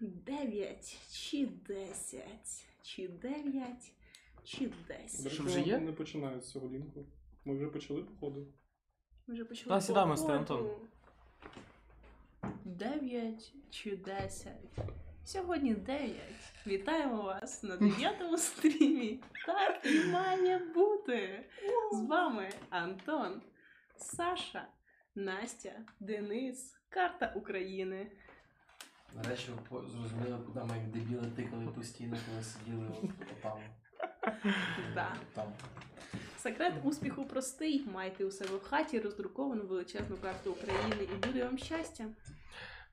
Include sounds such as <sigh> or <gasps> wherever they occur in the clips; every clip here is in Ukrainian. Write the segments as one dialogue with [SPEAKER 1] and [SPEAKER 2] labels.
[SPEAKER 1] 9 чи 10, чи 9, чи 10.
[SPEAKER 2] Що,
[SPEAKER 3] вже є?
[SPEAKER 2] Не починають з цього лінку. Ми вже почали, походу.
[SPEAKER 1] Ми вже почали.
[SPEAKER 3] Та, сідаємо,
[SPEAKER 1] по
[SPEAKER 3] Антон.
[SPEAKER 1] 9 чи 10. Сьогодні 9. Вітаємо вас на 9 стрімі. Так і має бути. З вами Антон, Саша, Настя, Денис, Карта України.
[SPEAKER 4] Нарешті зрозуміли, куди ми як дебіли тикали постійно, коли сиділи там. <laughs>
[SPEAKER 1] Да.
[SPEAKER 4] там.
[SPEAKER 1] Секрет успіху простий. Майте у себе в хаті роздруковану величезну карту України і буде вам щастя.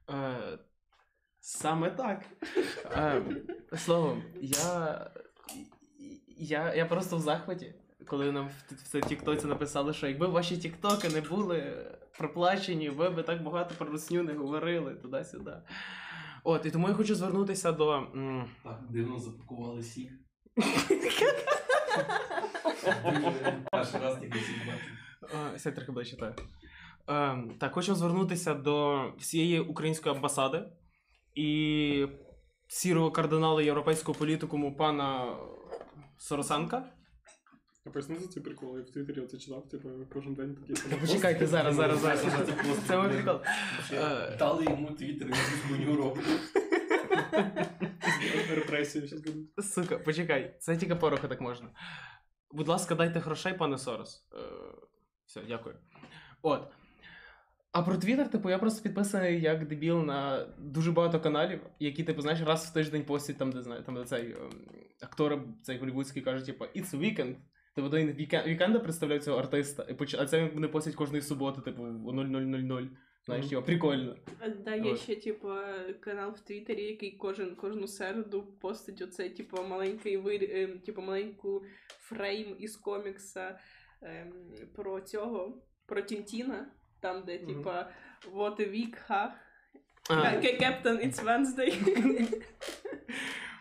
[SPEAKER 3] Е, саме так. Е, словом, я, я, я просто в захваті, коли нам в, тіктоці написали, що якби ваші тіктоки не були проплачені, ви би так багато про русню не говорили туди-сюди. От, і тому я хочу звернутися до. м,
[SPEAKER 4] Так дивно запакували сік. <laughs> Перший раз тільки сік бачив.
[SPEAKER 3] Е, Сядь трохи ближче, так. Е, так, хочу звернутися до всієї української амбасади і сірого кардинала європейського політикуму пана Соросенка.
[SPEAKER 2] Я поясню за ці приколи. Я в Твіттері оце читав, типу, кожен день такі. <laughs>
[SPEAKER 3] Та почекайте зараз, зараз, зараз. зараз. Це мій прикол. Е.
[SPEAKER 4] Дали йому твіттер, якусь меню робить.
[SPEAKER 2] Репресії зараз будуть.
[SPEAKER 3] Сука, почекай, це тільки пороху так можна. Будь ласка, дайте грошей, пане Сорос. Е, все, дякую. От. А про Твіттер, типу, я просто підписаний як дебіл на дуже багато каналів, які, типу, знаєш, раз в тиждень постять там, де знаю, там де цей ем, актор, цей голівудський каже, типу, it's weekend. Типу, вони вікенда представляють цього артиста, і поч- а це вони постять кожної суботи, типу, о 0000. Знаєш,
[SPEAKER 2] Мгм.
[SPEAKER 3] типу, прикольно.
[SPEAKER 1] Да, є
[SPEAKER 3] От.
[SPEAKER 1] ще, типу, канал в Твіттері, який кожен, кожну середу постить оцей, типу, маленький вир... ем, типу, маленьку фрейм із комікса ем, про цього, про Тінтіна, там, де, типу, what a week, ха. Captain, it's Wednesday. <laughs> <laughs>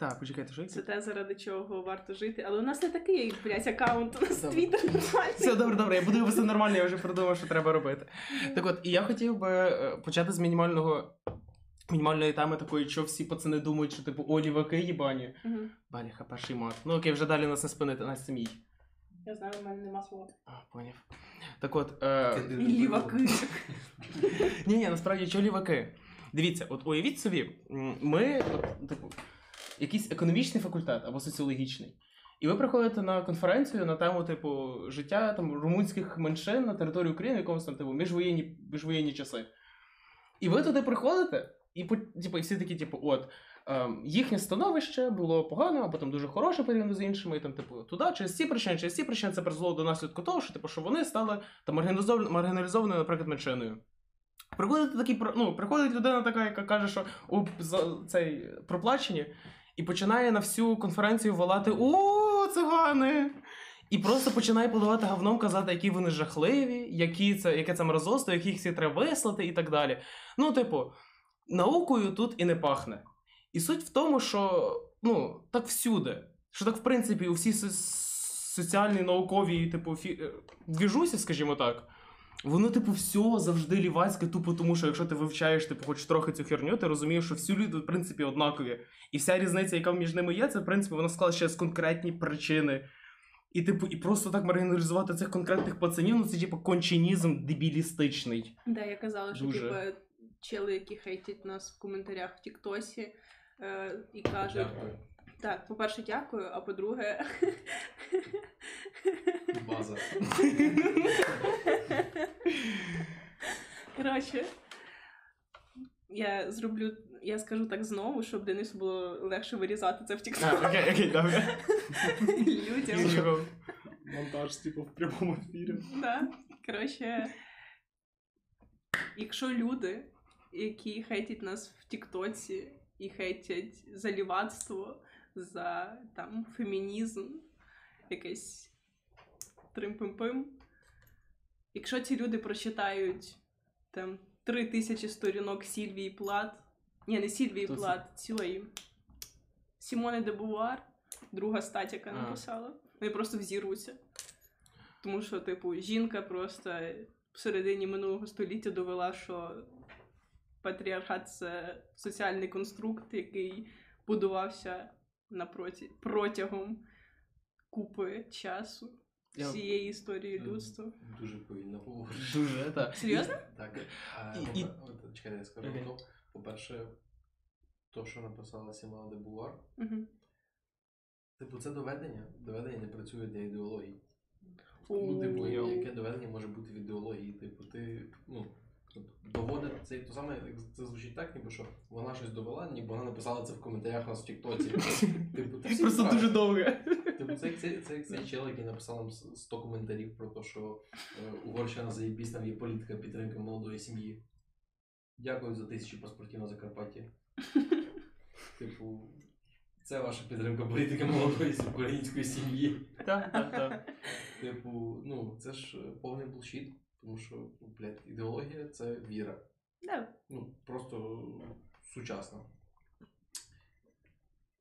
[SPEAKER 3] так, почекайте, що
[SPEAKER 1] Це те, заради чого варто жити. Але у нас не такий, блядь, аккаунт, у нас Твіттер нормальний.
[SPEAKER 3] Все добре, добре, я буду все нормально, я вже придумав, що треба робити. Так от, і я хотів би е, почати з мінімального. Мінімальної теми такої, що всі пацани думають, що типу о, ліваки їбані.
[SPEAKER 1] Мгм.
[SPEAKER 3] Баліха, перший мат. Ну окей, вже далі нас не спинити, Настя мій.
[SPEAKER 1] Я знаю, у мене нема слова.
[SPEAKER 3] А, поняв. Так от, е...
[SPEAKER 1] Ліваки.
[SPEAKER 3] ні, ні, насправді, що ліваки? Дивіться, от уявіть собі, ми, от, типу, якийсь економічний факультет або соціологічний. І ви приходите на конференцію на тему, типу, життя там румунських меншин на території України, в якомусь там типу, міжвоєнні, міжвоєнні часи. І ви туди приходите, і, типу, всі такі, типу, от. Ем, їхнє становище було погано, або там дуже хороше порівняно з іншими, і там, типу, туди, через ці причини, через ці причини це призвело до наслідку того, що, типу, що вони стали там маргіналізованою, наприклад, меншиною. Приходить такий, ну, приходить людина така, яка каже, що за цей проплачені, і починає на всю конференцію волати О, цигани! І просто починає поливати говном, казати, які вони жахливі, які це, яке це мразоство, яких всі треба вислати і так далі. Ну, типу, наукою тут і не пахне. І суть в тому, що ну, так всюди. Що так, в принципі, у всі со- соціальні, наукові, типу, фі... е, двіжусі, скажімо так, воно, типу, все завжди лівацьке, тупо тому, що якщо ти вивчаєш, типу, хоч трохи цю херню, ти розумієш, що всі люди, в принципі, однакові. І вся різниця, яка між ними є, це, в принципі, вона склалася через конкретні причини. І, типу, і просто так маргіналізувати цих конкретних пацанів, ну це, типу, кончинізм дебілістичний.
[SPEAKER 1] Да, я казала, що
[SPEAKER 3] Дуже.
[SPEAKER 1] типу, чели, які хейтять нас в коментарях в Тіктосі, е, і кажуть.
[SPEAKER 4] Дякую.
[SPEAKER 1] Так, по-перше, дякую, а по-друге. <laughs>
[SPEAKER 4] База.
[SPEAKER 1] Коротше, я зроблю, я скажу так знову, щоб Денису було легше вирізати це в Тікток.
[SPEAKER 3] окей, окей, добре.
[SPEAKER 1] Людям.
[SPEAKER 2] Монтаж, типу, в прямому ефірі.
[SPEAKER 1] Да. Коротше, якщо люди, які хейтять нас в Тіктоці і хейтять за лівацтво, за там фемінізм, якесь трим-пим-пим, якщо ці люди прочитають там три тисячі сторінок Сільвії Плат, ні, не Сільвії
[SPEAKER 3] Хто це?
[SPEAKER 1] Плат, цієї Сімони де Бувар, друга стаття, яка написала, вони просто взіруться. Тому що, типу, жінка просто в середині минулого століття довела, що патріархат це соціальний конструкт, який будувався напроті, протягом купи часу
[SPEAKER 3] Я-
[SPEAKER 1] всієї історії людства.
[SPEAKER 4] Дуже повільно говориш.
[SPEAKER 3] Дуже, так.
[SPEAKER 1] Серйозно?
[SPEAKER 4] Так. А,
[SPEAKER 3] І- і-
[SPEAKER 4] попе- я скажу. То, по-перше, то, що написала Сімона де Бувар, типу, це доведення. Доведення не працює для ідеології. Ну, типу, яке доведення може бути в ідеології? Типу, ти, ну, от доводить це то саме, як це звучить так, ніби що вона щось довела, ніби вона написала це в коментарях у нас в Тіктоці. Типу, ти
[SPEAKER 3] Просто дуже довго.
[SPEAKER 4] Типу, це, це, це як цей чел, який написав нам с- 100 коментарів про те, що е, Угорщина заєбісь, там є політика підтримки молодої сім'ї. Дякую за тисячі паспортів на Закарпатті. Типу, це ваша підтримка політики молодої української сім'ї.
[SPEAKER 3] Так, так, так.
[SPEAKER 4] Типу, ну, це ж е, повний булшіт, тому що, ну, блядь, ідеологія це віра.
[SPEAKER 1] Да.
[SPEAKER 4] Ну, просто сучасна.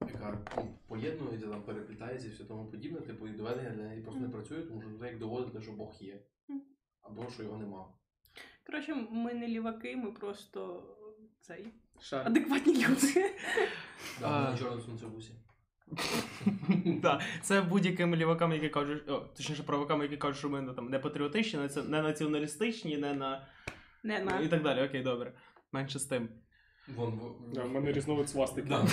[SPEAKER 4] Яка ну, поєднується, там, переплітається і все тому подібне, типу, і доведення для неї просто не працює, тому що це як доводити, що Бог є. Або що його нема.
[SPEAKER 1] Коротше, ми не ліваки, ми просто цей
[SPEAKER 3] Шар.
[SPEAKER 1] адекватні люди.
[SPEAKER 4] Да,
[SPEAKER 3] А.
[SPEAKER 4] на чорному сонцебусі. <laughs>
[SPEAKER 3] Так, це будь-яким лівакам, які кажуть, о, точніше правакам, які кажуть, що ми не, там, не патріотичні, не, націоналістичні, не на.
[SPEAKER 1] Не
[SPEAKER 3] І так далі. Окей, добре. Менше з тим.
[SPEAKER 4] Вон,
[SPEAKER 2] Да, в мене різновид свастики.
[SPEAKER 4] Да, <laughs>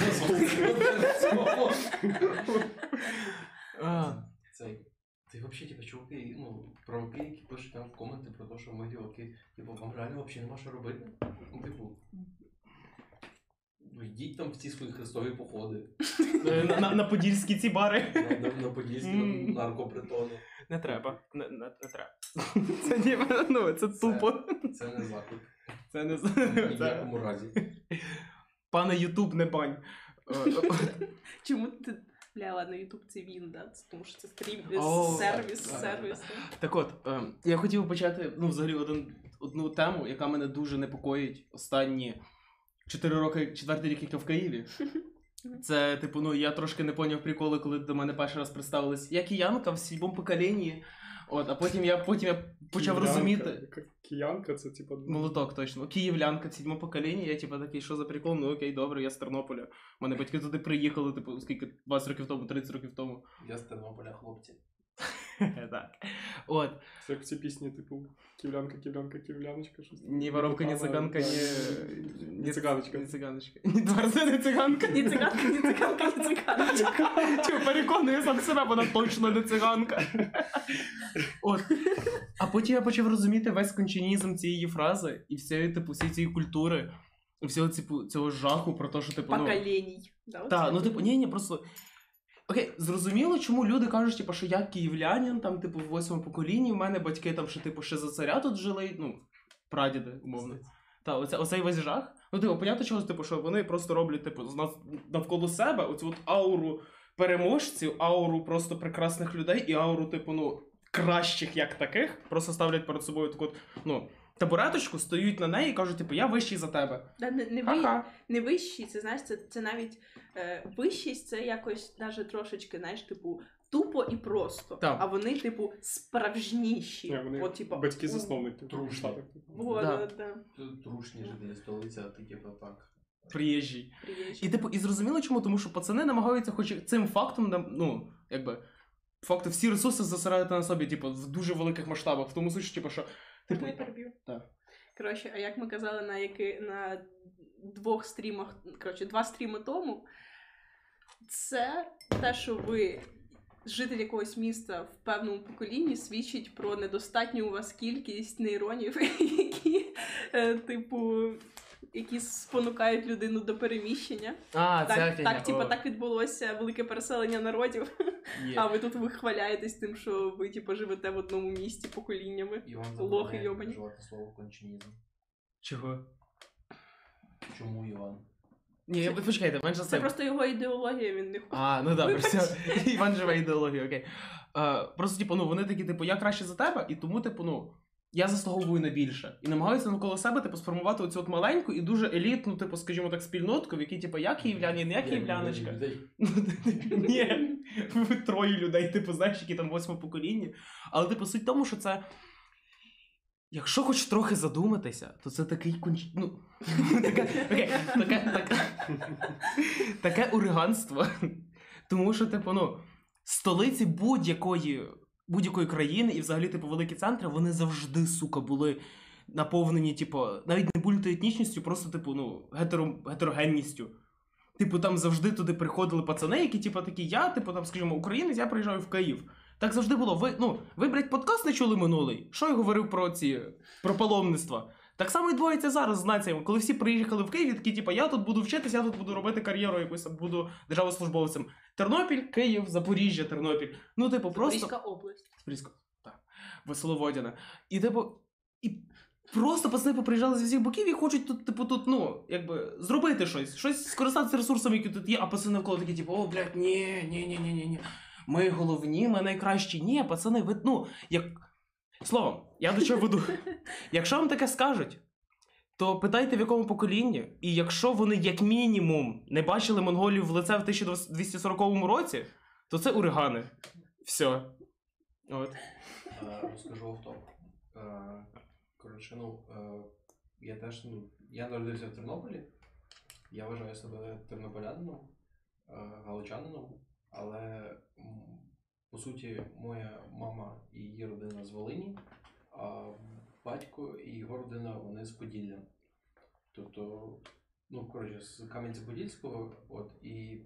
[SPEAKER 4] Цей. Ти взагалі, типу, чуваки, ну, правоки, які пишуть там в коменти про те, що ми ліваки, типу, вам реально взагалі нема що робити? Ну, типу. Ну, йдіть там в ці свої хрестові походи. <laughs>
[SPEAKER 3] е, на, на, на подільські ці бари.
[SPEAKER 4] На, на, на подільські наркопритони.
[SPEAKER 3] Не треба. Не, не, не треба. <laughs> Це ні, ну, це тупо.
[SPEAKER 4] Це не заклик.
[SPEAKER 3] Це не
[SPEAKER 4] Ні в
[SPEAKER 3] це...
[SPEAKER 4] якому разі.
[SPEAKER 3] Пане Ютуб, не бань. Е, <laughs>
[SPEAKER 1] Чому ти. Бля, ладно, Ютуб це він, да? Це тому що це стрім,
[SPEAKER 3] О,
[SPEAKER 1] сервіс,
[SPEAKER 4] так,
[SPEAKER 1] сервіс.
[SPEAKER 3] Так от, я хотів почати ну, взагалі один, одну тему, яка мене дуже непокоїть останні 4 роки, четвертий рік, як я в Києві. <laughs> Це, типу, ну я трошки не поняв приколи, коли до мене перший раз представились. Я киянка в сьомому поколінні. От, а потім я потім я почав розуміти.
[SPEAKER 2] Киянка, це типа.
[SPEAKER 3] Молоток точно. Київлянка, сьоме покоління. Я типу такий, що за прикол? Ну окей, добре, я з Тернополя. У мене батьки туди приїхали, типу, скільки 20 років тому, 30 років тому.
[SPEAKER 4] Я з Тернополя, хлопці. <laughs>
[SPEAKER 3] так. От.
[SPEAKER 2] Це як ці пісні, типу, ківлянка, ківлянка, ківляночка, щось.
[SPEAKER 3] Ні воровка, ні циганка, ні...
[SPEAKER 2] Ні циганочка.
[SPEAKER 3] Ні циганочка. Ні дворця, ні циганка.
[SPEAKER 1] Ні циганка, ні циганка, ні циганка.
[SPEAKER 3] Чу, переконую сам себе, вона точно не циганка. От. А потім я почав розуміти весь кончинізм цієї фрази і всієї, типу, всієї цієї культури, всього типу, цього жаху про те, що типу. Ну,
[SPEAKER 1] Да,
[SPEAKER 3] Так, ну
[SPEAKER 1] типу,
[SPEAKER 3] ні, ні, просто. Окей, зрозуміло, чому люди кажуть, типу, що я київлянин, там, типу, в восьмому поколінні, в мене батьки там, що, типу, ще за царя тут жили, ну, прадіди, умовно. Та, оце, оцей весь жах. Ну, типу, понятно, чого, типу, що вони просто роблять, типу, з нас навколо себе оцю от ауру переможців, ауру просто прекрасних людей і ауру, типу, ну, кращих як таких, просто ставлять перед собою таку, ну, табуреточку, стоють на неї і кажуть, типу, я вищий за тебе.
[SPEAKER 1] Да, не, не, ви,
[SPEAKER 3] Ага.
[SPEAKER 1] не вищий, це знаєш, це, це навіть е, вищість, це якось даже трошечки, знаєш, типу, тупо і просто.
[SPEAKER 3] Так.
[SPEAKER 1] А вони, типу, справжніші.
[SPEAKER 2] Ні, вони
[SPEAKER 1] От, типу,
[SPEAKER 2] батьки засновники
[SPEAKER 4] Трушні.
[SPEAKER 2] в Штатах.
[SPEAKER 1] Вот,
[SPEAKER 3] Да.
[SPEAKER 1] да. да.
[SPEAKER 4] Тут Трушні жителі столиці, а ти типу так.
[SPEAKER 3] Приїжджий.
[SPEAKER 1] Приїжджі.
[SPEAKER 3] І типу, і зрозуміло чому, тому що пацани намагаються хоч і цим фактом, нам- ну, якби, факти, всі ресурси зосередити на собі, типу, в дуже великих масштабах. В тому сенсі, типу, що. Типу,
[SPEAKER 1] Інтерв'ю.
[SPEAKER 3] Так.
[SPEAKER 1] Коротше, а як ми казали на які на двох стрімах, коротше, два стріми тому, це те, що ви житель якогось міста в певному поколінні свідчить про недостатню у вас кількість нейронів, <laughs> які, е, типу, які спонукають людину до переміщення.
[SPEAKER 3] а,
[SPEAKER 1] Так,
[SPEAKER 3] ця фігня.
[SPEAKER 1] так, типу,
[SPEAKER 3] О,
[SPEAKER 1] так відбулося велике переселення народів.
[SPEAKER 3] є.
[SPEAKER 1] А ви тут вихваляєтесь тим, що ви типу, живете в одному місті поколіннями.
[SPEAKER 4] Іван
[SPEAKER 1] Лохи
[SPEAKER 4] забороняє
[SPEAKER 1] йобані.
[SPEAKER 4] вживати слово кончинізм.
[SPEAKER 3] Чого?
[SPEAKER 4] Чому Іван?
[SPEAKER 3] Ні, я- почекайте, менше
[SPEAKER 1] Це
[SPEAKER 3] це.
[SPEAKER 1] просто його ідеологія, він не хоче.
[SPEAKER 3] А, ну
[SPEAKER 1] Вибач.
[SPEAKER 3] все. <laughs> Іван живе ідеологія, окей. Е, просто, типу, ну, вони такі, типу, я краще за тебе, і тому, типу, ну. Я заслуговую на більше. І намагаюся навколо себе, типу, сформувати оцю от маленьку і дуже елітну, типу, скажімо так, спільнотку, в якій, типу, я київлянин, я київляночка.
[SPEAKER 4] Людей. <laughs>
[SPEAKER 3] Ні, троє людей, типу, знаєш, які там восьме покоління. Але, типу, суть в тому, що це. якщо хоч трохи задуматися, то це такий конч... ну, <laughs> таке, таке, таке, таке, таке уриганство. Тому що, типу, ну, столиці будь-якої, будь-якої країни і взагалі, типу, великі центри, вони завжди, сука, були наповнені, типу, навіть не мультиетнічністю, просто, типу, ну, гетеро, гетерогенністю. Типу, там завжди туди приходили пацани, які, типу, такі, я, типу, там, скажімо, українець, я приїжджаю в Київ. Так завжди було. Ви, ну, ви, блядь, подкаст не чули минулий? Що я говорив про ці про паломництва? Так само відбувається зараз з націями, коли всі приїхали в Київ, і такі, типу, я тут буду вчитись, я тут буду робити кар'єру якусь, буду державослужбовцем. Тернопіль, Київ, Запоріжжя, Тернопіль. Ну, типу, просто.
[SPEAKER 1] Запорізька область.
[SPEAKER 3] Запорізька, так. Веселоводяна. І типу, і просто пацани поприїжджали з усіх боків і хочуть тут, типу, тут, ну, якби, зробити щось, щось скористатися ресурсами, які тут є, а пацани навколо такі, типу, о, блядь, ні, ні, ні, ні, ні, ні. Ми головні, ми найкращі. Ні, пацани, ви, ну, як. Словом, я до чого веду. <laughs> Якщо вам таке скажуть, то питайте в якому поколінні, і якщо вони як мінімум не бачили монголів в лице в 1240 році, то це урагани. Все. От.
[SPEAKER 4] Е, Розкажу автоп. Е, Коротше, ну, е, я теж, ну, я народився в Тернополі. Я вважаю себе тернополянином, галичанином, але по суті моя мама і її родина з Волині, а батько і його родина вони з Поділля. Тобто, ну, коротше, з Кам'янця-Подільського, от, і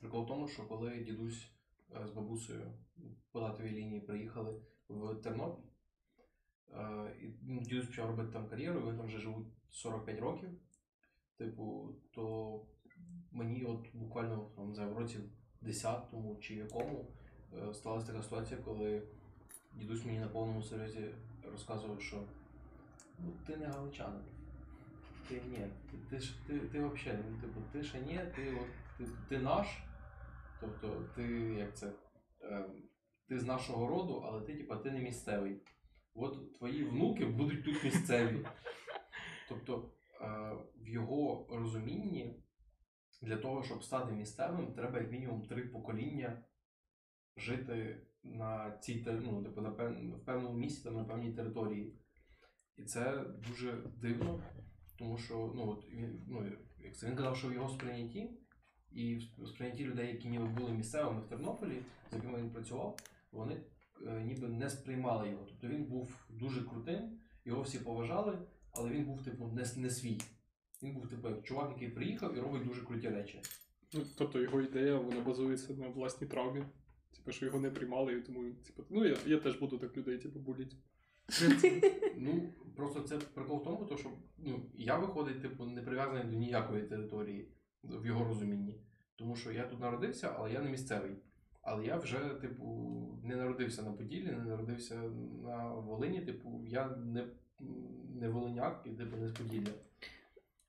[SPEAKER 4] прикол в тому, що коли дідусь е, з бабусею по татовій лінії приїхали в Тернопіль. Е, і ну, дідусь почав робити там кар'єру, вони там вже живуть 45 років. Типу, то мені от буквально там, знаю, в році 10-му чи якому сталася така ситуація, коли дідусь мені на повному серйозі розказував, що ну, ти не галичанин. Ти ні, ти, ти, ти, ти взагалі, ну, типу, ти ще ні, ти, от, ти, ти наш. Тобто, ти як це? Е, ти з нашого роду, але ти, типа, ти не місцевий. От твої внуки будуть тут місцеві. Тобто, е, в його розумінні для того, щоб стати місцевим, треба як мінімум три покоління жити на цій ну, типу, на в певному місці, там, на певній території. І це дуже дивно, тому що ну, от він, ну, як це він казав, що в його сприйнятті і в сприйнятті людей, які ніби були місцевими в Тернополі, з якими він працював, вони е, ніби не сприймали його. Тобто він був дуже крутим, його всі поважали, але він був, типу, не, не свій. Він був типу як чувак, який приїхав і робить дуже круті речі.
[SPEAKER 2] Ну, тобто його ідея вона базується на власній травмі. Типу, що його не приймали, і тому типу, ну я, я теж буду так людей, типу, буліть.
[SPEAKER 4] Ну, просто це прикол в тому, то, що ну, я виходить, типу, не прив'язаний до ніякої території в його розумінні. Тому що я тут народився, але я не місцевий. Але я вже, типу, не народився на Поділлі, не народився на Волині. Типу, я не, не волиняк і типу не з Поділля.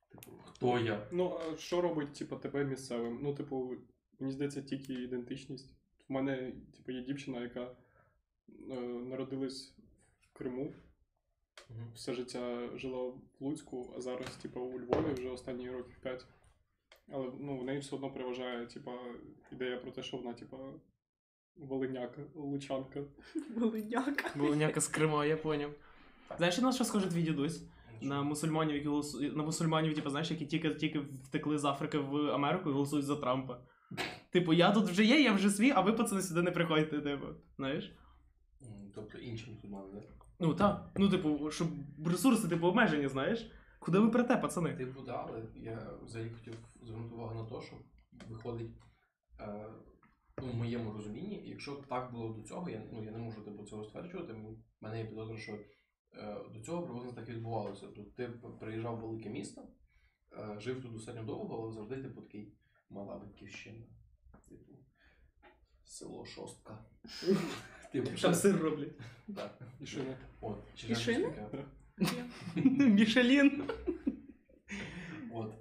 [SPEAKER 4] Типу, хто я?
[SPEAKER 2] Ну, а що робить, типу, тебе місцевим? Ну, типу, мені здається, тільки ідентичність. В мене, типу, є дівчина, яка е, народилась в Криму,
[SPEAKER 4] Мгм.
[SPEAKER 2] все життя жила в Луцьку, а зараз, типу, у Львові вже останні років 5. Але ну, в неї все одно переважає, типу, ідея про те, що вона, типу, волиняка, лучанка. <laughs>
[SPEAKER 1] Волиняка.
[SPEAKER 3] Волоняка з Крима, я поняв. Знаєш, на що схоже твій дідусь? На мусульманів, які голосують. На мусульманів, типу, знаєш, які тільки, тільки втекли з Африки в Америку і голосують за Трампа. <laughs> Типу, я тут вже є, я вже свій, а ви пацани сюди не приходьте, типу. Знаєш?
[SPEAKER 4] Тобто інші мусульмани, так?
[SPEAKER 3] Ну так. Ну, типу, щоб ресурси, типу, обмежені, знаєш. Куди ви прете, пацани?
[SPEAKER 4] Типу, да, але я взагалі хотів звернути увагу на те, що виходить е, ну, в моєму розумінні, якщо так було до цього, я, ну, я не можу типу, цього стверджувати. в мене є підозра, що е, до цього приблизно так відбувалося. Тобто ти п- приїжджав в велике місто, е, жив тут достатньо довго, але завжди типу такий мала батьківщина. Село шостка. Типу,
[SPEAKER 3] Там сир роблять.
[SPEAKER 4] Так.
[SPEAKER 2] І що?
[SPEAKER 4] От,
[SPEAKER 1] І шини? <laughs>
[SPEAKER 3] Мішелін.
[SPEAKER 4] От.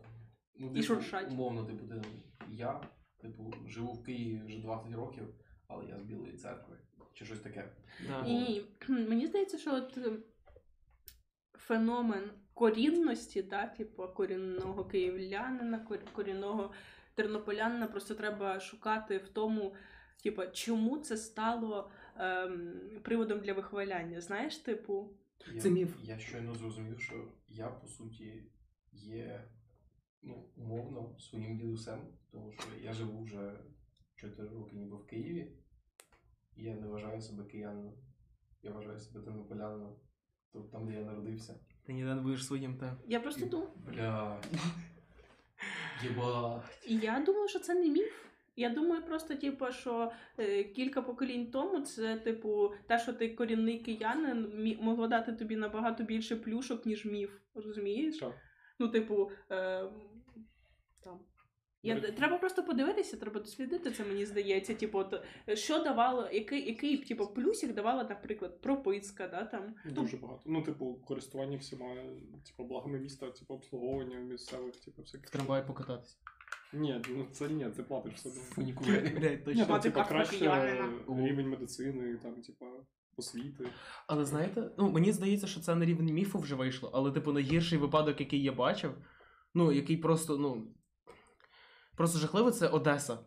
[SPEAKER 4] Ну,
[SPEAKER 1] І
[SPEAKER 4] типу,
[SPEAKER 1] шуршать.
[SPEAKER 4] Умовно, типу, ти, я, типу, живу в Києві вже 20 років, але я з Білої церкви. Чи щось таке.
[SPEAKER 3] Да.
[SPEAKER 1] Ні, <clears throat> мені здається, що от е, феномен корінності, да, типу корінного київлянина, корінного тернополянина, просто треба шукати в тому, типу, чому це стало ем, приводом для вихваляння. Знаєш, типу,
[SPEAKER 4] Я,
[SPEAKER 3] Це міф.
[SPEAKER 4] Я щойно зрозумів, що я по суті є ну, умовно своїм дідусем, тому що я живу вже 4 роки ніби в Києві, і я не вважаю себе киянином. Я вважаю себе тернополянином. Тобто там, де я народився.
[SPEAKER 3] Ти ніде не будеш своїм, та.
[SPEAKER 1] Я просто думаю.
[SPEAKER 4] Бля. <laughs> Єба.
[SPEAKER 1] І я думаю, що це не міф. Я думаю, просто, типу, що е, кілька поколінь тому це, типу, те, що ти корінний киянин, мі- могло дати тобі набагато більше плюшок, ніж міф. Розумієш?
[SPEAKER 2] Так.
[SPEAKER 1] Ну, типу, е, там. Я, треба просто подивитися, треба дослідити це, мені здається. Типу, от, е, що давало, який, який типу, плюсик давала, наприклад, прописка, да, там.
[SPEAKER 2] Дуже багато. Ну, типу, користування всіма, типу, благами міста, типу, обслуговування місцевих, типу, всяких.
[SPEAKER 3] трамвай покататися.
[SPEAKER 2] Ні, ну це ні, це платиш все одно.
[SPEAKER 4] Фунікулери.
[SPEAKER 3] Блядь,
[SPEAKER 2] Ні,
[SPEAKER 3] точно.
[SPEAKER 2] типу,
[SPEAKER 1] паспорт
[SPEAKER 2] краще
[SPEAKER 1] киянина.
[SPEAKER 2] рівень медицини, там, типу, освіти.
[SPEAKER 3] Але знаєте, ну мені здається, що це на рівень міфу вже вийшло, але типу найгірший випадок, який я бачив, ну який просто, ну. Просто жахливо, це Одеса.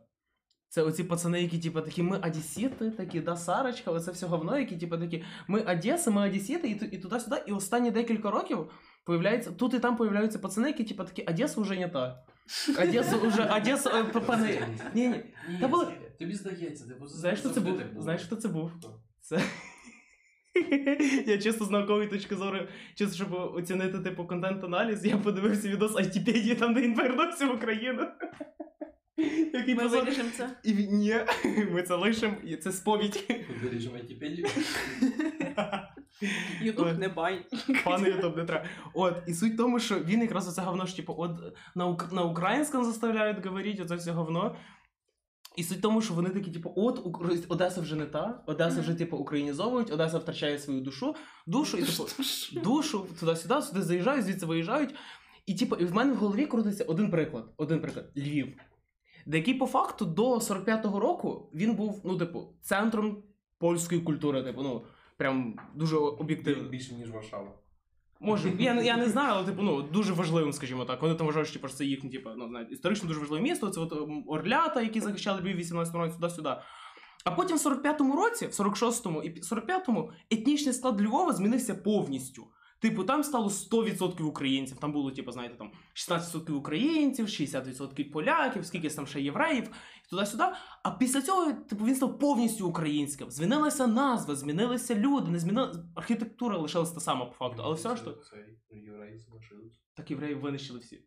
[SPEAKER 3] Це оці пацани, які, типу, такі, ми одесіти, такі, да, Сарочка, оце все говно, які, типу, такі, ми Одеса, ми одесіти, і, ту- і туди-сюди. І останні декілька років появляється, тут і там появляються пацани, які, типу, такі, Одеса вже не та. Одеса вже, Одеса, е, п- пани. Ні, ні. Та було-
[SPEAKER 4] тобі здається, ти
[SPEAKER 3] Знаєш, хто це був? Знаєш, хто це був?
[SPEAKER 4] Хто?
[SPEAKER 3] Це. Я чисто з наукової точки зору, чисто щоб оцінити типу контент-аналіз, я подивився відос айтіпедії, там де він повернувся в Україну. Який
[SPEAKER 1] Ми
[SPEAKER 3] позор.
[SPEAKER 1] вирішимо це.
[SPEAKER 3] І він- ні, ми це лишимо, і це сповідь.
[SPEAKER 4] Виріжемо Вікіпедію.
[SPEAKER 1] Ютуб не бай.
[SPEAKER 3] Пане Ютуб, не треба. От, і суть в тому, що він якраз оце говно ж, типу, от на, ук- на українському заставляють говорити, оце все говно. І суть в тому, що вони такі, типу, от Ук- Одеса вже не та, Одеса вже, типу, українізовують, Одеса втрачає свою душу, душу, і типу, душу туди-сюди, сюди заїжджають, звідси виїжджають. І типу, і в мене в голові крутиться один приклад. Один приклад Львів. Де який по факту до 45-го року він був, ну, типу, центром польської культури, типу, ну, прям дуже об'єктивно.
[SPEAKER 4] Більше, ніж Варшава.
[SPEAKER 3] Може, я, не- <laughs> я не знаю, але типу, ну, дуже важливим, скажімо так. Вони там вважають, що типу, що це їхнє, типу, ну, знаєте, історично дуже важливе місто. Це от Орлята, які захищали Львів 18 році, туди-сюди. А потім в 45-му році, в 46-му і пі- 45-му, етнічний склад Львова змінився повністю. Типу, там стало 100% українців. Там було, типу, знаєте, там 16% українців, 60% поляків, скільки там ще євреїв, і туди-сюди. А після цього, типу, він став повністю українським. Змінилася назва, змінилися люди, не змінилася архітектура лишилася та сама по факту, але все
[SPEAKER 4] євреї залишились.
[SPEAKER 3] Так євреїв винищили всі.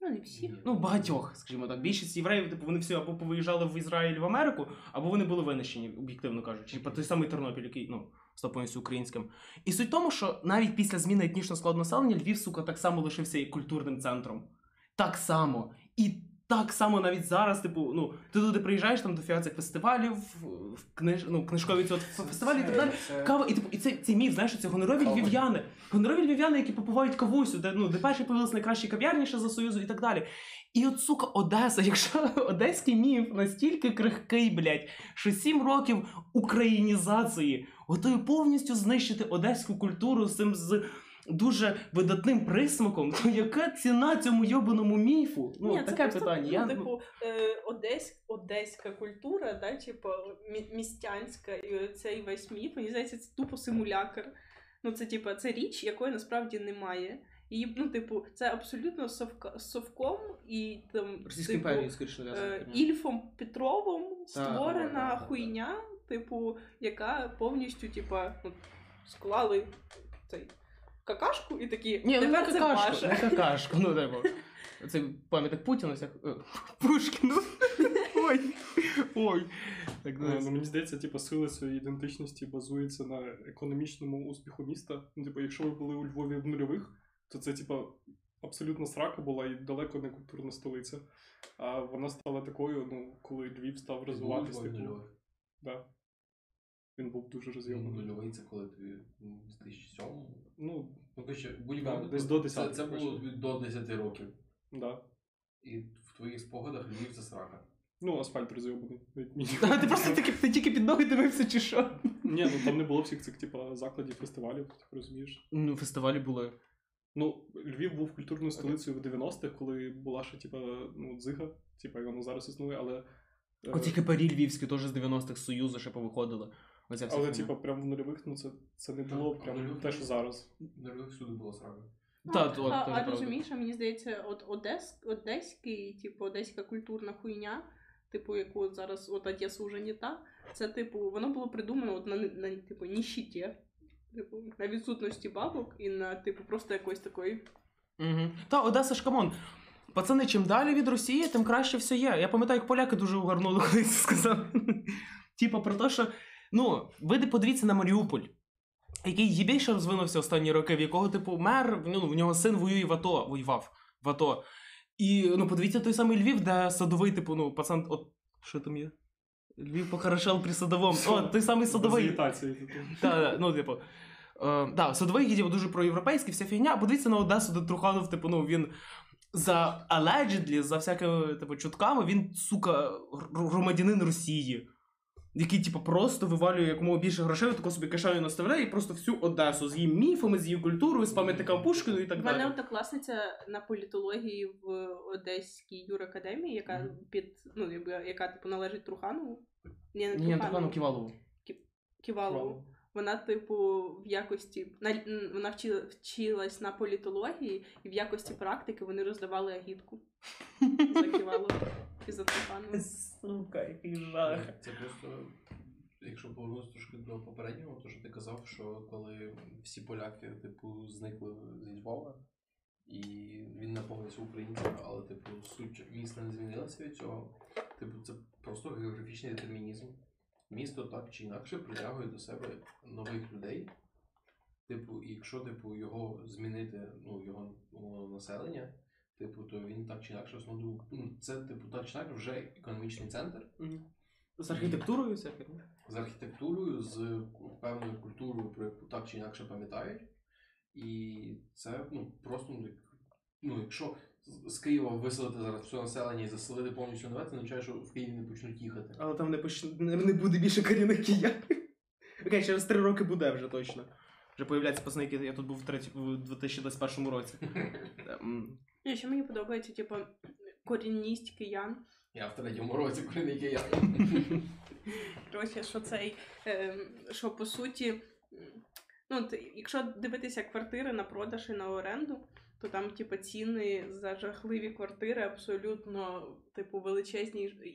[SPEAKER 1] Ну, не всі.
[SPEAKER 3] Ну, багатьох, скажімо так. Більшість євреїв, типу, вони всі або повиїжджали в Ізраїль в Америку, або вони були винищені, об'єктивно кажучи. Типу той самий Тернопіль, який ну, став повністю українським. І суть в тому, що навіть після зміни етнічного складу населення Львів, сука, так само лишився і культурним центром. Так само. І так само навіть зараз, типу, ну, ти туди приїжджаєш там до фіацих фестивалів, в книж... ну, книжкові ці от фестивалі і так далі. Кава, і типу, і це, цей міф, знаєш, це гонорові львів'яни. Гонорові львів'яни, які попивають кавусю, де, ну, де перші появилися найкращі кав'ярні ще за Союзу і так далі. І от, сука, Одеса, <laughs> якщо одеський міф настільки крихкий, блядь, що сім років українізації готові повністю знищити одеську культуру з цим з дуже видатним присмаком, то яка ціна цьому йобаному міфу? Ну,
[SPEAKER 1] Ні, це
[SPEAKER 3] таке
[SPEAKER 1] просто,
[SPEAKER 3] питання.
[SPEAKER 1] Ну,
[SPEAKER 3] Я, ну,
[SPEAKER 1] типу, е, одесь, одеська культура, да, типу, мі- містянська, і цей весь міф, мені здається, це тупо симулякр. Ну, це, типу, це річ, якої насправді немає. І, ну, типу, це абсолютно совка, совком і там.
[SPEAKER 3] Російська
[SPEAKER 1] типу,
[SPEAKER 3] імперія, скоріше
[SPEAKER 1] е. Ільфом Петровим створена
[SPEAKER 4] да, да, да.
[SPEAKER 1] хуйня, типу, яка повністю, типа, ну, склали цей какашку і такі.
[SPEAKER 3] Ні, ну
[SPEAKER 1] це
[SPEAKER 3] какашку,
[SPEAKER 1] ваше.
[SPEAKER 3] не какашку, ну <laughs> типу. Це пам'ятник Путіна, всяк... е, Пушкіну. <laughs> Ой. Ой. Так,
[SPEAKER 2] Е,
[SPEAKER 3] ну,
[SPEAKER 2] Ну, мені здається, типу, сила своєї ідентичності базується на економічному успіху міста. Ну, типу, якщо ви були у Львові в нульових, то це, типу, абсолютно срака була і далеко не культурна столиця. А вона стала такою, ну, коли Львів став розвиватися. Типу, да. Він був дуже
[SPEAKER 4] Ну,
[SPEAKER 2] розйоманий.
[SPEAKER 4] Нульовий це коли тобі ну, в 2007
[SPEAKER 2] Ну,
[SPEAKER 4] Ну, коротше, в
[SPEAKER 2] Да,
[SPEAKER 4] будь-якому
[SPEAKER 2] десь до
[SPEAKER 4] це,
[SPEAKER 2] 10-х,
[SPEAKER 4] це було від- до 10 років.
[SPEAKER 2] да.
[SPEAKER 4] І в твоїх спогадах Львів це срака.
[SPEAKER 2] Ну, асфальт розйобаний.
[SPEAKER 3] А <laughs> ти просто таки, ти тільки під ноги дивився, чи що?
[SPEAKER 2] Ні, ну там не було всіх цих, типу, закладів, фестивалів, ти розумієш.
[SPEAKER 3] Ну, фестивалі були.
[SPEAKER 2] Ну, Львів був культурною столицею в 90-х, коли була ще, типу, ну, дзига, типу, і воно зараз існує, але. е,
[SPEAKER 3] Оці хипарі львівські теж з 90-х Союзу ще повиходили. Оця вся
[SPEAKER 2] Але, типа, прям в нульових, ну це, це не було
[SPEAKER 4] А
[SPEAKER 2] прям
[SPEAKER 4] нульових
[SPEAKER 2] те, що зараз.
[SPEAKER 4] Наверное, всюди було срака.
[SPEAKER 3] Та,
[SPEAKER 1] а,
[SPEAKER 3] от,
[SPEAKER 1] а,
[SPEAKER 3] теж
[SPEAKER 1] а
[SPEAKER 3] правда.
[SPEAKER 1] розумієш, а мені здається, от Одес, одеський, типу, одеська культурна хуйня, типу, яку от зараз от Одеса вже не та, це, типу, воно було придумано от на, на типу, ніщиті, типу, на відсутності бабок і на, типу, просто якоїсь такої.
[SPEAKER 3] Угу. Та, Одеса ж come on. Пацани, чим далі від Росії, тим краще все є. Я пам'ятаю, як поляки дуже угарнули, <laughs> коли це сказав. Типа про те, що. Ну, ви подивіться на Маріуполь, який єбєйше розвинувся останні роки, в якого, типу, мер, ну, в нього син воює в АТО, воював в АТО. І ну, подивіться той самий Львів, де Садовий, типу, ну, пацан, от що там є? Львів похорошел при Садовому. О, той самий Садовий.
[SPEAKER 2] Без типу.
[SPEAKER 3] Так, ну, типу. Е, да, садовий типу, дуже проєвропейський, вся фігня. Подивіться на Одесу, де Труханов, типу, ну він за allegedly, за всякими типу, чутками, він, сука, громадянин Росії. Який, типу, просто вивалює якомога більше грошей, таку собі кишеню наставляє і просто всю Одесу з її міфами, з її культурою, з пам'ятником Пушкіну і так далі.
[SPEAKER 1] однокласниця на політології в Одеській юракадемії, яка під, ну, яка, типу, належить Труханову. Ні, не
[SPEAKER 3] Ні,
[SPEAKER 1] Труханову,
[SPEAKER 3] Трухану Ківалову.
[SPEAKER 1] Ківалову. Вона, типу, в якості вона вчила, вчилась на політології, і в якості практики вони роздавали агітку за Ківалову і за
[SPEAKER 3] Сука, який жах.
[SPEAKER 4] Це просто, якщо повернутися трошки до попереднього, то що ти казав, що коли всі поляки, типу, зникли зі Львова, і він наповнився українцями, але типу суть міста не змінилася від цього. Типу, це просто географічний детермінізм. Місто так чи інакше притягує до себе нових людей. Типу, і якщо типу, його змінити, ну, його умовно, населення, типу, то він так чи інакше основну. Ну, це, типу, так чи інакше вже економічний центр.
[SPEAKER 3] З архітектурою вся фігня.
[SPEAKER 4] з архітектурою, з певною культурою, про яку так чи інакше пам'ятають. І це ну, просто ну, ну, якщо з- Києва виселити зараз все населення і заселити повністю нове, це означає, що в Києві не почнуть їхати.
[SPEAKER 3] Але там не, поч... не, буде більше корінних киян. Окей, через три роки буде вже точно. Вже появляться пацани, які я тут був в, треті... в 2021 році. Ем,
[SPEAKER 1] І ще мені подобається, типу, корінність киян.
[SPEAKER 4] Я в третьому році, не я.
[SPEAKER 1] Коротше, що цей, е, що по суті, м, ну, от, якщо дивитися квартири на продаж і на оренду, то там, типу, ціни за жахливі квартири абсолютно, типу, величезні і,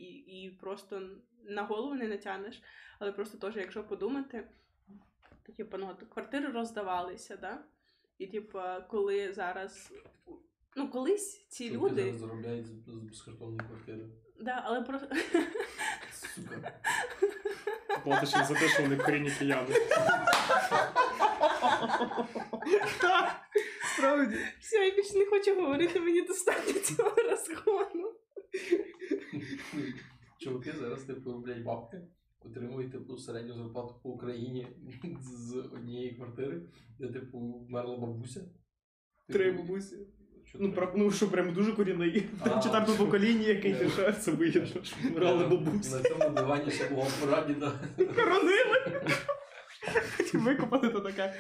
[SPEAKER 1] і просто на голову не натягнеш. Але просто теж, якщо подумати, то типу, ну, квартири роздавалися, да? І, типу, коли зараз. Ну, колись ці
[SPEAKER 4] Чуваки
[SPEAKER 1] люди.
[SPEAKER 4] зараз заробляють з, з безкоштовної квартири.
[SPEAKER 1] Да, але просто.
[SPEAKER 4] Сука.
[SPEAKER 2] Платиш за те, що вони корінні кияни. <laughs>
[SPEAKER 3] Справді.
[SPEAKER 1] Все, я більше не хочу говорити, мені достатньо цього розгону.
[SPEAKER 4] Чуваки зараз типу роблять бабки, отримують типу середню зарплату по Україні з однієї квартири, де типу вмерла бабуся. Типу,
[SPEAKER 3] Три бабусі. Ну, про, ну що прям дуже корінний.
[SPEAKER 4] А,
[SPEAKER 3] Четвертому поколінні, який ти що?
[SPEAKER 2] Це вигідно, що вмирали бабусі.
[SPEAKER 4] На цьому дивані ще була прадіда.
[SPEAKER 3] Хоронили. Викопали то таке.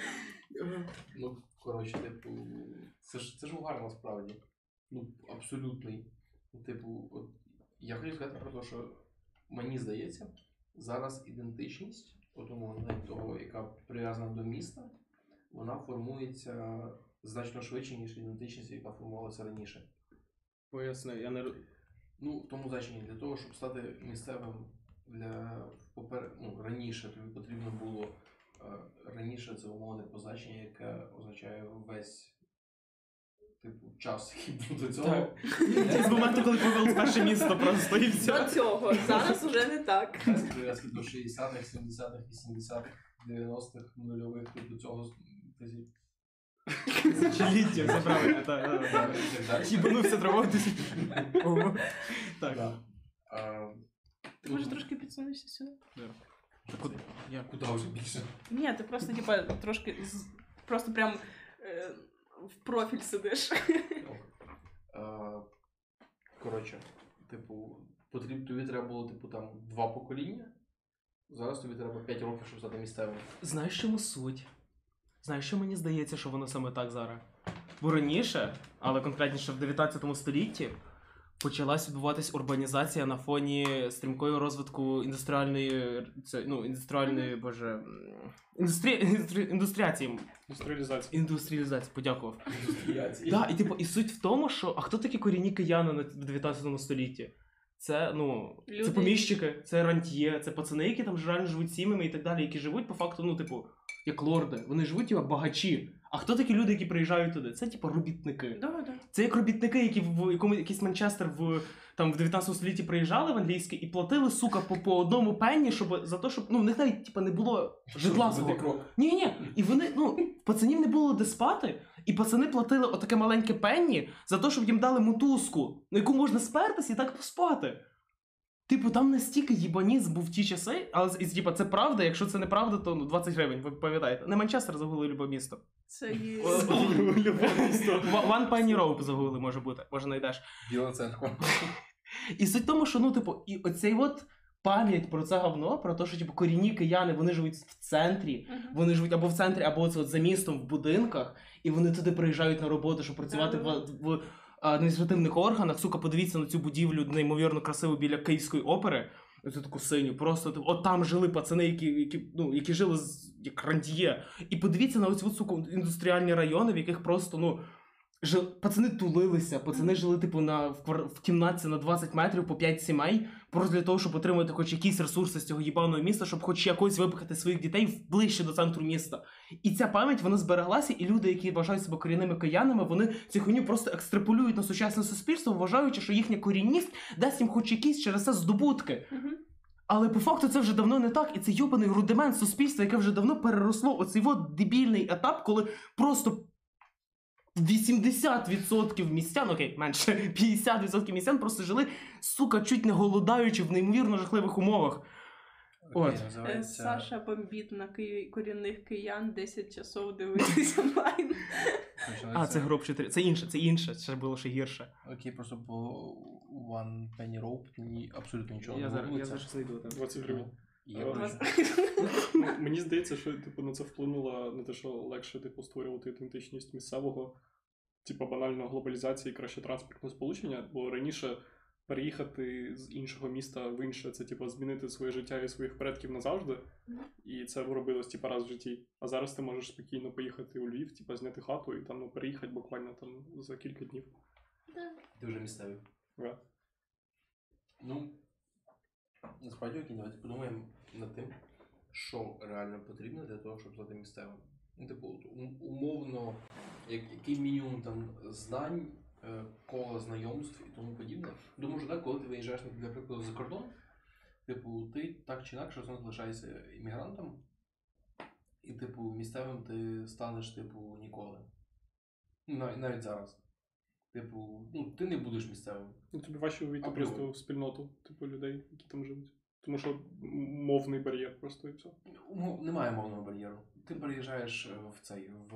[SPEAKER 4] Ну, коротше, типу, це ж це ж угар насправді. Ну, абсолютний. Ну, Типу, от я хочу сказати про те, що мені здається, зараз ідентичність, навіть того, яка прив'язана до міста, вона формується значно швидше, ніж ідентичність, яка формувалася раніше.
[SPEAKER 3] Поясни, я не...
[SPEAKER 4] Ну, в тому значенні, для того, щоб стати місцевим для попер... ну, раніше тобі потрібно було раніше це умовне позначення, яке означає весь типу час, який був до цього.
[SPEAKER 3] З моменту, коли появилось перше місто просто і
[SPEAKER 1] До цього. Зараз уже не так.
[SPEAKER 4] Прив'язки до 60-х, 70-х, 80-х, 90-х, нульових, типу цього тисяч.
[SPEAKER 3] Тисячоліття, все правильно. так. Хібанувся травою тисяч. <laughs> Так.
[SPEAKER 1] Ти може трошки підсунешся сюди?
[SPEAKER 3] Так я.
[SPEAKER 4] Куди вже більше?
[SPEAKER 1] Ні, ти просто, типа, трошки з- просто прям е, в профіль сидиш.
[SPEAKER 4] Е, Коротше, типу, потріб, тобі треба було, типу, там два покоління. Зараз тобі треба 5 років, щоб стати місцевим.
[SPEAKER 3] Знаєш, чому суть? Знаєш, що мені здається, що воно саме так зараз? Бо раніше, але конкретніше в 19 столітті, почалась відбуватись урбанізація на фоні стрімкого розвитку індустріальної це, ну, індустріальної, боже. Індустрі... індустрі- індустріації.
[SPEAKER 2] Індустріалізація.
[SPEAKER 3] Індустріалізації, подякував.
[SPEAKER 4] Індустріації.
[SPEAKER 3] Да, і типу, і суть в тому, що а хто такі корінні кияни на- 19 столітті? Це ну, це поміщики, це рантьє, це пацани, які там реально живуть сім'ями і так далі, які живуть по факту, ну, типу, як лорди. Вони живуть як багачі. А хто такі люди, які приїжджають туди? Це типу робітники.
[SPEAKER 1] Да, да.
[SPEAKER 3] Це як робітники, які в якому якийсь Манчестер в там в 19 столітті приїжджали в англійське і платили, сука, по, по одному пенні, щоб за те, щоб ну в них навіть типу, не було житла свого.
[SPEAKER 4] крок.
[SPEAKER 3] Ні, ні. І вони, ну, пацанів не було де спати, і пацани платили отаке маленьке пенні за те, щоб їм дали мотузку, на яку можна спертись і так поспати. Типу, там настільки їбаніс був в ті часи, але і, типу, це правда, якщо це неправда, то ну, 20 гривень, ви пам'ятаєте. Не Манчестер загули любе місто.
[SPEAKER 1] Це є.
[SPEAKER 2] Любе місто.
[SPEAKER 3] One Penny Rope загули, може бути, може знайдеш.
[SPEAKER 4] Біла церква. <laughs>
[SPEAKER 3] І суть в тому, що ну, типу, і оцей от пам'ять про це говно, про те, що типу, корінні кияни, вони живуть в центрі,
[SPEAKER 1] Мгм.
[SPEAKER 3] вони живуть або в центрі, або оце от за містом в будинках, і вони туди приїжджають на роботу, щоб працювати в,
[SPEAKER 1] Да-да-да.
[SPEAKER 3] в адміністративних органах. Сука, подивіться на цю будівлю неймовірно красиву біля Київської опери. Оцю таку синю, просто от там жили пацани, які, які, ну, які жили з як рантьє. І подивіться на оці суку індустріальні райони, в яких просто, ну. Жили, Пацани тулилися, пацани жили, типу, на, в, квар... в кімнатці на 20 метрів по 5 сімей, просто для того, щоб отримати хоч якісь ресурси з цього їбаного міста, щоб хоч якось випихати своїх дітей ближче до центру міста. І ця пам'ять вона збереглася, і люди, які вважають себе корінними киянами, вони цю хуйню просто екстраполюють на сучасне суспільство, вважаючи, що їхня корінність дасть їм хоч якісь через це здобутки. Але по факту це вже давно не так, і це йобаний рудимент суспільства, яке вже давно переросло оцей от дебільний етап, коли просто 80% містян, окей, менше <laughs> 50% містян просто жили, сука, чуть не голодаючи в неймовірно жахливих умовах. От.
[SPEAKER 1] Е, Саша бомбіт на ки... корінних киян 10 часов дивитися <laughs> онлайн.
[SPEAKER 3] А, це гроб 4. Це інше, це інше, це було ще гірше.
[SPEAKER 5] Окей, просто по One Penny Rope ні, абсолютно нічого
[SPEAKER 3] Я
[SPEAKER 5] не
[SPEAKER 3] зараз, я зараз знайду там.
[SPEAKER 2] 20 гривень.
[SPEAKER 5] І я.
[SPEAKER 2] Ну, <laughs> Мені здається, що типу, на це вплинуло на те, що легше типу, створювати ідентичність місцевого, типу банально глобалізації, краще транспортне сполучення, бо раніше переїхати з іншого міста в інше, це типу змінити своє життя і своїх предків назавжди, і це робилось типу, раз в житті. А зараз ти можеш спокійно поїхати у Львів, типу, зняти хату і там ну, переїхати буквально там за кілька днів.
[SPEAKER 4] Ти вже місцевий.
[SPEAKER 2] Да.
[SPEAKER 4] Ну, насправді окей, давайте подумаємо над тим, що реально потрібно для того, щоб стати місцевим. Ну, типу, умовно, як, який мінімум там знань, е, кола знайомств і тому подібне. Думаю, що так, коли ти виїжджаєш, для прикладу, за кордон, типу, ти так чи інакше залишаєшся іммігрантом, і, типу, місцевим ти станеш, типу, ніколи. Навіть зараз. Типу, ну, ти не будеш місцевим.
[SPEAKER 2] Ну, тобі важче увійти просто в спільноту, типу, людей, які там живуть. Тому що мовний бар'єр просто і все.
[SPEAKER 4] Мов- Немає мовного бар'єру. Ти переїжджаєш е, в цей в.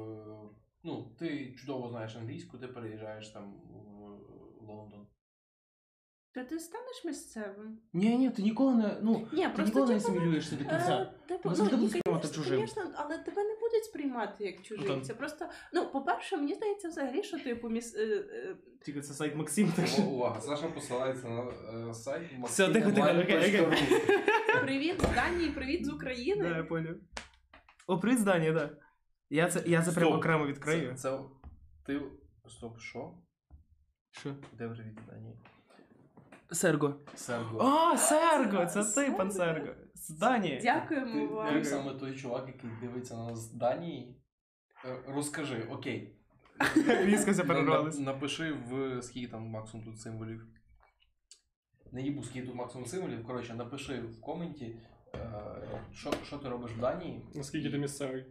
[SPEAKER 4] Ну, ти чудово знаєш англійську, ти переїжджаєш там в Лондон.
[SPEAKER 1] Та ти станеш місцевим?
[SPEAKER 3] Ні, ні, ти ніколи не. Ну,
[SPEAKER 1] Ні,
[SPEAKER 3] ти ніколи не
[SPEAKER 1] типу,
[SPEAKER 3] асимілюєшся до кінця.
[SPEAKER 1] Е, ну,
[SPEAKER 3] будуть сприймати
[SPEAKER 1] конечно,
[SPEAKER 3] чужим.
[SPEAKER 1] конечно, але тебе не будуть сприймати як чужим.
[SPEAKER 3] Ну,
[SPEAKER 1] Це просто, ну, по-перше, мені здається, взагалі, що типу міс... е, е,
[SPEAKER 3] Тільки це сайт Максим, так що.
[SPEAKER 4] Увага, Саша посилається на е, сайт
[SPEAKER 3] Все, тихо, <laughs>
[SPEAKER 1] привіт з Данії, привіт з України.
[SPEAKER 3] Да, я поняв. О, привіт, здання, да. Я це, я це прямо окремо відкрию.
[SPEAKER 5] Це, це ти. Стоп, що?
[SPEAKER 3] Що?
[SPEAKER 5] Де вже віддані?
[SPEAKER 3] Серго.
[SPEAKER 5] Серго.
[SPEAKER 3] О, Серго! Це ти, пан Серго. З Данії.
[SPEAKER 1] Дякуємо
[SPEAKER 4] Ти,
[SPEAKER 1] вам.
[SPEAKER 4] ти саме той чувак, який дивиться на нас з Данії. Е, Розкажи, окей.
[SPEAKER 3] Різко
[SPEAKER 5] На-
[SPEAKER 3] перервались.
[SPEAKER 5] Напиши в скільки там максимум тут символів.
[SPEAKER 4] Не їбу, скільки тут максимум символів. Коротше, напиши в коменті, що, що ти робиш в Данії.
[SPEAKER 2] Наскільки ти місцевий?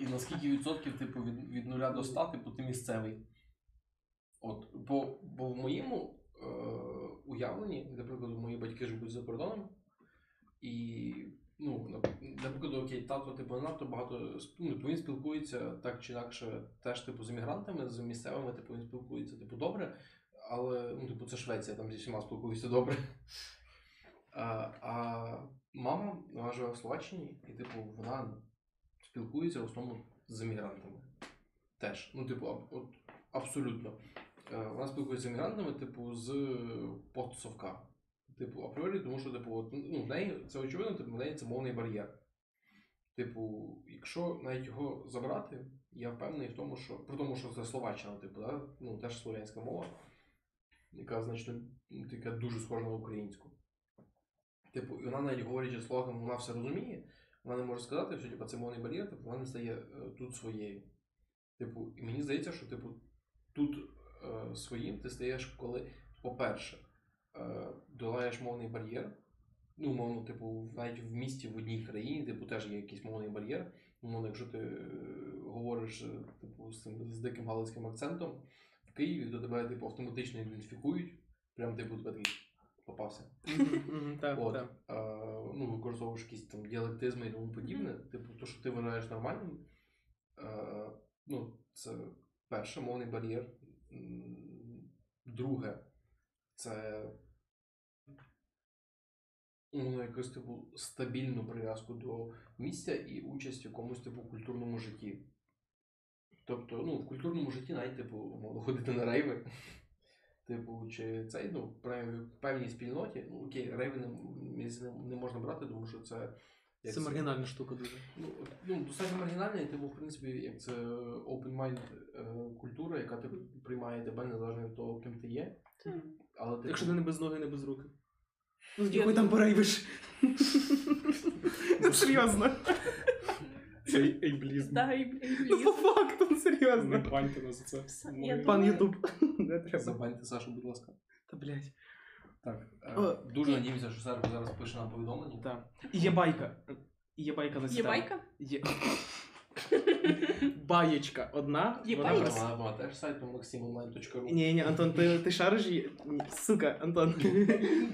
[SPEAKER 4] І на скільки відсотків, типу, від, від 0 до 100, типу, ти місцевий. От, бо, бо в моєму е, уявленні, для прикладу, мої батьки живуть за кордоном, і, ну, нап- для прикладу, окей, тато, типу, надто багато, ну, типу, він спілкується так чи інакше теж, типу, з емігрантами, з місцевими, типу, він спілкується, типу, добре, але, ну, типу, це Швеція, там зі всіма спілкуюся добре. А, а мама вона живе в Словаччині, і, типу, вона спілкується в основному з емігрантами. Теж. Ну, типу, аб- от, абсолютно. е, вона спілкується з мігрантами, типу, з постсовка. Типу, апріорі, тому що, типу, от, ну, в неї це очевидно, типу, в неї це мовний бар'єр. Типу, якщо навіть його забрати, я впевнений в тому, що при тому, що це Словаччина, типу, да? ну, теж слов'янська мова, яка значно така дуже схожа на українську. Типу, і вона навіть говорячи слогом, вона все розуміє, вона не може сказати, що типу, це мовний бар'єр, типу, вона не стає е, тут своєю. Типу, і мені здається, що типу, тут е, своїм ти стаєш, коли, по-перше, е, долаєш мовний бар'єр. Ну, мовно, типу, навіть в місті в одній країні, типу, теж є якийсь мовний бар'єр. Умовно, якщо ти е, говориш е, типу, з, цим, з диким галицьким акцентом в Києві, то тебе типу, автоматично ідентифікують. Прям типу тебе такий попався.
[SPEAKER 3] Так,
[SPEAKER 4] От, е, ну, використовуєш якісь там діалектизми і тому подібне. Типу, то, що ти вважаєш нормальним, е, ну, це перше мовний бар'єр. Друге, це ну, якусь типу стабільну прив'язку до місця і участь в якомусь типу культурному житті. Тобто, ну, в культурному житті навіть типу, умовно, ходити на рейви. <laughs> Типу, чи цей, ну, в певній спільноті, ну окей, рейви не, не, не можна брати, тому що це. як
[SPEAKER 3] Це маргінальна штука дуже.
[SPEAKER 4] Ну, ну, достатньо маргінальна, і типу, в принципі, як це open mind е, культура, яка типу, приймає тебе незалежно від того, ким ти є. Але типу,
[SPEAKER 3] Якщо ти не без ноги, не без руки. Ну, який там порейвиш. Ну, серйозно.
[SPEAKER 2] Це ейблізм.
[SPEAKER 1] Дай, блін,
[SPEAKER 3] Ну, по факту,
[SPEAKER 2] Не баньте нас за це. Ну,
[SPEAKER 3] Пан Ютуб. Не треба.
[SPEAKER 4] забаньте Сашу, будь ласка.
[SPEAKER 3] Та блядь.
[SPEAKER 4] Так. Е,
[SPEAKER 3] О,
[SPEAKER 4] дуже надіюся, що Сербо зараз пише нам повідомлення.
[SPEAKER 3] Так. І є байка. І є байка на
[SPEAKER 1] Є байка?
[SPEAKER 3] Є. Баєчка одна.
[SPEAKER 1] Є
[SPEAKER 3] вона
[SPEAKER 1] байка?
[SPEAKER 3] просто-
[SPEAKER 4] Вона була теж сайтом maximonline.ru.
[SPEAKER 3] Ні, ні, Антон, ти, ти шариш її? Ні, Сука, Антон.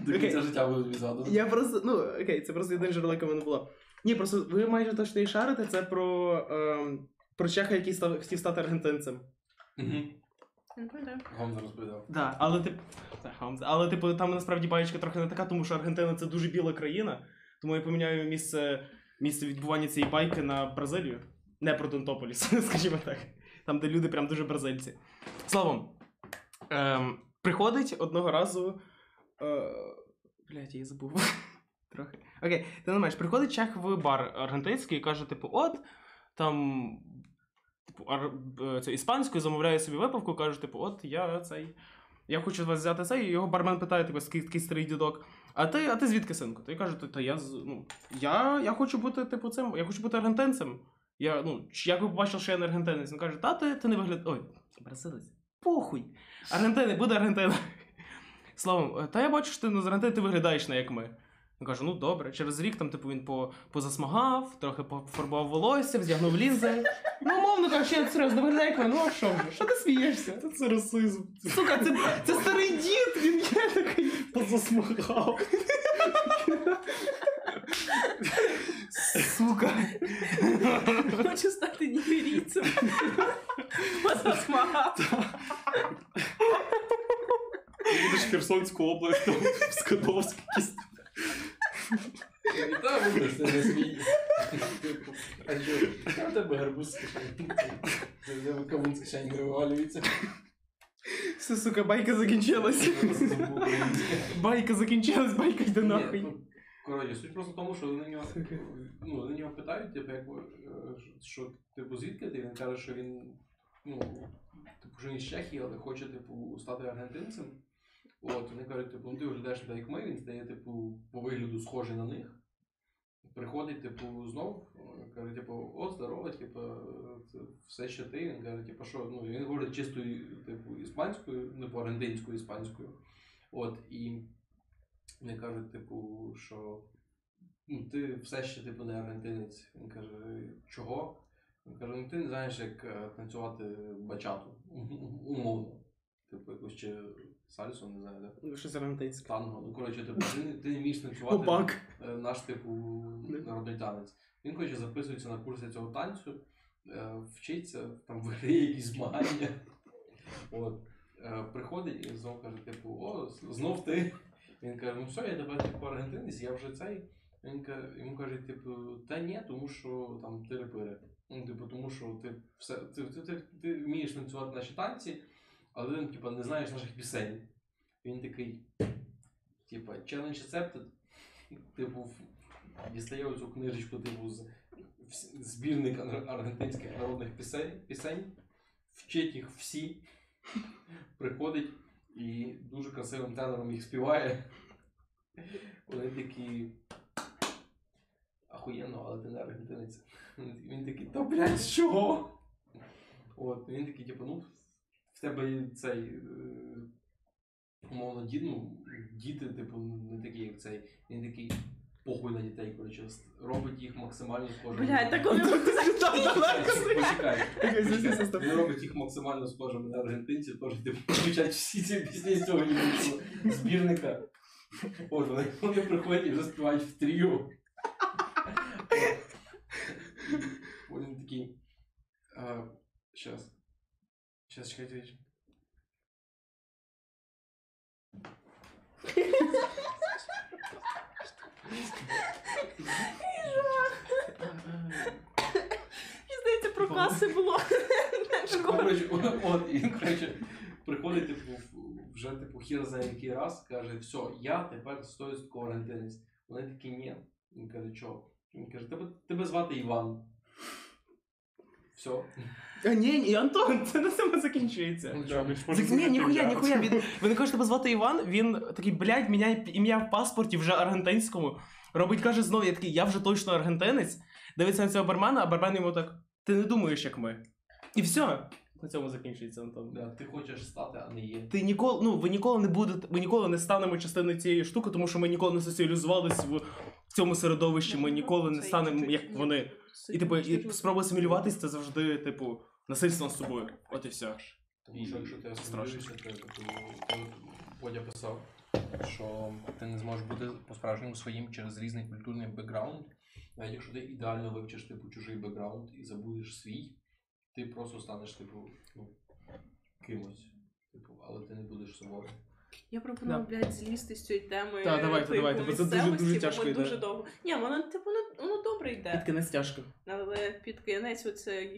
[SPEAKER 4] До кінця життя буду тобі згадувати.
[SPEAKER 3] Я просто, ну, окей, це просто єдине джерело, яке в мене було. Ні, просто ви майже точно і шарите, це про, ем, про чеха, який став, хотів стати аргентинцем.
[SPEAKER 4] Мгм. Гомза розповідав.
[SPEAKER 3] Да, але тип, Хамза. але типу там насправді баєчка трохи не така, тому що Аргентина це дуже біла країна. Тому я поміняю місце, місце відбування цієї байки на Бразилію. Не про Донтополіс, <laughs> скажімо так. Там, де люди прям дуже бразильці. Словом, ем, приходить одного разу. Е, блять, я забув. <laughs> Трохи. Окей, ти не маєш, приходить чех в бар аргентинський і каже, типу, от там. Типу, ар... е, це іспанською замовляє собі випивку, каже, типу, от я цей. Я хочу вас взяти цей, і його бармен питає, типу, такий старий дідок. А ти, а ти звідки синку? Той каже, та я ну, я, я хочу бути, типу, цим, я хочу бути аргентинцем. Я, ну, як ви побачили, що я не аргентинець? Він каже, та ти, ти не вигляд. Ой, бразилець. Похуй. Аргентини, буде Аргентина. Словом, е, та я бачу, що ти ну, з Аргентини ти виглядаєш не як ми. Він каже, ну добре, через рік там, типу, він по, позасмагав, трохи пофарбував волосся, вдягнув лінзи. Ну, умовно кажучи, я серйозно виглядає як ми. Ну а що вже? Що ти смієшся?
[SPEAKER 2] Та це расизм.
[SPEAKER 3] Сука, це, це старий дід, він є такий.
[SPEAKER 2] Позасмагав. <laughs>
[SPEAKER 3] Сука.
[SPEAKER 1] Хочу стати нігерійцем. Позасмагав.
[SPEAKER 2] Їдеш в Херсонську область, там в Скадовськ якийсь.
[SPEAKER 4] Будеш, це не. Типу, А що? Там в тебе гарбуз з кишені. Це в тебе кавун з кишені не вивалюється.
[SPEAKER 3] Все, сука, байка закінчилась. Байка закінчилась, байка йде нахуй.
[SPEAKER 4] Коротше, суть просто в тому, що вони нього, ну, вони нього питають, типу, якби, е, що, типу, звідки ти? Він каже, що він, ну, типу, що він з Чехії, але хоче, типу, стати аргентинцем. От, вони кажуть, типу, ну ти виглядаєш так, як ми, він стає, типу, по вигляду схожий на них. Приходить, типу, знов, е, каже, типу, о, здорово, типу, це все ще ти. Він каже, типу, що, ну, він говорить чистою, типу, іспанською, ну, по аргентинською іспанською. От, і вони кажуть, типу, що ну, ти все ще типу не аргентинець. Він каже, чого? Він каже, ну ти не знаєш, як е, танцювати бачату. <laughs> Умовно. Типу, якусь чи сальсу, не знаю, да?
[SPEAKER 3] Щось аргентинське.
[SPEAKER 4] Танго. Ну, коротше, типу, ти, ти не вмієш танцювати
[SPEAKER 3] Опак.
[SPEAKER 4] е, наш типу народний танець. Він хоче записується на курси цього танцю, е, вчиться, там <laughs> виграє якісь змагання. От. Приходить і знов каже, типу, о, знов ти. Він каже, ну все, я тепер типу аргентинець, я вже цей. Він каже, йому каже, типу, та ні, тому що там ти репири. Ну, типу, тому що ти все ти, ти, ти, ти вмієш танцювати наші танці, але він, типа, не знаєш наших пісень. Він такий, типа, challenge accepted. Типу, дістає оцю книжечку, типу, з збірник аргентинських народних пісень, пісень, вчить їх всі, приходить і дуже красивим тенором їх співає. Вони такі. Ахуєнно, але ти не аргентинець. Він такий, та блядь, чого? От, він такий, типу, ну, в тебе цей. е, Умовно, дід, ну, діти, типу, не такі, як цей. Він такий похуй на дітей, коротше, робить їх максимально схожими.
[SPEAKER 1] Блядь, так коли
[SPEAKER 4] Почекай. Почекай. Він робить їх максимально схожими на аргентинців, тож типу, включать всі ці пісні з цього збірника. От вони, приходять і вже співають в трію. Він такий. Щас. Щас, чекайте.
[SPEAKER 1] Мені здається, про каси було. <laughs>
[SPEAKER 4] коротше, от, і коротше, приходить, типу, вже, типу, хір за який раз, каже, все, я тепер стою з карантинець. Вони такі, ні. Він каже, що? Він каже, тебе, тебе звати Іван. Все.
[SPEAKER 3] А ні, ні, Антон, це на цьому закінчується.
[SPEAKER 4] Ну,
[SPEAKER 2] Да,
[SPEAKER 3] Зак... Ні, ніхуя, ніхуя. Він, він каже, тебе звати Іван, він такий, блядь, міняє ім'я в паспорті вже аргентинському. Робить, каже знову, я такий, я вже точно аргентинець. Дивиться на цього бармена, а бармен йому так, ти не думаєш, як ми. І все. На цьому закінчується, Антон.
[SPEAKER 4] Да, ти хочеш стати, а не є.
[SPEAKER 3] Ти ніколи, ну, ви ніколи не будете, ми ніколи не станемо частиною цієї штуки, тому що ми ніколи не соціалізувалися в цьому середовищі, ми ніколи не станемо як вони. І типу, і спроба асимілюватись це завжди, типу, насильство над собою. От і все.
[SPEAKER 4] Тому що якщо ти асимілюєшся, то типу, то Бодя писав.
[SPEAKER 5] Що ти не зможеш бути по-справжньому своїм через різний культурний бекграунд.
[SPEAKER 4] Навіть якщо ти ідеально вивчиш типу чужий бекграунд і забудеш свій, ти просто станеш, типу, ну, кимось. Типу, але ти не будеш собою.
[SPEAKER 1] Я пропоную, блядь, злізти з цієї теми.
[SPEAKER 3] Так, давайте,
[SPEAKER 1] типу,
[SPEAKER 3] давайте, бо це дуже- дуже тяжко йде.
[SPEAKER 1] дуже довго. Ні, воно, типу, воно, воно добре
[SPEAKER 3] Під
[SPEAKER 1] йде.
[SPEAKER 3] кінець тяжко.
[SPEAKER 1] Але під кінець оце.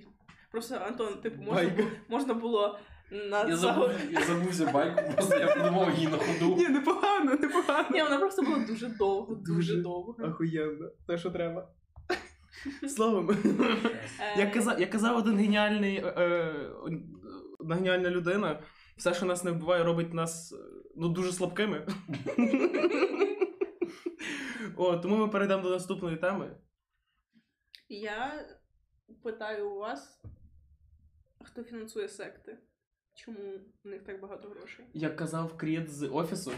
[SPEAKER 1] Просто Антон, типу, можна, було- можна було на
[SPEAKER 4] Я забув, я забувся байку, просто я подумав її на ходу.
[SPEAKER 3] Ні, непогано, непогано.
[SPEAKER 1] Ні, вона просто була дуже довго, дуже,
[SPEAKER 3] Дуже.
[SPEAKER 1] довго.
[SPEAKER 3] Охуєнно. Те, що треба. <laughs> Словом.
[SPEAKER 1] Е,
[SPEAKER 3] Як казав, як казав один геніальний, е, е, одна геніальна людина, все, що нас не вбиває, робить нас ну, дуже слабкими. О, тому ми перейдемо до наступної теми.
[SPEAKER 1] Я питаю у вас, хто фінансує секти? Чому у них так багато грошей?
[SPEAKER 3] Як казав Кріт з офісу,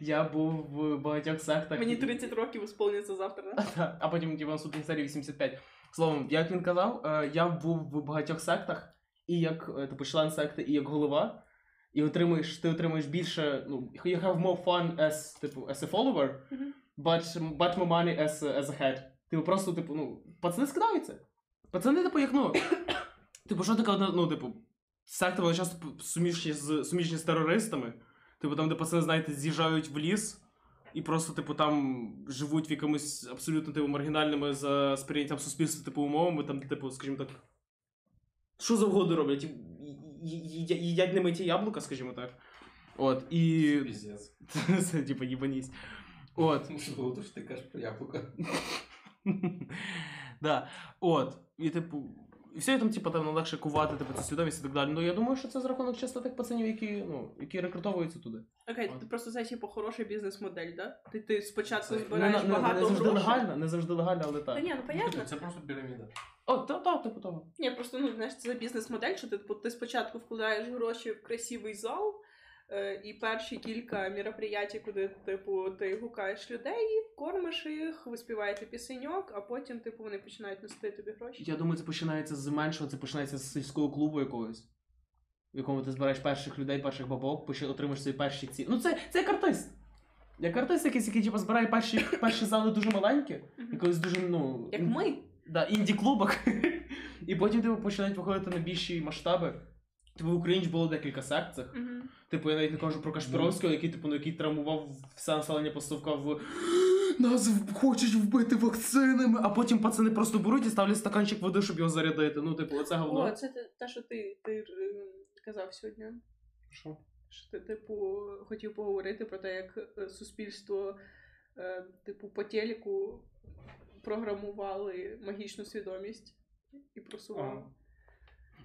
[SPEAKER 3] я був в багатьох сектах.
[SPEAKER 1] Мені 30 років сповниться завтра. да?
[SPEAKER 3] А потім типу, наступній серії 85. Словом, як він казав, е, я був в багатьох сектах, і як е, типу, член секти, і як голова, і отримуєш, ти отримуєш більше. Ну, you have more fun as, типу, as a follower,
[SPEAKER 1] Мгм.
[SPEAKER 3] but, but more money as, as a head. Типу, просто, типу, ну, пацани скидаються. Пацани, типу, як ну. <coughs> Типу, що таке, одна, ну, типу, секти вони часто суміжні з, суміжні з терористами. Типу, там, де пацани, знаєте, з'їжджають в ліс. І просто, типу, там живуть в якомусь абсолютно типу, маргінальними за сприйняттям суспільства, типу, умовами, там, типу, скажімо так. Що завгодно роблять? ї- Їдять не миті яблука, скажімо так. От, і.
[SPEAKER 4] Піздець.
[SPEAKER 3] Це, <laughs> типу, їбанісь. От.
[SPEAKER 4] Тому що було, то що ти кажеш про яблука. <laughs>
[SPEAKER 3] Да. От. І, типу, і все там, типу, там легше кувати, типу, це свідомість і так далі. Ну, я думаю, що це за рахунок чисто тих пацанів, які, ну, які рекрутовуються туди.
[SPEAKER 1] Окей, ти просто це типу, хороша бізнес-модель, да? Ти, ти спочатку збираєш
[SPEAKER 3] не, не,
[SPEAKER 1] багато
[SPEAKER 3] не завжди
[SPEAKER 1] грошей.
[SPEAKER 3] легально, не завжди легально, але
[SPEAKER 1] Та
[SPEAKER 3] так.
[SPEAKER 1] ні, ну понятно.
[SPEAKER 4] Це просто піраміда.
[SPEAKER 3] О, та, та, типу того.
[SPEAKER 1] Ні, просто ну знаєш, це бізнес-модель, що ти, типу, ти спочатку вкладаєш гроші в красивий зал, і перші кілька мероприятій, куди типу ти гукаєш людей, кормиш їх, ви співаєте пісеньок, а потім, типу, вони починають нести тобі гроші.
[SPEAKER 3] Я думаю, це починається з меншого, це починається з сільського клубу якогось. В якому ти збираєш перших людей, перших бабок, отримаєш свої перші ці. Ну це, це як артист. Як артист якийсь, який типу, збирає перші, <laughs> перші зали дуже маленькі, якось дуже, ну.
[SPEAKER 1] Як ми.
[SPEAKER 3] Да, інді-клубах. <laughs> І потім типу, починають виходити на більші масштаби. Типу в Україні ж було декілька сект цих.
[SPEAKER 1] Мгм.
[SPEAKER 3] Типу, я навіть не кажу про Кашпіровського, який, типу, ну, який травмував все населення поставка в <gasps> нас хочуть вбити вакцинами, а потім пацани просто беруть і ставлять стаканчик води, щоб його зарядити. Ну, типу, оце говно.
[SPEAKER 1] О, це те- те, що ти, ти е, казав сьогодні.
[SPEAKER 2] Що?
[SPEAKER 1] Що ти, типу, хотів поговорити про те, як е, суспільство, е, типу, по телеку програмували магічну свідомість і просували.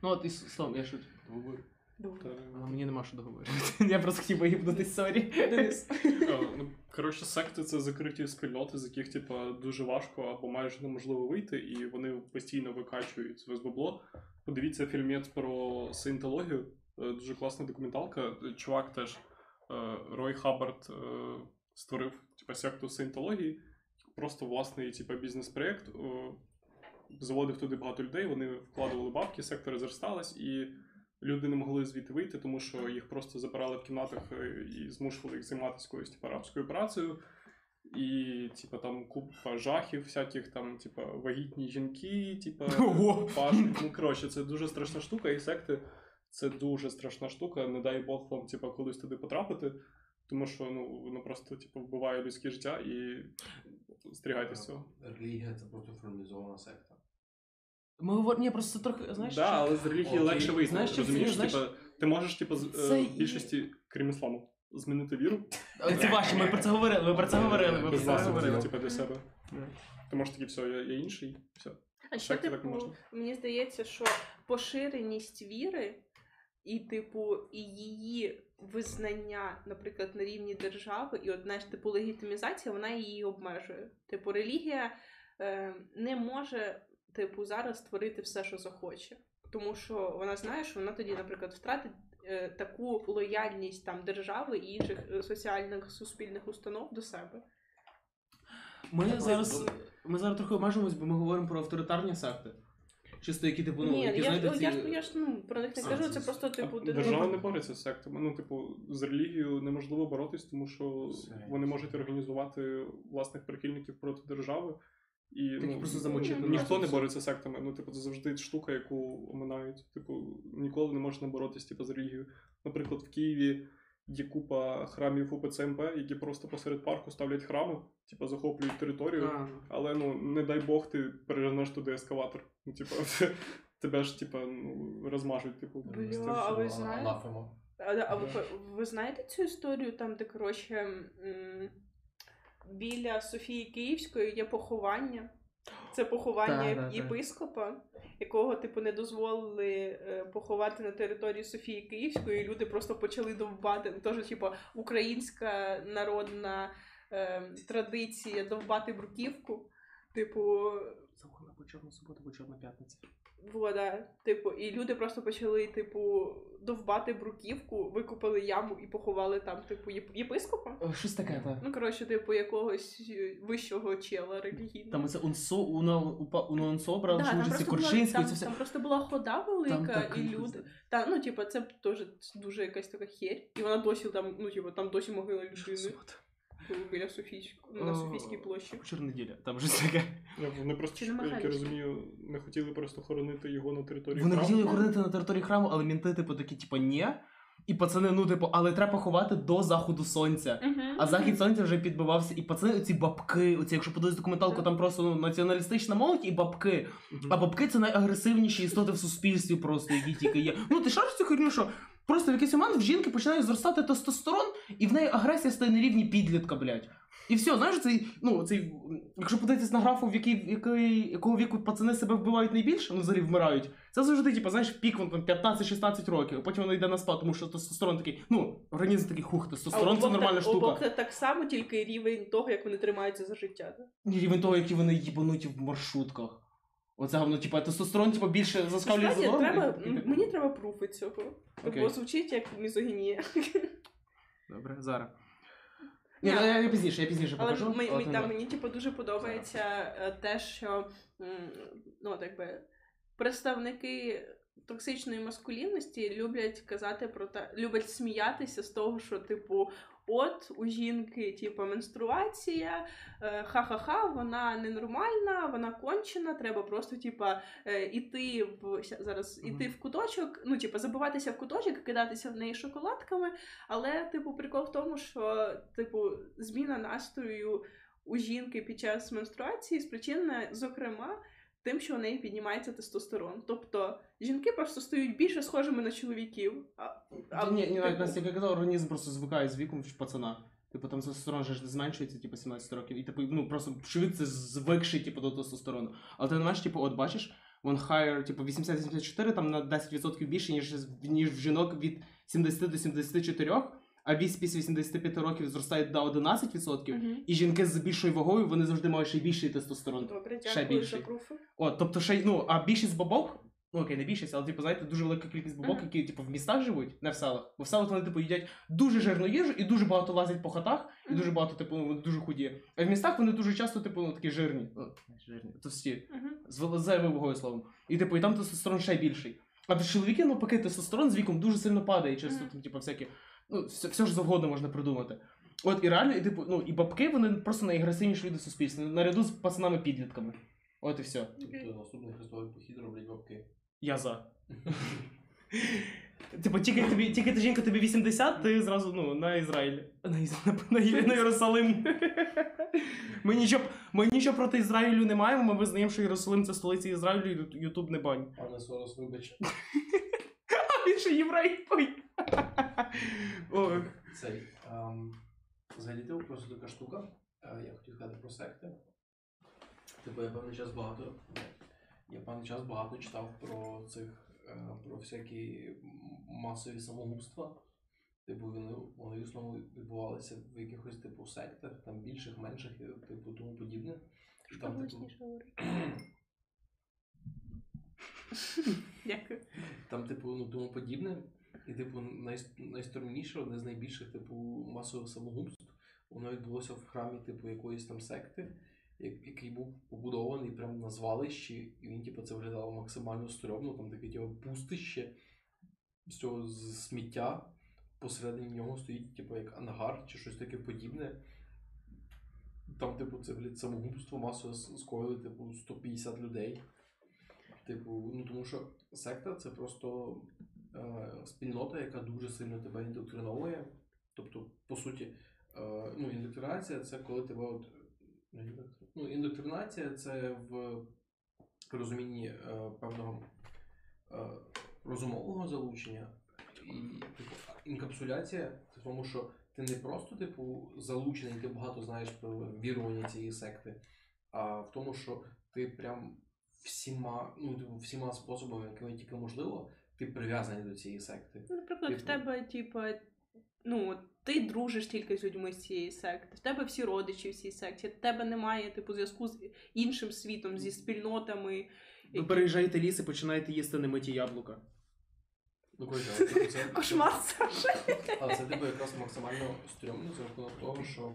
[SPEAKER 3] Ну от і словом, я шучу. Говорю.
[SPEAKER 1] Добре.
[SPEAKER 2] Та,
[SPEAKER 3] Мені нема що договорити. <laughs> Я просто хотів вийобнутись, сорі.
[SPEAKER 2] Е, <laughs> ну, Коротше, секти це закриті спільноти, з яких типа дуже важко або майже неможливо вийти, і вони постійно викачують весь бабло. Подивіться фільмець про саєнтологію. Е, Дуже класна документалка. Чувак теж е, Рой Хаббард е, створив типа секту саєнтології. Просто власний типа бізнес-проєкт. Заводив туди багато людей, вони вкладували бабки, секта розросталась, і люди не могли звідти вийти, тому що їх просто забирали в кімнатах е, і змушували їх займатися якоюсь типу, арабською працею. І, типа, там купа жахів, всяких там, типа, вагітні жінки, <laughs> типа, пашуть. Ну, коротше, це дуже страшна штука, і секти це дуже страшна штука. Не дай Бог вам, типа, колись туди потрапити, тому що ну, воно просто типу, вбиває людське життя і стрігайтеся цього.
[SPEAKER 4] Релігія це просто формалізована секта.
[SPEAKER 3] Ми говоримо, ні, просто трохи, знаєш,
[SPEAKER 2] да, але з релігії
[SPEAKER 4] Окей.
[SPEAKER 2] легше вийти.
[SPEAKER 3] Знаєш, що
[SPEAKER 2] розумієш,
[SPEAKER 3] знаєш,
[SPEAKER 2] типа, ти можеш, типа, з- е,
[SPEAKER 3] це
[SPEAKER 2] в більшості, крім ісламу, змінити віру
[SPEAKER 3] це ваші, ми про це говорили, ми про це говорили, ми про
[SPEAKER 2] без
[SPEAKER 3] це говорили.
[SPEAKER 2] типа, для себе. Ти можеш таки, все, я, я інший, все.
[SPEAKER 1] А ще,
[SPEAKER 2] Так, так
[SPEAKER 1] типу,
[SPEAKER 2] можна.
[SPEAKER 1] мені здається, що поширеність віри і, типу, і її визнання, наприклад, на рівні держави, і одна ж типу легітимізація, вона її обмежує. Типу, релігія е, не може, типу, зараз створити все, що захоче. Тому що вона знає, що вона тоді, наприклад, втратить е, таку лояльність там держави і інших е, соціальних суспільних установ до себе.
[SPEAKER 3] Ми зараз, ми зараз трохи обмежимось, бо ми говоримо про авторитарні секти. Чисто які, типу, ну,
[SPEAKER 1] Ні,
[SPEAKER 3] які,
[SPEAKER 1] я,
[SPEAKER 3] знаєте,
[SPEAKER 1] ж-
[SPEAKER 3] ці...
[SPEAKER 1] я, ж, я ж ну, про них не кажу, це просто, типу, ти-
[SPEAKER 2] Держава не бореться з сектами. Ну, типу, з релігією неможливо боротись, тому що вони можуть організувати власних прихильників проти держави. І ну,
[SPEAKER 3] просто замочити
[SPEAKER 1] на
[SPEAKER 2] ніхто не бореться з сектами. Ну, типу, це завжди штука, яку оминають. Типу, ніколи не можна боротись типу, з релігією. Наприклад, в Києві є купа храмів УПЦ МП, які просто посеред парку ставлять храми, типу, захоплюють територію.
[SPEAKER 3] А,
[SPEAKER 2] Але ну, не дай Бог, ти переженеш туди ескаватор. Ну, типу, <laughs> тебе ж типу, ну, розмажуть, типу.
[SPEAKER 1] Бля, а ви знаєте? А, а ви, ви знаєте цю історію, там, де, коротше, м, біля Софії Київської є поховання. Це поховання
[SPEAKER 3] Та, та, та.
[SPEAKER 1] єпископа, якого, типу, не дозволили е, поховати на території Софії Київської, і люди просто почали довбати. Ну, Теж, типу, українська народна е, традиція довбати бруківку. Типу,
[SPEAKER 3] Забула або чорна субота, або чорна п'ятниця.
[SPEAKER 1] Вода. Типу, і люди просто почали, типу, довбати бруківку, викопали яму і поховали там, типу, єп- єпископа.
[SPEAKER 3] Щось таке, так.
[SPEAKER 1] Ну, коротше, типу, якогось е, вищого чела релігійного.
[SPEAKER 3] Там це унсо, уна, упа, уна брали,
[SPEAKER 1] Да, там, просто була, там,
[SPEAKER 3] це все.
[SPEAKER 1] там просто була хода велика,
[SPEAKER 3] Там
[SPEAKER 1] і люди. Та, ну, типу, це теж дуже якась така херь. І вона досі там, ну, типу, там досі могила людини
[SPEAKER 3] Субота.
[SPEAKER 1] Типу, біля Софійської, ну, на Софійській площі.
[SPEAKER 3] Чорнеділя, там щось таке.
[SPEAKER 2] Ну, Вони просто, як я розумію, не хотіли просто хоронити його на території
[SPEAKER 3] Вони
[SPEAKER 2] храму.
[SPEAKER 3] хотіли охоронити на території храму, але мінти, типу, такі, типу, ні. І пацани, ну, типу, але треба ховати до заходу сонця. А захід сонця вже підбивався, і пацани, оці бабки, оці, якщо подивитися документалку, там просто ну, націоналістична молодь і бабки.
[SPEAKER 2] Мгм.
[SPEAKER 3] А бабки це найагресивніші істоти в суспільстві, просто які тільки є. Ну ти шариш цю херню, що просто в якийсь момент в жінки починає зростати тестостерон, і в неї агресія стає на рівні підлітка, блядь. І все, знаєш, цей, ну, цей, якщо подивитись на графу, в який, в який, якого віку пацани себе вбивають найбільше, ну взагалі вмирають, це завжди, типу, знаєш, пік вон, там 15-16 років, а потім воно йде на спад, тому що тестостерон такий, ну, організм такий, хух, тестостерон це нормальна штука.
[SPEAKER 1] Обох так само, тільки рівень того, як вони тримаються за життя. Да?
[SPEAKER 3] Рівень того, які вони їбануті в маршрутках. Оце воно, типа, тестостерон, типа, більше заскавлює
[SPEAKER 1] Насправді,
[SPEAKER 3] за
[SPEAKER 1] треба,
[SPEAKER 3] і- і
[SPEAKER 1] м, мені треба пруфи цього.
[SPEAKER 3] Окей.
[SPEAKER 1] Бо звучить як мізогінія.
[SPEAKER 3] Добре, зараз. Ні, ну, я, я пізніше, я пізніше
[SPEAKER 1] Але
[SPEAKER 3] покажу.
[SPEAKER 1] ми,
[SPEAKER 3] От,
[SPEAKER 1] ми, да,
[SPEAKER 3] да.
[SPEAKER 1] мені типу, дуже подобається е, те, що м, ну, так би, представники токсичної маскулінності люблять казати про те, люблять сміятися з того, що, типу, от у жінки, типу, менструація, е, ха-ха-ха, вона ненормальна, вона кончена, треба просто, типа, е, іти в зараз іти в куточок, ну, типу, забиватися в куточок, кидатися в неї шоколадками. Але, типу, прикол в тому, що, типу, зміна настрою у жінки під час менструації спричинена, зокрема, тим, що у неї піднімається тестостерон. Тобто жінки просто стають більше схожими на чоловіків. А,
[SPEAKER 3] А, ні, ні,
[SPEAKER 1] типу,
[SPEAKER 3] навіть як казав, організм просто звикає з віком пацана. Типу там тестостерон же ж зменшується, типу, 17 років. І типу, ну просто чоловік це звикший, типу, до тестостерону. Але ти не знаєш, типу, от бачиш, one higher, типу, 80-84 там на 10% більше, ніж, ніж в жінок від 70 до 74, а вісь після 85 років зростає до 11%.
[SPEAKER 1] Мгм.
[SPEAKER 3] І жінки з більшою вагою вони завжди мають ще більший тестостерон.
[SPEAKER 1] Добре,
[SPEAKER 3] Ще
[SPEAKER 1] дякую
[SPEAKER 3] більший.
[SPEAKER 1] за пруфи.
[SPEAKER 3] От, тобто ще й, ну, а більшість бабок, ну окей, не більшість, але типу, знаєте, дуже велика кількість бабок,
[SPEAKER 1] Мгм.
[SPEAKER 3] які типу в містах живуть, не в селах. Бо в селах вони типу їдять дуже жирну їжу і дуже багато лазять по хатах, і
[SPEAKER 1] Мгм.
[SPEAKER 3] дуже багато, типу, вони дуже худі. А в містах вони дуже часто, типу, ну такі жирні. Ну, не жирні, товсті.
[SPEAKER 1] Мгм.
[SPEAKER 3] З вел- зайвою вагою словом. І типу, і там тестостерон ще більший. А в чоловіки, ну, поки тестостерон з віком дуже сильно падає, через
[SPEAKER 1] Мгм.
[SPEAKER 3] там, типу, всякі. Ну, все, все ж завгодно можна придумати. От і реально, і типу, ну, і бабки, вони просто найагресивніші люди в суспільстві, наряду з пацанами-підлітками. От і все.
[SPEAKER 4] Тобто наступний хрестовий похід роблять бабки.
[SPEAKER 3] Я за. <laughs> Типу, тільки тобі, тільки ти жінка тобі 80, ти зразу ну, на Ізраїль. На, Із- на, на, на <laughs> Єрусалим. Ми нічого, ми нічого проти Ізраїлю не маємо, ми визнаємо, що Єрусалим це столиця Ізраїлю, і Ютуб не бань.
[SPEAKER 4] Пане Сорос, вибач. <laughs>
[SPEAKER 3] А він ще єврей. Ой.
[SPEAKER 4] Цей. ем, Взагалі ти просто така штука. Е, Я хотів сказати про секти. Типу, я певний час багато. Я певний час багато читав про цих, е, про всякі масові самогубства. Типу, вони, вони в основному відбувалися в якихось типу сектах, там більших, менших, типу, тому подібне. І там, типу, <clears throat>
[SPEAKER 1] Дякую.
[SPEAKER 4] Там, типу, ну тому подібне. І, типу, най, найсторонніше, одне з найбільших, типу, масових самогубств, воно відбулося в храмі, типу, якоїсь там секти, який був побудований прямо на звалищі, і він, типу, це виглядало максимально стрьомно, там таке типу, пустище з цього з сміття. Посередині нього стоїть, типу, як ангар чи щось таке подібне. Там, типу, це блядь, самогубство масово скоїли, типу, 150 людей. Типу, ну тому що секта це просто спільнота, яка дуже сильно тебе індоктриновує. Тобто, по суті, е, ну, індоктринація це коли тебе от. Ну, індоктринація це в розумінні е, певного е, розумового залучення. І типу, інкапсуляція тому, що ти не просто, типу, залучений, ти багато знаєш про вірування цієї секти, а в тому, що ти прям всіма, ну, типу, всіма способами, якими тільки можливо, ти прив'язаний до цієї секти.
[SPEAKER 1] Ну, Наприклад, в
[SPEAKER 4] Типу.
[SPEAKER 1] тебе, типу, ну, ти дружиш тільки з людьми з цієї секти, в тебе всі родичі в цій секті, в тебе немає типу зв'язку з іншим світом, зі спільнотами.
[SPEAKER 3] Ви переїжджаєте ліс і починаєте їсти немиті яблука.
[SPEAKER 4] Ну, коротше, <laughs> типу, це,
[SPEAKER 1] Кошмар Саша.
[SPEAKER 4] Але це типу якраз максимально стрьомно за рахунок того, що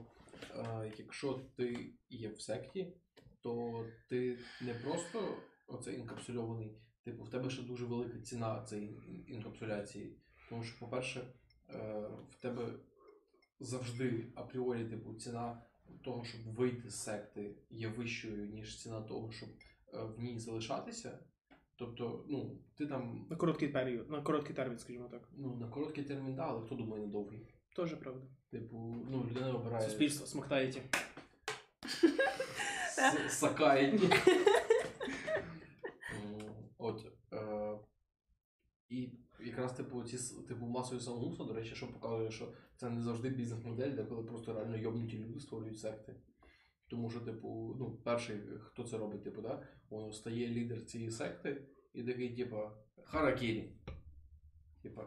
[SPEAKER 4] е, якщо ти є в секті, то ти не просто оце інкапсульований, типу, в тебе ще дуже велика ціна цієї інкапсуляції. Тому що, по-перше, е, в тебе завжди апріорі типу, ціна того, щоб вийти з секти, є вищою, ніж ціна того, щоб е, в ній залишатися. Тобто, ну, ти там
[SPEAKER 3] На короткий період, на короткий термін, скажімо так.
[SPEAKER 4] ну, на короткий термін, да, але хто думає на довгий?
[SPEAKER 3] Тоже правда.
[SPEAKER 4] Типу, ну, людина обирає.
[SPEAKER 3] Суспільство смоктаєте.
[SPEAKER 4] С- <laughs> Сакаєті. М, От. е, І якраз типу ці типу масові самогубства, до речі, що показує, що це не завжди бізнес-модель, де коли просто реально йобнуті люди створюють секти. Тому що, типу, ну, перший, хто це робить, типу, да, воно стає лідер цієї секти і такий, типу, харакірі. Типа,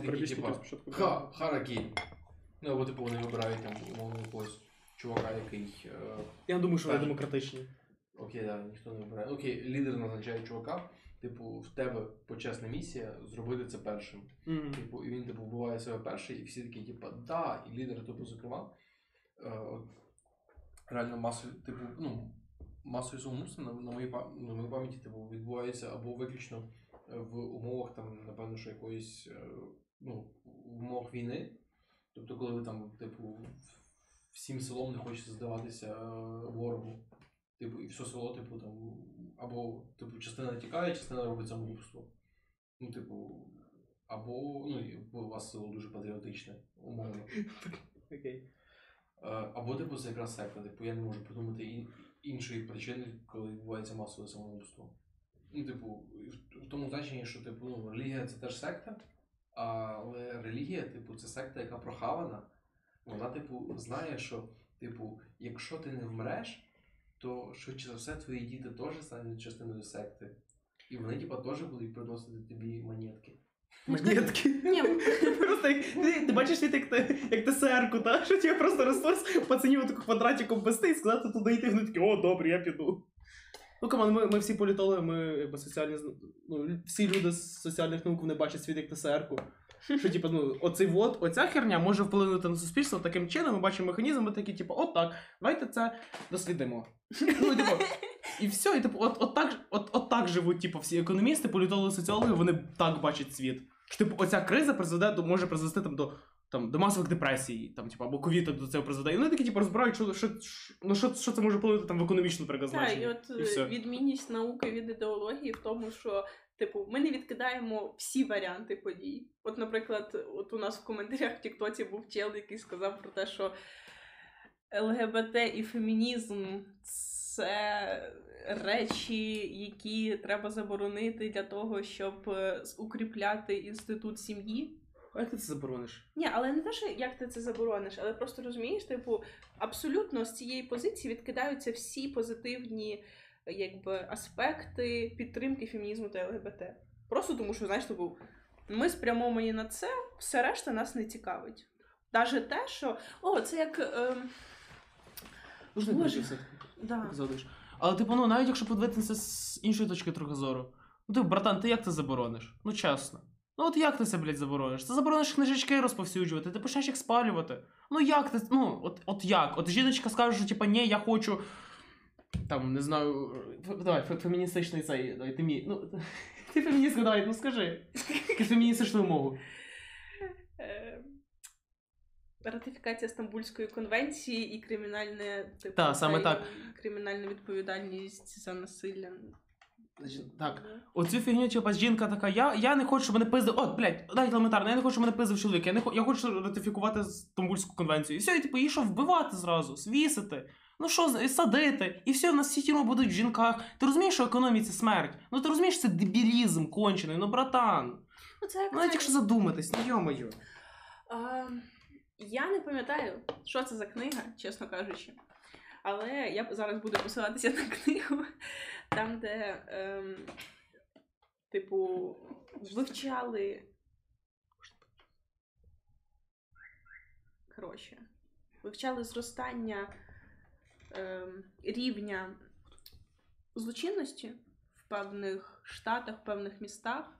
[SPEAKER 4] такі, Ха, Харакірі. Ну, або типу вони вибирають там умовно якогось чувака, який. Е,
[SPEAKER 3] Я думаю, що вони демократичні.
[SPEAKER 4] окей, да, ніхто не вибирає. Окей, лідер назначає чувака. Типу, в тебе почесна місія зробити це першим.
[SPEAKER 3] Мгм.
[SPEAKER 4] Типу, і він типу вбиває себе перший, і всі такі, типу, да, і лідер, типу, зокрема. Е, от, реально масові, типу, ну, масові сумнівства на, на, моїй, на моїй пам'яті типу, відбуваються або виключно е, в умовах, там, напевно, що якоїсь, е, ну, в умовах війни. Тобто, коли ви там, типу, всім селом не хочеться здаватися е, ворогу. Типу, і все село, типу, там, або типу, частина тікає, частина робить самогубство. Ну, типу, або ну, у вас село дуже патріотичне, умовно. <laughs>
[SPEAKER 3] Окей.
[SPEAKER 4] Е, Або типу це якраз секта. Типу, я не можу придумати іншої причини, коли відбувається масове самогубство. Ну, типу, в- в тому значенні, що типу, ну, релігія це теж секта, але релігія, типу, це секта, яка прохавана. Вона, типу, знає, що, типу, якщо ти не вмреш, то швидше за все твої діти теж стануть частиною секти. І вони, типу, теж будуть приносити тобі монетки. <laughs>
[SPEAKER 3] Монетки.
[SPEAKER 1] Ні, <laughs>
[SPEAKER 3] Просто як, ти, ти бачиш світ, як, ти, як ТСР-ку, та? що тебе просто ресурс пацанів отаку квадратиком вести і сказати туди йти, вони такі, о, добре, я піду. Ну, команд, ми, ми всі політологи, ми якби соціальні, ну, всі люди з соціальних наук вони бачать світ як ТСР-ку. Що, <laughs> типу, ну, оцей вот, оця херня може вплинути на суспільство таким чином, ми бачимо механізм, ми такі, типу, от так, давайте це дослідимо. Ну, типу, і все, і типу, от, от, так, от, от так живуть, типу, всі економісти, політологи, соціологи, вони так бачать світ. Що, типу, оця криза призведе до, може призвести там до. Там, до масових депресій, там, типу, або ковід до цього призведе. І вони такі, типу, розбирають, що, що, що, ну, що, що це може вплинути там в економічну наприклад,
[SPEAKER 1] Так, і
[SPEAKER 3] значення.
[SPEAKER 1] от
[SPEAKER 3] І все.
[SPEAKER 1] відмінність науки від ідеології в тому, що типу ми не відкидаємо всі варіанти подій. От, наприклад, от у нас в коментарях в Тіктоці був чел, який сказав про те, що ЛГБТ і фемінізм це речі, які треба заборонити для того, щоб е, укріпляти інститут сім'ї.
[SPEAKER 3] А як ти це заборониш?
[SPEAKER 1] Ні, але не те, що як ти це заборониш, але просто розумієш, типу, абсолютно з цієї позиції відкидаються всі позитивні якби, аспекти підтримки фемінізму та ЛГБТ. Просто тому, що, знаєш, типу, ми спрямовані на це, все решта нас не цікавить. Навіть те, що о, це як.
[SPEAKER 3] Можна
[SPEAKER 1] Боже. Да.
[SPEAKER 3] Але, типу, ну, навіть якщо подивитися з іншої точки трохи зору. Ну, типу, братан, ти як це заборониш? Ну, чесно. Ну от як ти це, блядь, заборониш? Ти заборониш книжечки розповсюджувати, ти почнеш їх спалювати. Ну як ти. Ну, от, от як? От жіночка скаже, що типа, ні, я хочу. Там, не знаю. Давай, феміністичний цей. Давай, ти мій. Ну, <laughs> ти феміністка, давай, ну скажи. Якусь феміністичну вимогу.
[SPEAKER 1] Е, Ратифікація Стамбульської конвенції і кримінальне типу,
[SPEAKER 3] Та, саме
[SPEAKER 1] та,
[SPEAKER 3] так.
[SPEAKER 1] кримінальна відповідальність за насилля.
[SPEAKER 3] Так. Оцю фігню, типа, жінка така, я, я не хочу, щоб мене пиздив. От, блядь, дай елементарно, я не хочу, щоб мене пиздив чоловік. Я не хо- я хочу ратифікувати Стамбульську конвенцію. І все, і типу, її що вбивати зразу, свісити. Ну що, з- і садити, і все, в нас всі тюрми будуть в жінках. Ти розумієш, що економія це смерть? Ну ти розумієш, це дебілізм кончений, ну братан.
[SPEAKER 1] Ну, це як
[SPEAKER 3] Ну навіть якщо задуматись, ну йо-моє.
[SPEAKER 1] А, я не пам'ятаю, що це за книга, чесно кажучи. Але я зараз буду посилатися <laughs> на книгу, там, де, ем, типу, вивчали. Коротше, вивчали зростання ем, рівня злочинності в певних штатах, в певних містах.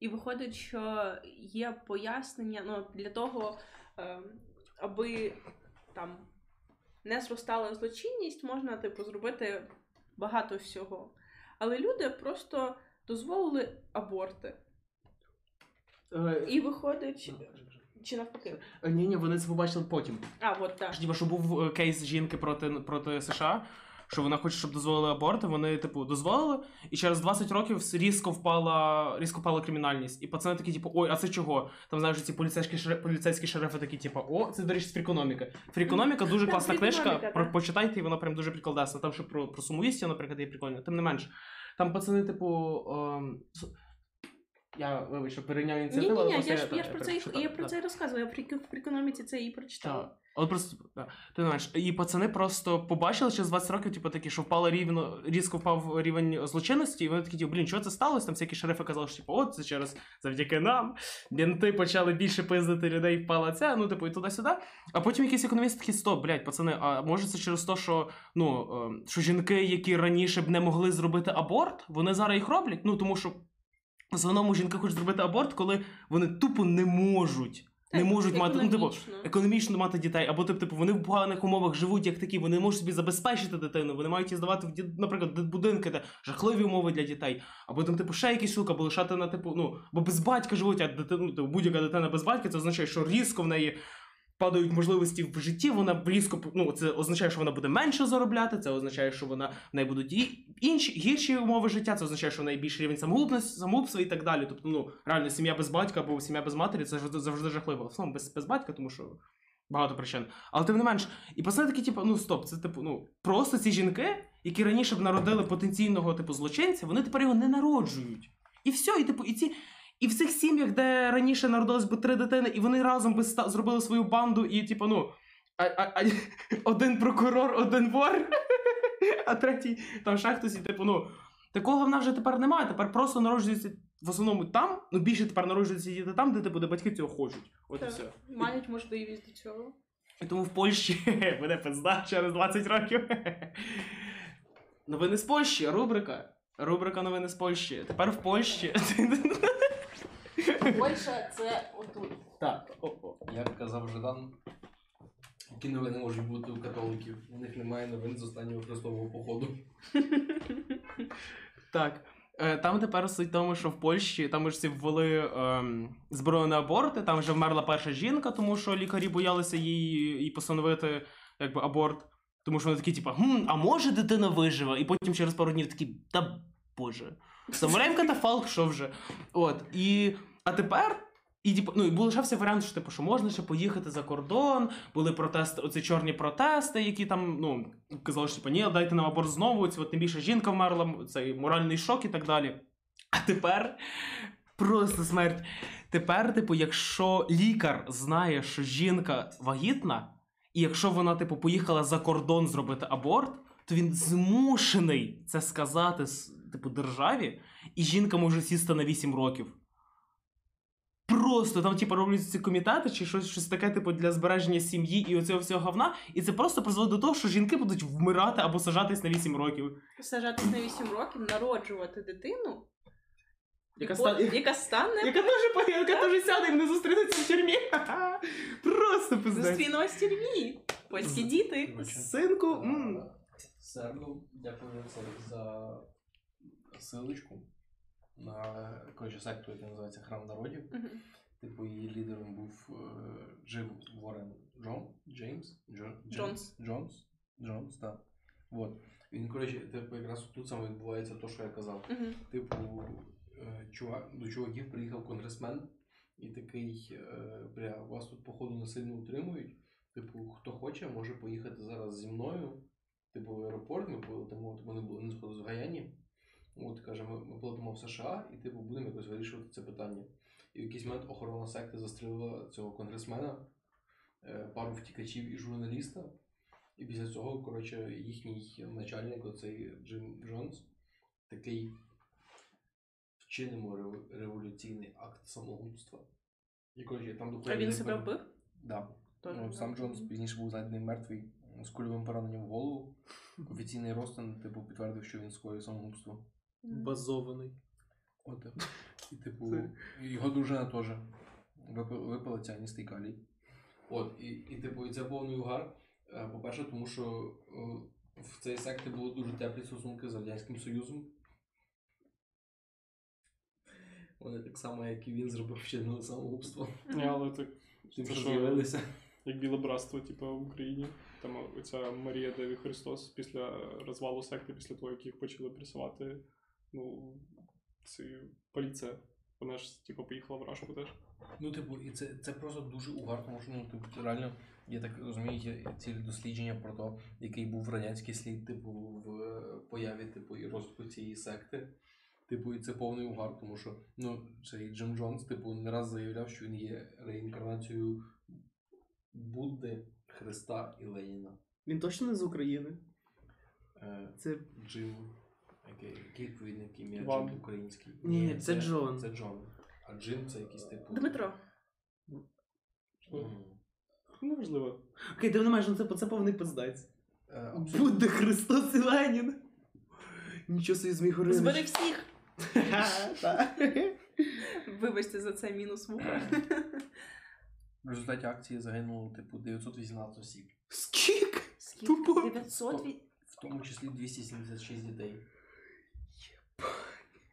[SPEAKER 1] І виходить, що є пояснення ну, для того, ем, аби там не зростала злочинність, можна типу зробити багато всього. Але люди просто дозволили аборти. І виходить, чи навпаки.
[SPEAKER 3] Ні, ні, вони це побачили потім.
[SPEAKER 1] А, от так.
[SPEAKER 3] Що, що був е, кейс жінки проти, проти США, що вона хоче, щоб дозволили аборти, вони, типу, дозволили, і через 20 років різко впала, різко впала кримінальність. І пацани такі, типу, ой, а це чого? Там знаєш, ці поліцейські шери- поліцейські шерифи такі, типу, о, це, до речі, з фрікономіки. Фрікономіка дуже класна книжка. Про, почитайте, і вона прям дуже прикладесна. Там що про, про сумоїстів, наприклад, є прикольно. Тим не менш. Там пацани, типу. ем, с- я вибач, що перейняв
[SPEAKER 1] Ні,
[SPEAKER 3] ініціативу.
[SPEAKER 1] ні,
[SPEAKER 3] але
[SPEAKER 1] ні, я ж я ж про це і я про це і розказую. Я при при економіці це і прочитала.
[SPEAKER 3] Так. От просто, да. ти знаєш, і пацани просто побачили через 20 років, типу, такі, що впало рівно, різко впав рівень злочинності, і вони такі, типу, блін, що це сталося? Там всякі шерифи казали, що типу, от це через завдяки нам. Бінти почали більше пиздити людей, впала ця, ну, типу, і туди-сюди. А потім якісь економісти такі, стоп, блядь, пацани, а може це через те, що, ну, е, що жінки, які раніше б не могли зробити аборт, вони зараз їх роблять? Ну, тому що в основному жінка хоче зробити аборт, коли вони тупо не можуть. Не можуть мати, ну, типу,
[SPEAKER 1] економічно.
[SPEAKER 3] мати дітей, або тип, типу, вони в поганих умовах живуть як такі, вони не можуть собі забезпечити дитину, вони мають її здавати в наприклад, будинки, де жахливі умови для дітей, або там, типу, ще якісь штуки, або лишати на типу, ну, бо без батька живуть, а дитину, ну, типу, будь-яка дитина без батька, це означає, що різко в неї падають можливості в житті, вона різко, ну, це означає, що вона буде менше заробляти, це означає, що вона в неї будуть інші гірші умови життя, це означає, що в неї більший рівень самогубства і так далі. Тобто, ну, реально, сім'я без батька або сім'я без матері це завжди жахливо. В основному без, без батька, тому що Багато причин. Але тим не менш, і пацани такі, типу, ну стоп, це типу, ну просто ці жінки, які раніше б народили потенційного типу злочинця, вони тепер його не народжують. І все, і типу, і ці. І в цих сім'ях, де раніше народилось би три дитини, і вони разом би ста- зробили свою банду, і типу, ну. А, а, а, <laughs> один прокурор, один вор, <laughs> а третій там ще хтось, і типу, ну. Такого в нас вже тепер немає. Тепер просто народжуються в основному там, ну більше тепер народжуються діти там, де типу, де батьки цього хочуть. От і
[SPEAKER 1] Так.
[SPEAKER 3] все.
[SPEAKER 1] Мають можливість до цього.
[SPEAKER 3] І тому в Польщі <laughs> буде пизда через 20 років. Новини з Польщі, рубрика. Рубрика новини з Польщі. Тепер в Польщі.
[SPEAKER 1] Польща це отут.
[SPEAKER 3] Так. о, о.
[SPEAKER 4] Як казав Жадан, які новини можуть бути у католиків. У них немає новин з останнього хрестового походу. <laughs>
[SPEAKER 3] Так. Е, Там тепер суть в тому, що в Польщі там ж всі ввели ем, зброю на аборти, там вже вмерла перша жінка, тому що лікарі боялися їй, їй постановити якби, аборт. Тому що вони такі, типу, хм, а може дитина виживе? І потім через пару днів такі, та боже. Самураєм катафалк, що вже. От. І, а тепер. І типу, ну, і був лишався варіант, що типу, що можна ще поїхати за кордон, були протести, оці чорні протести, які там, ну, казали, що типу, ні, дайте нам аборт знову, ці, от, тим більше жінка вмерла, цей моральний шок і так далі. А тепер просто смерть. Тепер, типу, якщо лікар знає, що жінка вагітна, і якщо вона, типу, поїхала за кордон зробити аборт, то він змушений це сказати типу, державі, і жінка може сісти на 8 років. Просто там, типу, роблять ці комітети чи щось, щось таке, типу, для збереження сім'ї і оцього всього говна. І це просто призводить до того, що жінки будуть вмирати або сажатись на 8 років.
[SPEAKER 1] Сажатись на 8 років, народжувати дитину,
[SPEAKER 3] Яка,
[SPEAKER 1] бо-
[SPEAKER 3] ста...
[SPEAKER 1] яка стане
[SPEAKER 3] яка теж по- яка теж сяде і не зустрінеться в тюрмі. <laughs> Просто пиздець.
[SPEAKER 1] зустрінусь в тюрмі. Польські діти.
[SPEAKER 3] Синку,
[SPEAKER 4] е, дякую за, за силочку на коротше, секту, який називається Храм народів.
[SPEAKER 1] Мгм.
[SPEAKER 4] Типу, її лідером був е, Джим Ворен Джон, Джеймс Джон,
[SPEAKER 1] Джонс.
[SPEAKER 4] Джонс. Джонс, так. Вот. Він, коротше, типу, якраз тут саме відбувається те, що я казав.
[SPEAKER 1] Мгм.
[SPEAKER 4] Типу, е, чувак, до чуваків приїхав конгресмен і такий, е, бля, вас тут, походу, не сильно утримують. Типу, хто хоче, може поїхати зараз зі мною. Типу, в аеропорт ми полетимо, типу, вони були не з Гаяні. От каже, ми, ми полетимо в США і типу будемо якось вирішувати це питання. І в якийсь момент охорона секти застрелила цього конгресмена, е, пару втікачів і журналіста. І після цього, коротше, їхній начальник, оцей Джим Джонс, такий вчинимо рев- революційний акт самогубства. І коротше, там
[SPEAKER 1] А він себе вбив?
[SPEAKER 4] Да.
[SPEAKER 1] Тоже
[SPEAKER 4] Ну, сам. Джонс пізніше був знайдений мертвий з кульовим пораненням в голову. Офіційний розтин, типу, підтвердив, що він скоїв самогубство.
[SPEAKER 3] Базований.
[SPEAKER 4] От. І, типу, його дружина теж випила, випила ціаністий калій. От, і, і, типу, і це повний угар. Е, По-перше, тому що е, в цій секті були дуже теплі стосунки з Радянським Союзом. Вони так само, як і він зробив вчинили самогубство.
[SPEAKER 2] Ні, але так,
[SPEAKER 4] Тим,
[SPEAKER 2] Це
[SPEAKER 4] що
[SPEAKER 2] що?
[SPEAKER 4] з'явилися.
[SPEAKER 2] як біле братство, типу, в Україні. Там оця Марія Деві Христос після розвалу секти, після того, як їх почали пресувати, ну, ці поліція. Вона ж, типу, поїхала в Рашку теж.
[SPEAKER 4] Ну, типу, і це, це просто дуже угар, тому що ну, типу, реально, я так розумію, є цілі дослідження про те, який був радянський слід, типу, в появі, типу, і розвитку цієї секти. Типу, і це повний угар, тому що ну, цей Джим Джонс, типу, не раз заявляв, що він є реінкарнацією Будди, Христа і Леніна.
[SPEAKER 3] Він точно не з України.
[SPEAKER 4] Е,
[SPEAKER 3] Це.
[SPEAKER 4] Джим, який, який відповідник ім'я. Джим український.
[SPEAKER 3] Ні, це Джон.
[SPEAKER 4] Це Джон. А Джим це якийсь типу.
[SPEAKER 1] Дмитро.
[SPEAKER 4] М.
[SPEAKER 2] Ну, можливо.
[SPEAKER 3] Окей, ти не маєш, ну це, це повний пиздець.
[SPEAKER 4] Е.
[SPEAKER 3] Будде Христос і Ленін. Нічого собі зміг.
[SPEAKER 1] Збери всіх. <laughs> Вибачте за це мінус вуха.
[SPEAKER 4] В результаті акції загинуло типу 918 осіб,
[SPEAKER 3] Скік?
[SPEAKER 1] Скільки?
[SPEAKER 3] Тупо.
[SPEAKER 1] 900
[SPEAKER 4] в тому числі 276 дітей.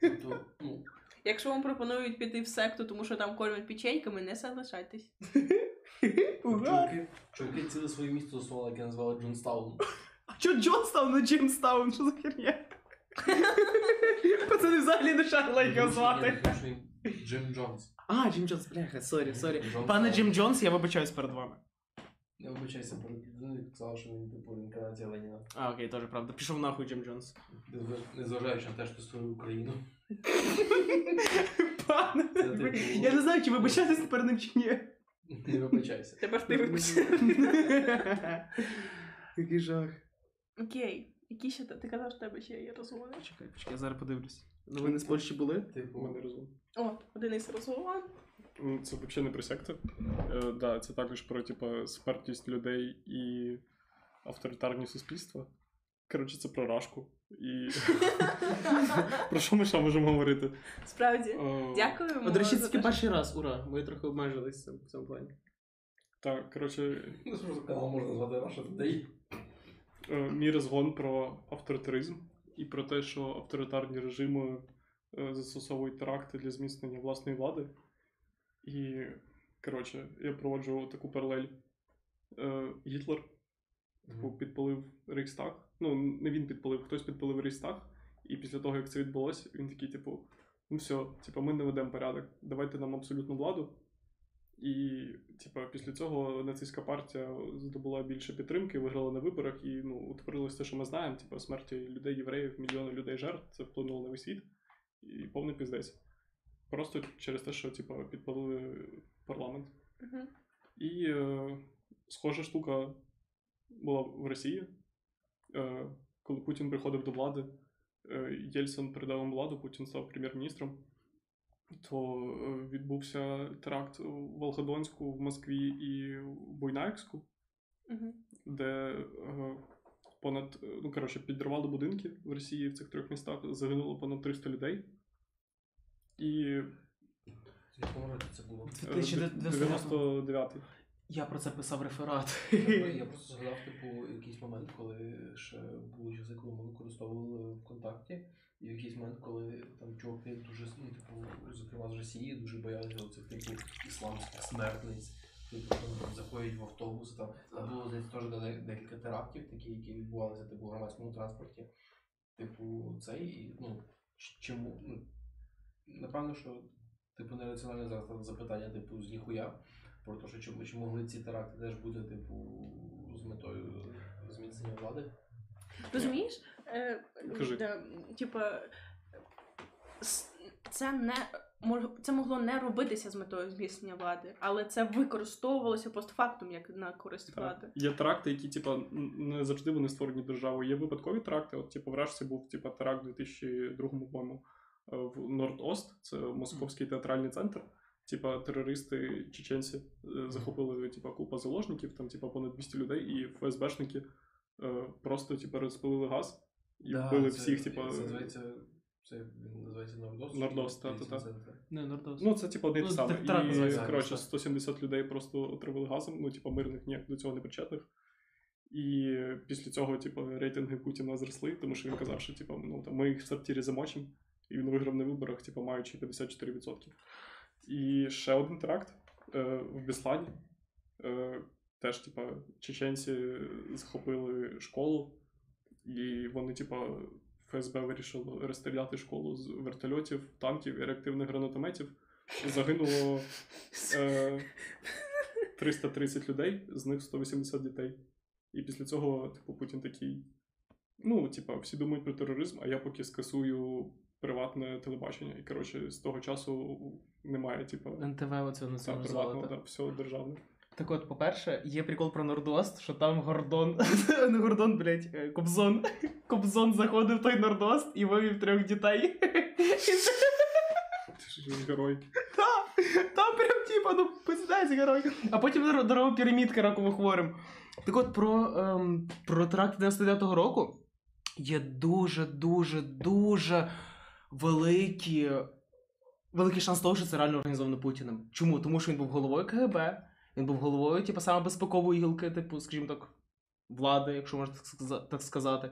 [SPEAKER 4] Тобто, ну,
[SPEAKER 1] Якщо вам пропонують піти в секту, тому що там кормять печеньками, не соглашайтесь. <laughs>
[SPEAKER 4] Чуваки, чуваки ціле своє місто заснували, яке назвали Джонстаун.
[SPEAKER 3] А чо Джонстаун не Джимстаун? Що за херня? <laughs> Пацани взагалі не шарили, як його звати.
[SPEAKER 4] Джим Джонс.
[SPEAKER 3] А, Джим Джонс, бляха, сорі, сорі. Пане Джим Джонс, я вибачаюсь перед вами.
[SPEAKER 4] Не вибачайся перед сказала, що він типу інкарнація Леніна.
[SPEAKER 3] А, окей, теж правда. Пішов нахуй Джим Джонс.
[SPEAKER 4] Незважаючи на те, що створив Україну.
[SPEAKER 3] Пане,
[SPEAKER 4] типу-
[SPEAKER 3] я не знаю, чи вибачатись перед ним чи ні.
[SPEAKER 4] Не вибачайся.
[SPEAKER 1] Тепер ти вибач.
[SPEAKER 3] Який жах.
[SPEAKER 1] Окей. Які ще ти? Ти казав, що в тебе ще є розгони?
[SPEAKER 3] Чекай, почекай, я зараз подивлюсь. Новини з Польщі були?
[SPEAKER 2] У
[SPEAKER 4] Типу,
[SPEAKER 2] мене розум.
[SPEAKER 1] О, один із розгон.
[SPEAKER 2] Це взагалі не про секти. Е, да, це також про типа смертність людей і авторитарні суспільства. Коротше, це про рашку. І <laughs> про що ми ще можемо говорити?
[SPEAKER 1] Справді.
[SPEAKER 2] Е,
[SPEAKER 1] Дякуємо.
[SPEAKER 3] От, до речі,
[SPEAKER 1] за
[SPEAKER 3] це
[SPEAKER 1] те,
[SPEAKER 3] перший раз, ура. Ми трохи обмежились в цьому- плані.
[SPEAKER 2] Так, коротше,
[SPEAKER 4] ну, що канал можна назвати Раша Today.
[SPEAKER 2] е, мій розгон про авторитаризм і про те, що авторитарні режими е, застосовують теракти для зміцнення власної влади. І, коротше, я проводжу таку паралель. Е, Гітлер типу, підпалив Рейхстаг. Ну, не він підпалив, хтось підпалив Рейхстаг. І після того, як це відбулося, він такий, типу, ну все, типу, ми не ведемо порядок, давайте нам абсолютну владу. І, типу, після цього нацистська партія здобула більше підтримки, виграла на виборах, і ну, утворилось те, що ми знаємо, типу, смерті людей, євреїв, мільйони людей жертв, це вплинуло на весь світ. І повний піздець. Просто через те, що типу, підпалили парламент.
[SPEAKER 1] Мгм.
[SPEAKER 2] І е, схожа штука була в Росії. Е, коли Путін приходив до влади, е, Єльцин передав йому владу, Путін став прем'єр-міністром, то е, відбувся теракт у Волгодонську, в Москві і в Буйнакську,
[SPEAKER 1] Мгм.
[SPEAKER 2] де е, понад, ну, коротше, підривали будинки в Росії в цих трьох містах, загинуло понад 300 людей. І
[SPEAKER 4] В якому році це було?
[SPEAKER 2] е,
[SPEAKER 3] 2099
[SPEAKER 2] 99-й.
[SPEAKER 3] Я про це писав реферат. <laughs>
[SPEAKER 4] Я просто згадав, типу, якийсь момент, коли ще були часи, коли ми використовували ВКонтакті, і в якийсь момент, коли там чуваки дуже, ну, типу, зокрема з Росії, дуже боялися оцих типу ісламських смертниць. Типу, там заходять в автобус, там, там було здається теж де- декілька терактів, такі, які відбувалися типу, в громадському транспорті. Типу, цей, і, ну, ч- чому, ну, напевно, що, типу, нераціональне зараз запитання, типу, з ніхуя. Про те, що чи, чи могли ці теракти теж бути, типу, з метою зміцнення влади?
[SPEAKER 1] Розумієш? Е,
[SPEAKER 2] Кажи.
[SPEAKER 1] Типа, с- це не це могло не робитися з метою зміцнення влади, але це використовувалося постфактум як на користь влади.
[SPEAKER 2] Є теракти, які, типа, н- не завжди вони створені державою. Є випадкові теракти. От, типу, в Рашці був типа, теракт у 2002 по-моєму, в Норд-Ост, це московський театральний центр. Типа, терористи чеченці е, захопили типа, купа заложників, там, типа, понад 200 людей, і ФСБшники е, просто типа, розпилили газ і вбили всіх, типа.
[SPEAKER 4] Це називається, це він називається Нордост?
[SPEAKER 2] Нордост, та-та-та.
[SPEAKER 4] центр?
[SPEAKER 3] Не, Нордос.
[SPEAKER 2] Ну, це одне й
[SPEAKER 3] Ну,
[SPEAKER 2] саме.
[SPEAKER 3] так
[SPEAKER 2] І, коротше, 170 людей просто отравили газом, ну, типу, мирних ніяк до цього не причетних. І після цього, типу, рейтинги Путіна зросли, тому що він казав, що типу, ну, там, ми їх в сортирі замочимо, і він виграв на виборах, типу, маючи 54%. І ще один теракт е, в Біслані. Е, теж, типу, чеченці захопили школу, і вони, типу, ФСБ вирішило розстріляти школу з вертольотів, танків і реактивних гранатометів. Загинуло е, 330 людей, з них 180 дітей. І після цього, типу, Путін такий. Ну, типа, всі думають про тероризм, а я поки скасую приватне телебачення. І коротше, з того часу немає, типу,
[SPEAKER 3] НТВ оце націоналізували.
[SPEAKER 2] приватного,
[SPEAKER 3] так?
[SPEAKER 2] да, все державне.
[SPEAKER 3] Так от, по-перше, є прикол про Нордост, що там Гордон, <laughs> не Гордон, блядь, е, Кобзон. <laughs> Кобзон заходив в той Нордост і вивів трьох дітей.
[SPEAKER 2] Ти ж герой.
[SPEAKER 3] Та, Там прям типа, ну, пиздець герой. А потім здорова пірамідка раково хворим. Так от про, ем, про теракт 99-го року є дуже, дуже, дуже великі, великий шанс того, що це реально організовано Путіним. Чому? Тому що він був головою КГБ, він був головою, типу, саме безпекової гілки, типу, скажімо так, влади, якщо можна так сказати.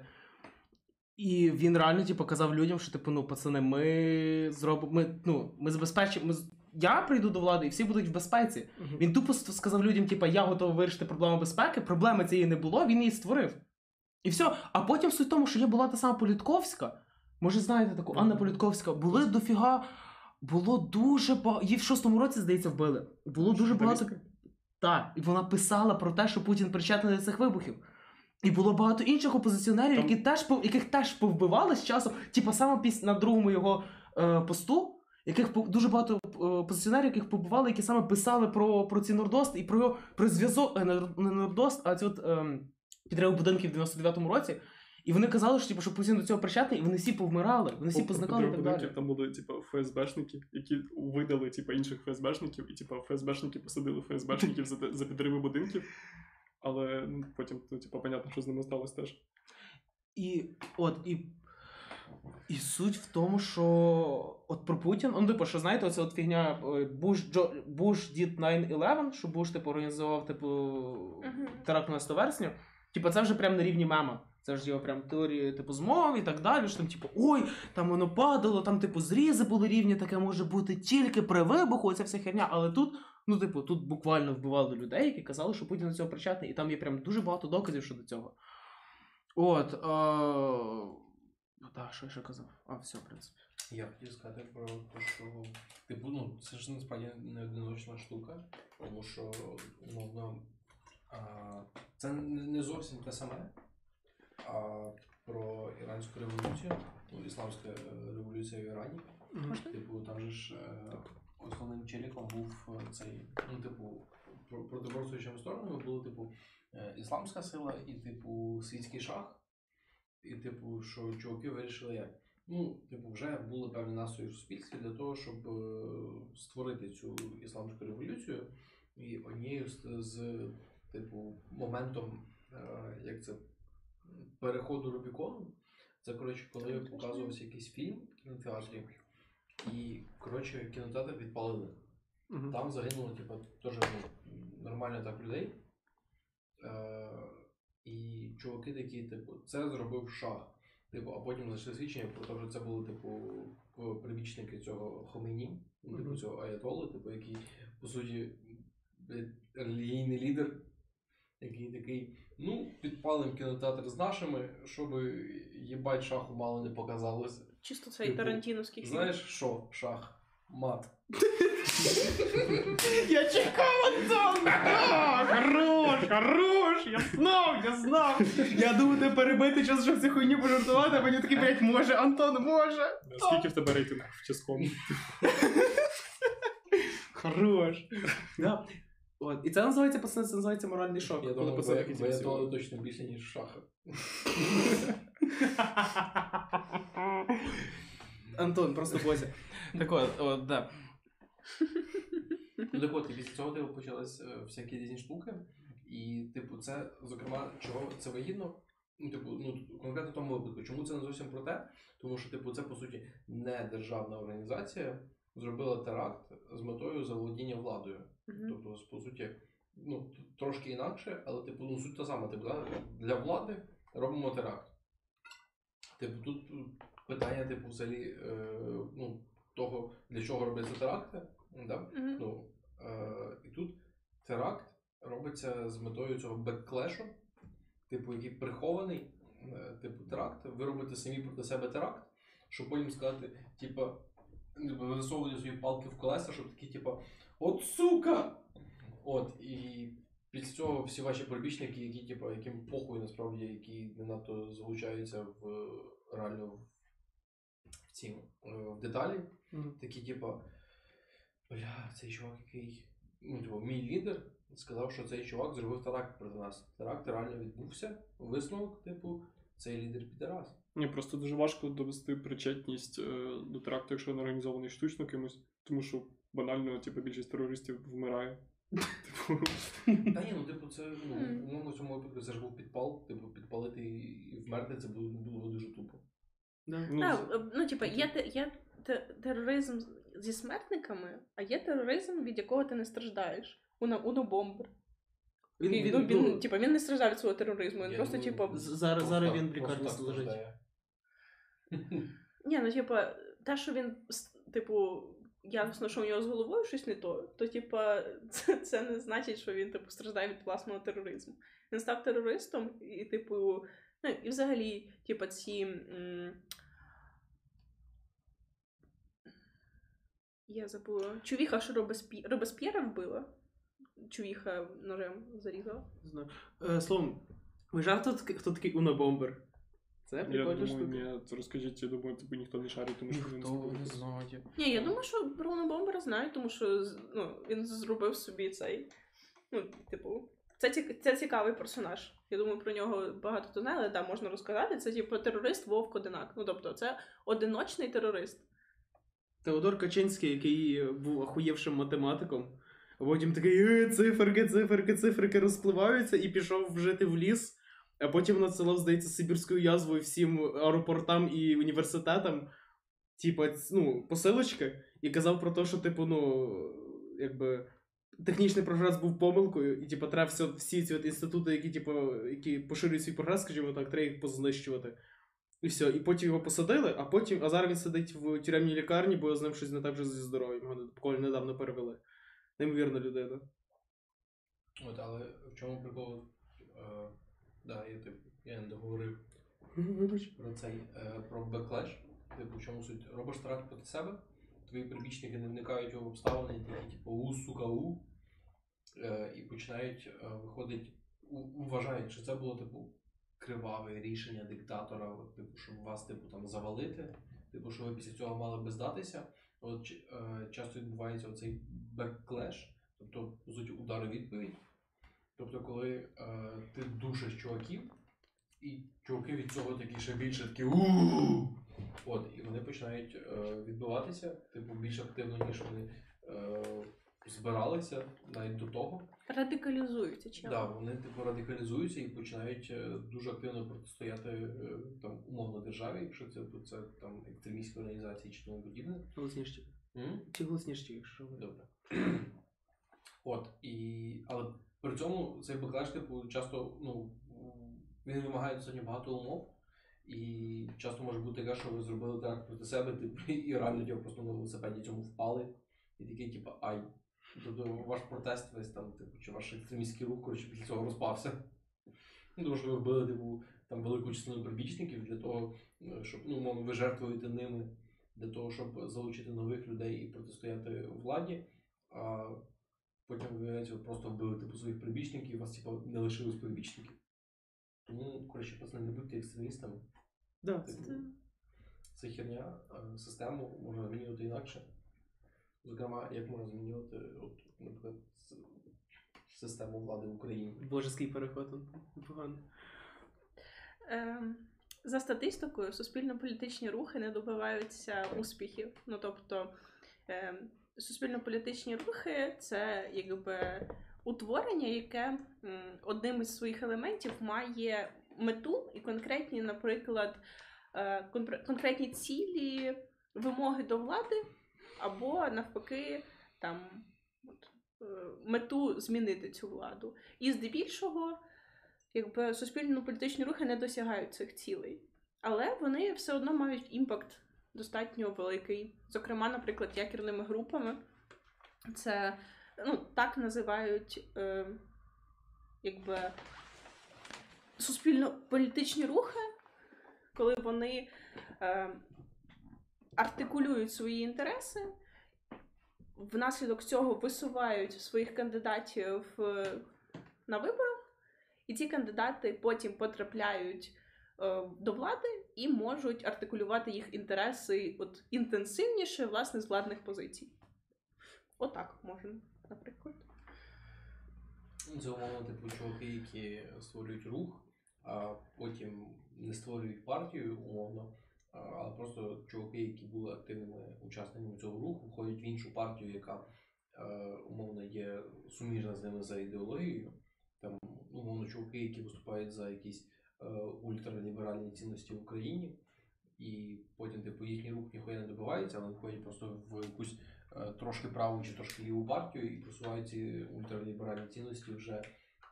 [SPEAKER 3] І він реально, типу, казав людям, що, типу, ну, пацани, ми зробимо. Ми, ну, ми забезпечимо. Ми... Я прийду до влади і всі будуть в безпеці. Він тупо сказав людям, типу, я готовий вирішити проблему безпеки, проблеми цієї не було, він її створив. І все. А потім суть в тому, що є була та сама Політковська. Може, знаєте таку Анна Політковська. Були дофіга. Було дуже багато. Її в шостому році, здається, вбили. Було дуже багато. Так, і вона писала про те, що Путін причетний до цих вибухів. І було багато інших опозиціонерів,
[SPEAKER 2] Там-
[SPEAKER 3] які теж яких теж повбивали з часу, типу саме піс... на другому його е, посту, яких дуже багато е, опозиціонерів, яких побивали, які саме писали про, про ці Нордост і про, його- про зв'язок е, не не Нордост, а ці от е, підрив будинків в 99-му році. І вони казали, що, типу, що Путін до цього причетний, і вони всі повмирали, вони всі
[SPEAKER 2] По-
[SPEAKER 3] позникали і так далі.
[SPEAKER 2] Там були, типу, ФСБшники, які видали, типу, інших ФСБшників, і, типу, ФСБшники посадили ФСБшників за, за підриви будинків. Але ну, потім, ну, типу, понятно, що з ними сталося теж.
[SPEAKER 3] І от і. І суть в тому, що от про Путін, ну, типу, що знаєте, оця от фігня е, Буш Джо Буш дід 9-11, що Буш типу організував типу теракт на 100 вересня. Типу, це вже прям на рівні мема. Це ж його прям теорії, типу, змов і так далі. Що там, типу, ой, там воно падало, там, типу, зрізи були рівні, таке може бути тільки при вибуху, оця вся херня. Але тут, ну, типу, тут буквально вбивали людей, які казали, що Путін до цього причетний, і там є прям дуже багато доказів щодо цього. От. Е... Так, що я ще казав? А, все, в принципі.
[SPEAKER 4] Я хотів сказати про те, що типу, ну, це ж насправді не одиночна штука, тому що умовно а, це не зовсім те саме. А про іранську революцію, ну, ісламська е, революція в Ірані. Типу, там же ж е, основним челіком був е, цей, ну, типу, про- протиборствуючими сторонами були, типу, е, ісламська сила і, типу, світський шах. І, типу, що чуваки вирішили як. Ну, типу, вже були певні настрої в суспільстві для того, щоб е, створити цю ісламську революцію. І однією з, з типу, моментом, е, як це, переходу Рубікону, це, коротше, коли показувався якийсь фільм в кінотеатрі, і, коротше, кінотеатр підпалили.
[SPEAKER 2] Мгм.
[SPEAKER 4] Там загинуло, типу, теж ну, нормально так людей. Е, і чуваки такі, типу, це зробив шах. Типу, а потім знайшли свідчення про те, що це були, типу, п- прибічники цього Хомейні, ну, типу,
[SPEAKER 2] Мгм.
[SPEAKER 4] цього Аятоли, типу, який, по суті, блядь, релігійний лідер, який такий, ну, підпалим кінотеатр з нашими, щоб їбать шаху мало не показалось.
[SPEAKER 1] Чисто цей
[SPEAKER 4] Типу,
[SPEAKER 1] тарантіновський фільм.
[SPEAKER 4] Знаєш що, шах? Мат.
[SPEAKER 3] Я чекав, Антон! Хорош, хорош! Я знав, я знав! Я думав, тебе перебити час, щоб цю хуйню пожартувати, а мені такий, блядь, може, Антон, може!
[SPEAKER 2] Скільки в тебе рейтинг в ческому?
[SPEAKER 3] Хорош. Да. От. І це називається, пацани, це називається моральний шок.
[SPEAKER 4] Я
[SPEAKER 3] коли
[SPEAKER 4] думаю,
[SPEAKER 3] пацани
[SPEAKER 4] ви, ви
[SPEAKER 3] типу,
[SPEAKER 4] точно більше, ніж шаха.
[SPEAKER 3] Антон, просто Бозя. Так от, от, да.
[SPEAKER 4] Ну так от, і після цього типу, почались е, всякі різні штуки. І, типу, це, зокрема, чого це вигідно. Ну, типу, ну, конкретно в тому випадку. Чому це не зовсім про те? Тому що, типу, це по суті не державна організація зробила теракт з метою заволодіння владою.
[SPEAKER 1] Мгм.
[SPEAKER 4] Тобто, по суті, ну, трошки інакше, але типу, ну, суть та сама, типу, да? для влади робимо теракт. Типу, тут питання, типу, взагалі, е, ну, того, для чого робляться теракти. Да?
[SPEAKER 1] Мгм.
[SPEAKER 4] Ну, е, і тут теракт робиться з метою цього бекклешу, типу, який прихований, е, типу, теракт. Ви робите самі проти себе теракт, щоб потім сказати, типу, ніби висовувати свої палки в колеса, щоб такі, типу, от сука! От, і після цього всі ваші прибічники, які, типу, яким похуй насправді, які не надто залучаються в реально в, ці е, в деталі,
[SPEAKER 3] Мгм.
[SPEAKER 4] такі, типу, бля, цей чувак, який, ну, типу, мій лідер сказав, що цей чувак зробив теракт проти нас. Теракт реально відбувся. Висновок, типу, цей лідер підарас.
[SPEAKER 2] Ні, просто дуже важко довести причетність е, до теракту, якщо він організований штучно кимось, тому що банально, типу, більшість терористів вмирає. <laughs> Типу,
[SPEAKER 4] Та ні, ну типу, це ну, умовно в цьому випадку це ж був підпал, типу, підпалити і вмерти це було, було дуже тупо.
[SPEAKER 3] Да.
[SPEAKER 2] ну,
[SPEAKER 1] Так, е, ну, типа, є, є тероризм зі смертниками, а є тероризм, від якого ти не страждаєш. Уна, Уно Бомбер.
[SPEAKER 3] Він,
[SPEAKER 1] Він,
[SPEAKER 3] він,
[SPEAKER 1] ну, він,
[SPEAKER 3] ну,
[SPEAKER 1] він не страждає від свого тероризму, він
[SPEAKER 4] Я
[SPEAKER 1] просто,
[SPEAKER 3] з- зараз, зараз він в лікарні лежить. <laughs>
[SPEAKER 1] Ні, ну типа, те, що він, типу, ясно, що у нього з головою щось не то, то типа, <laughs> це, це не значить, що він типу страждає від власного тероризму. Він став терористом, і, типу, ну і взагалі, типа, ці. М- я забула. Чувіха, що Робеспі... Робесп'єра вбила. чувіха ножем зарізав.
[SPEAKER 3] Не знаю. Е, словом, ви жарто, хто такий унобомбер? Це прикольна штука.
[SPEAKER 2] ні, це розкажіть, я думаю, типу ніхто не шарить, тому що він
[SPEAKER 3] Ніхто не знає.
[SPEAKER 1] Ні, я думаю, що Бруно Бомбера знають, тому що ну, він зробив собі цей. Ну, типу, це, це цікавий персонаж. Я думаю, про нього багато хто знає, але да, можна розказати. Це типу терорист Вовк Одинак. Ну, тобто, це одиночний терорист.
[SPEAKER 3] Теодор Качинський, який був ахуєвшим математиком, а потім такий «Е, циферки, циферки, циферки розпливаються і пішов жити в ліс, а потім надсилав, здається, сибірською язвою всім аеропортам і університетам, типа, ну, посилочки, і казав про те, що, типу, ну, якби. Технічний прогрес був помилкою, і типу, треба все, всі ці от інститути, які, типу, які поширюють свій прогрес, скажімо так, треба їх познищувати. І все. І потім його посадили, а потім, а зараз він сидить в тюремній лікарні, бо з ним щось не так вже зі здоров'ям. Його буквально недавно перевели. Неймовірна людина.
[SPEAKER 4] От, але в чому прикол? Да, я, типу, я не договорив
[SPEAKER 3] Вибач.
[SPEAKER 4] про цей е, про беклеш. Типу, в чому суть? Робиш страх проти себе, твої прибічники не вникають в обставини, такі, типу, у, сука, у, е, і починають е, виходить, у- вважають, що це було, типу, криваве рішення диктатора, от, типу, щоб вас, типу, там завалити, типу, що ви після цього мали би здатися. От ч- е, часто відбувається оцей беклеш, тобто, по суті, удар у відповідь. Тобто, коли е, ти душиш чуваків, і чуваки від цього такі ще більше такі у От, і вони починають е, відбиватися, типу, більш активно, ніж вони е, збиралися навіть до того.
[SPEAKER 1] Радикалізуються чим.
[SPEAKER 4] Да, вони типу радикалізуються і починають е, дуже активно протистояти е, там умовно державі, якщо це, це там екстремістські організації чи тому подібне.
[SPEAKER 3] Голосніше.
[SPEAKER 4] М?
[SPEAKER 3] Чи голосніше, якщо ви.
[SPEAKER 4] Добре. От, і... Але при цьому цей беклеш, типу, часто, ну, він вимагає достатньо багато умов. І часто може бути таке, що ви зробили так проти себе, типу, <laughs> і реально типу, просто на велосипеді цьому впали. І такий, типу, ай. Тобто ваш протест весь там, типу, чи ваш екстремістський рух, коротше, після цього розпався. Ну, Тому що ви вбили, типу, там велику частину прибічників для того, щоб, ну, ви жертвуєте ними для того, щоб залучити нових людей і протистояти владі. А потім виявляється, ви просто вбили типу своїх прибічників, і у вас типу, не лишилось прибічників. Тому, коротше, пацани, не будьте екстремістами.
[SPEAKER 3] Да.
[SPEAKER 4] Типу,
[SPEAKER 1] Це-
[SPEAKER 4] це херня, систему можна змінювати інакше. Зокрема, як можна змінювати, от, наприклад, систему влади в Україні.
[SPEAKER 3] Божеський переход. он Непогано.
[SPEAKER 1] Ем, за статистикою, суспільно-політичні рухи не добиваються успіхів. Ну тобто, ем, суспільно-політичні рухи це якби утворення, яке одним із своїх елементів має мету і конкретні, наприклад, е, конкретні цілі, вимоги до влади, або навпаки, там от, е, мету змінити цю владу. І здебільшого якби суспільно-політичні рухи не досягають цих цілей. Але вони все одно мають імпакт достатньо великий. Зокрема, наприклад, якірними групами. Це ну, так називають е, якби суспільно-політичні рухи, коли вони е, артикулюють свої інтереси, внаслідок цього висувають своїх кандидатів е, на виборах, і ці кандидати потім потрапляють до влади і можуть артикулювати їх інтереси от інтенсивніше, власне, з владних позицій. Отак можна, наприклад.
[SPEAKER 4] Ну, Це умовно, типу, чуваки, які створюють рух, а потім не створюють партію, умовно, але просто чуваки, які були активними учасниками цього руху, входять в іншу партію, яка е, умовно є суміжна з ними за ідеологією. Там, умовно, чуваки, які виступають за якісь е, ультраліберальні цінності в Україні, і потім, типу, їхній рух ніхуя не добивається, вони входять просто в якусь е, трошки праву чи трошки ліву партію і просувають ці ультраліберальні цінності вже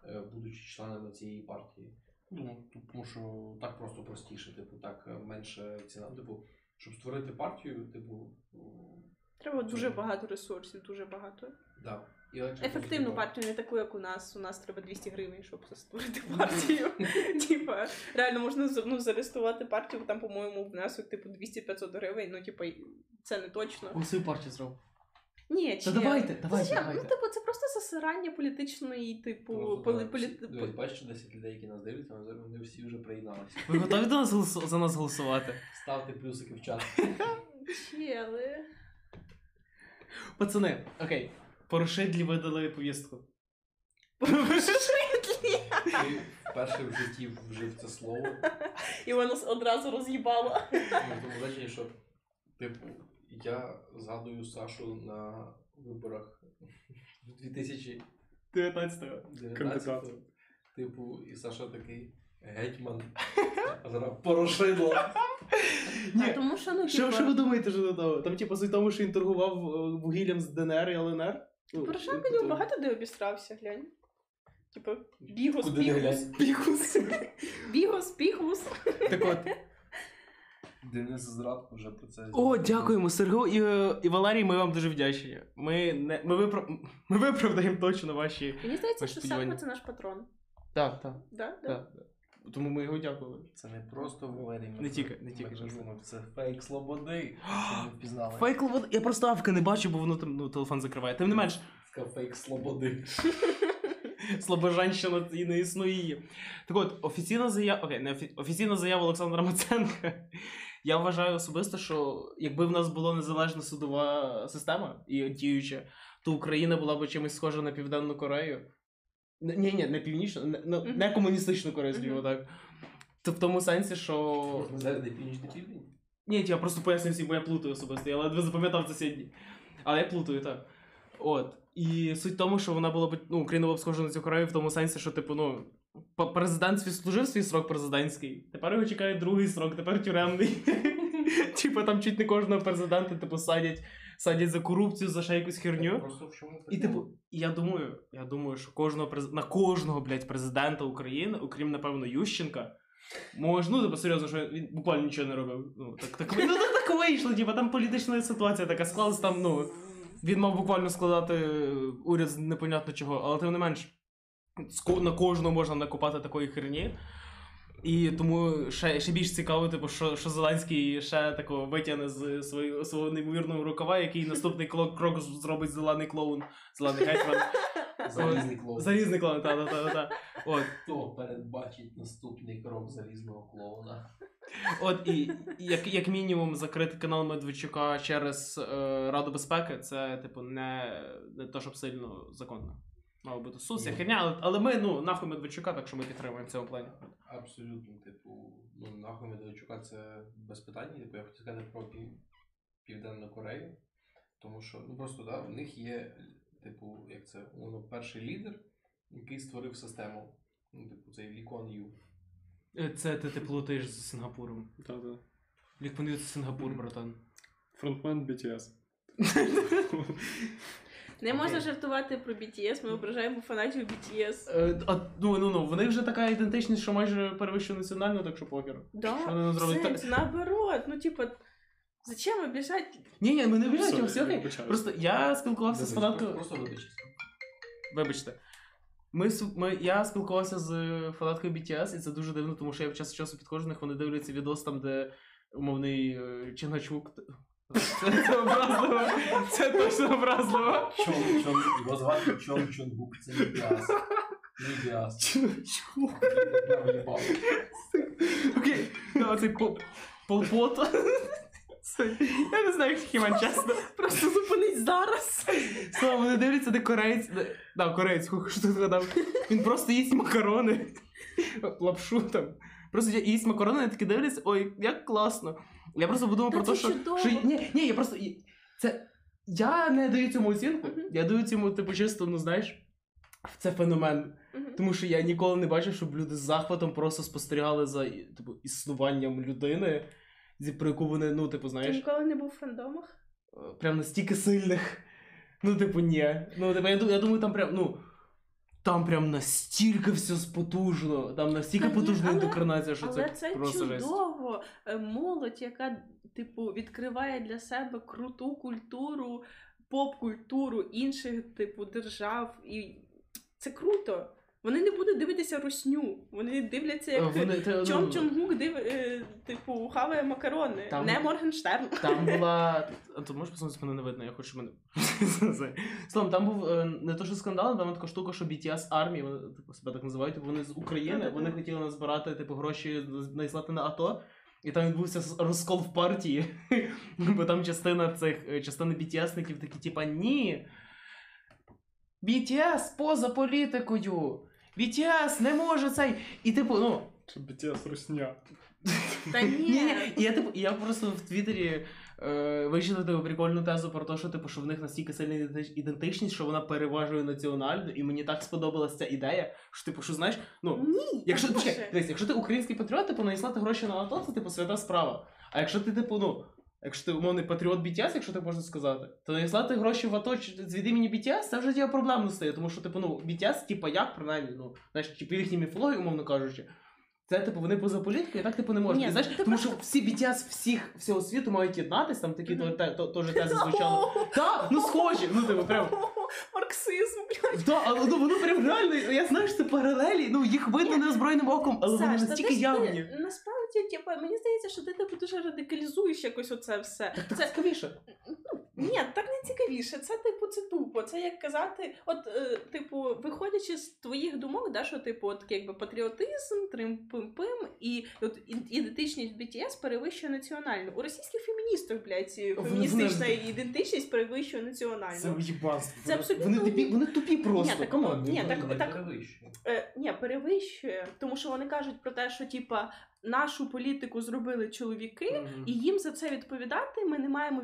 [SPEAKER 4] е, будучи членами цієї партії. Ну, тому що так просто простіше, типу, так е, менше ціна. Типу, щоб створити партію, типу,
[SPEAKER 1] Треба дуже багато ресурсів, дуже багато.
[SPEAKER 4] да.
[SPEAKER 1] Ефективну партію, не таку, як у нас. У нас треба 200 гривень, щоб створити партію. <laughs> Типа, реально можна ну, зареєструвати партію, там, по-моєму, внесок, типу, 200-500 гривень. Ну, типа, це не точно.
[SPEAKER 3] Голосуй партію зробив.
[SPEAKER 1] Ні,
[SPEAKER 3] Та
[SPEAKER 1] чел.
[SPEAKER 3] давайте, давайте,
[SPEAKER 1] зачем?
[SPEAKER 3] давайте.
[SPEAKER 1] Ну, типу, це просто засирання політичної, типу, поли,
[SPEAKER 4] да,
[SPEAKER 1] полі...
[SPEAKER 4] всі- дивись, 10 людей, які нас дивляться, вони всі вже приєдналися.
[SPEAKER 3] Ви готові до нас голосу- за нас голосувати?
[SPEAKER 4] Ставте плюсики в чат.
[SPEAKER 1] Чели.
[SPEAKER 3] Пацани, окей. Порошидлі видали повістку.
[SPEAKER 1] Шитлі.
[SPEAKER 4] Ти вперше в житті вжив це слово.
[SPEAKER 1] І воно одразу роз'їбало.
[SPEAKER 4] Ну, в тому значенні, що, типу, я згадую Сашу на виборах в 2019
[SPEAKER 3] 19-го.
[SPEAKER 4] Типу, і Саша такий гетьман. А зараз порошидло.
[SPEAKER 1] А тому що, ну,
[SPEAKER 3] Що,
[SPEAKER 1] типу,
[SPEAKER 3] що ви думаєте що до того? Там, типу, суть тому, що він торгував е, вугіллям з ДНР і ЛНР? Ну,
[SPEAKER 1] Порошенко
[SPEAKER 3] ну,
[SPEAKER 1] нього багато де обістрався, глянь. Типу, бігус,
[SPEAKER 4] Куди
[SPEAKER 1] бігус.
[SPEAKER 3] Бігус.
[SPEAKER 1] Бігус, бігус.
[SPEAKER 3] Так от. <laughs>
[SPEAKER 5] Денис Зрадко вже про це.
[SPEAKER 3] О, дякуємо, Сергу і, е, і Валерій, ми вам дуже вдячні. Ми, не, ми, виправ... ми виправдаємо точно ваші.
[SPEAKER 1] Мені здається,
[SPEAKER 3] Ваші
[SPEAKER 1] що. Сарма це наш патрон.
[SPEAKER 3] Так, так,
[SPEAKER 1] Да? Да?
[SPEAKER 3] Тому ми його дякували.
[SPEAKER 5] Це не просто Валерій.
[SPEAKER 3] Не тільки- не тільки це.
[SPEAKER 5] Фейк Слободи. Впізнали.
[SPEAKER 3] Фейк Лобод- я просто авка не бачу, бо воно там ну, телефон закриває. Тим не менш,
[SPEAKER 4] Сказав фейк слободи. <laughs>
[SPEAKER 3] Слобожанщина і не існує. Так от, офіційна заява. Окей, не офі... офіційна заява Олександра Маценка. <laughs> Я вважаю особисто, що якби в нас була незалежна судова система і діюча, то Україна була б чимось схожа на Південну Корею. Ні, ні, не північну, не, ну, не комуністичну Корею,
[SPEAKER 1] Мгм.
[SPEAKER 3] так. То в тому сенсі, що.
[SPEAKER 4] Зараз де північний південь?
[SPEAKER 3] Ні, я просто поясню всім, бо я плутаю особисто. Я ледве запам'ятав це сьогодні. Але я плутаю, так. От. І суть в тому, що вона була б, ну, Україна була б схожа на цю Корею в тому сенсі, що, типу, ну, п- президент свій служив свій срок президентський. Тепер його чекає другий срок, тепер тюремний. <laughs> Типу там чуть не кожного президента, типу, садять, садять за корупцію, за ще якусь херню.
[SPEAKER 4] Просто в чому
[SPEAKER 3] І типу, я думаю, я думаю, що кожного през... на кожного, блядь, президента України, окрім, напевно, Ющенка, може, ну, типу, серйозно, що він буквально нічого не робив. Ну, так, так, ну, так, так вийшло, типу, там політична ситуація така склалась, там, ну, він мав буквально складати уряд з непонятно чого, але тим не менш, з ко- на кожного можна накопати такої херні. І тому ще, ще більш цікаво, типу, що, що Зеленський ще такого витягне з свого, свого неймовірного рукава, який наступний крок, крок зробить зелений клоун, зелений гетьман. <laughs>
[SPEAKER 4] Залізний клоун.
[SPEAKER 3] Залізний клоун, та, та, та, та. От,
[SPEAKER 4] Хто передбачить наступний крок залізного клоуна?
[SPEAKER 3] от і як, як мінімум закрити канал Медведчука через е, Раду безпеки, це, типу, не, не то, щоб сильно законно. Мало бути суся,
[SPEAKER 4] Ні.
[SPEAKER 3] херня, але, але ми, ну, нахуй Медведчука, так що ми підтримуємо в цьому плані.
[SPEAKER 4] Абсолютно, типу, ну нахуй Медведчука це без питань. Типу, я хотів сказати про Пів... Південну Корею, тому що ну просто да, в них є, типу, як це, воно перший лідер, який створив систему. Ну, типу, цей Лікон Ю.
[SPEAKER 3] Е, Це ти, ти плутаєш з Сингапуром.
[SPEAKER 2] Та-та.
[SPEAKER 3] Ліквонує це Сингапур, братан.
[SPEAKER 2] Фронтмен BTS. <laughs>
[SPEAKER 1] Не можна жартувати про BTS, ми ображаємо фанатів BTS.
[SPEAKER 3] Е, а, ну, ну, ну, вони вже така ідентичність, що майже перевищує національну, так що похер.
[SPEAKER 1] Да,
[SPEAKER 3] Що вони зроблять?
[SPEAKER 1] сенс, наоборот, ну типа, зачем обіжати?
[SPEAKER 3] Ні, ні, ми не
[SPEAKER 2] Все,
[SPEAKER 3] обіжаємо, все окей. Просто я спілкувався з фанаткою.
[SPEAKER 4] Просто вибачись.
[SPEAKER 3] Вибачте. Ми, с- ми, я спілкувався з фанаткою BTS, і це дуже дивно, тому що я час від часу підходжу до них, вони дивляться відос там, де умовний е, Чингачук. Це, це образливо. Це точно образливо.
[SPEAKER 4] Чон, чон, його звати Чон Чонгук, це не біас. Не. Я виїбав.
[SPEAKER 3] Окей, ну, цей пол- полпот. Це- Я не знаю, як хіма чесно.
[SPEAKER 1] Просто зупинить зараз.
[SPEAKER 3] Слава, вони дивляться, де кореєць. де- Да, кореєць, ху- що ти згадав. Він просто їсть макарони. Лапшу там. Просто я- їсть макарони, і такі дивляться, ой, як класно. Я просто подумав
[SPEAKER 1] Та
[SPEAKER 3] про те, що.
[SPEAKER 1] чудово.
[SPEAKER 3] що... Ні, ні, я просто. Це. Я не даю цьому оцінку.
[SPEAKER 1] Мгм.
[SPEAKER 3] Я даю цьому, типу, чисто, ну знаєш, це феномен.
[SPEAKER 1] Мгм.
[SPEAKER 3] Тому що я ніколи не бачив, щоб люди з захватом просто спостерігали за типу, існуванням людини, про яку вони, ну, типу,
[SPEAKER 1] Ти
[SPEAKER 3] знаєш.
[SPEAKER 1] ніколи не був в фандомах?
[SPEAKER 3] Е, прям настільки сильних. Ну, типу, ні. Ну, типу, я думаю, там прям, ну. Там прям настільки все спотужно, там настільки
[SPEAKER 1] ні,
[SPEAKER 3] потужна індокринація, що
[SPEAKER 1] Але
[SPEAKER 3] це,
[SPEAKER 1] це
[SPEAKER 3] просто жесть.
[SPEAKER 1] чудово. Е, Молодь, яка, типу, відкриває для себе круту культуру, поп-культуру інших, типу, держав. І це круто. Вони не будуть дивитися русню. Вони дивляться, як
[SPEAKER 3] Вони, ну,
[SPEAKER 1] Чон Чонгук див, е, типу, хаває макарони.
[SPEAKER 3] Там-
[SPEAKER 1] Не Моргенштерн.
[SPEAKER 3] Там <laughs> була. Антон, можеш посунутися мене не видно, я хочу, мене. <laughs> Словом, там був е, не то, що скандал, там така штука, що BTS армії, вони типу, себе так називають, типу, вони з України, вони хотіли назбирати типу, гроші надіслати на АТО. І там відбувся розкол в партії, <laughs> бо там частина цих е, частина BTS-ників такі, типа, ні. BTS поза політикою. BTS не може цей. І типу, ну,
[SPEAKER 2] Що BTS русня.
[SPEAKER 1] Та
[SPEAKER 3] ні,
[SPEAKER 1] ні.
[SPEAKER 3] ні, і я типу, я просто в Твіттері е, вичитав типу, прикольну тезу про те, що типу, що в них настільки сильна ідентичність, що вона переважує національну, і мені так сподобалася ця ідея, що типу, що знаєш, ну.
[SPEAKER 1] Ні.
[SPEAKER 3] Якщо, почекай, дивись, якщо ти український патріот, типу надіслати гроші на АТО, це типу свята справа. А якщо ти, типу, ну, якщо ти умовний патріот BTS, якщо так можна сказати, то надіслати гроші в АТО від імені BTS, це вже типу, проблемно стає, тому що, типу, ну, BTS, типу, як, принаймні, ну, знаєш, типу, їхній міфології, умовно кажучи. Це, типу, вони поза політикою, так, типу, не можуть.
[SPEAKER 1] Ні,
[SPEAKER 3] знаєш,
[SPEAKER 1] ти
[SPEAKER 3] тому
[SPEAKER 1] просто-
[SPEAKER 3] що всі BTS всіх, всього світу мають єднатись, там такі
[SPEAKER 1] Мгм.
[SPEAKER 3] то- те- то- теж тези звучали. Так, ну схожі, ну, типу, прям.
[SPEAKER 1] Марксизм, блядь.
[SPEAKER 3] Да, але ну, воно прям реально, я знаю, що це паралелі, ну їх видно неозброєним оком, але вони
[SPEAKER 1] Саш,
[SPEAKER 3] настільки явні.
[SPEAKER 1] ти- Насправді, типу, мені здається, що ти типу дуже радикалізуєш якось оце все.
[SPEAKER 3] Так
[SPEAKER 1] Це
[SPEAKER 3] цікавіше.
[SPEAKER 1] Ні, так не цікавіше. Це типу це тупо. Це як казати, от е, типу, виходячи з твоїх думок, да, що типу, от якби патріотизм, трим-пим-пим, і от ідентичність BTS перевищує національну. У російських феміністів, блядь, феміністична
[SPEAKER 3] вони-
[SPEAKER 1] ідентичність перевищує національну.
[SPEAKER 3] уїбанство.
[SPEAKER 1] Це абсолютно-
[SPEAKER 3] Вони тупі, вони тупі просто.
[SPEAKER 1] Ні, так-
[SPEAKER 3] come
[SPEAKER 1] on.
[SPEAKER 4] Ні,
[SPEAKER 1] так- так-
[SPEAKER 4] перевищує.
[SPEAKER 1] Е, ні, перевищує, тому що вони кажуть про те, що типа нашу політику зробили чоловіки,
[SPEAKER 3] Мгм.
[SPEAKER 1] і їм за це відповідати. Ми не маємо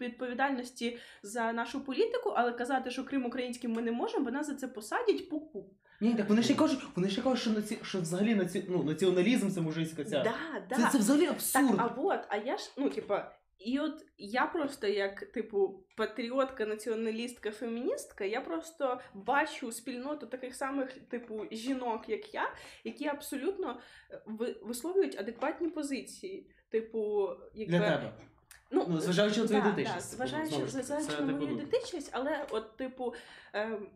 [SPEAKER 1] відповідальності за нашу політику, але казати, що Крим українським ми не можемо, бо нас за це посадять пуку.
[SPEAKER 3] Ні, так вони ще кажуть, вони ще кажуть, що, наці... що взагалі наці... ну, націоналізм це мужицька ця.
[SPEAKER 1] Да, да.
[SPEAKER 3] Це, це взагалі
[SPEAKER 1] Так, а от, а я ж, ну, типа, і от я просто як, типу, патріотка, націоналістка, феміністка, я просто бачу спільноту таких самих, типу, жінок, як я, які абсолютно е, висловлюють адекватні позиції. Типу, якби,
[SPEAKER 3] Для тебе.
[SPEAKER 1] Ну,
[SPEAKER 3] Ну, зважаючи на твою
[SPEAKER 1] да,
[SPEAKER 3] ідентичність,
[SPEAKER 1] Да, зважаючи, зважаючи на
[SPEAKER 3] типу,
[SPEAKER 1] мою
[SPEAKER 3] ну.
[SPEAKER 1] ідентичність, але от, типу, ем,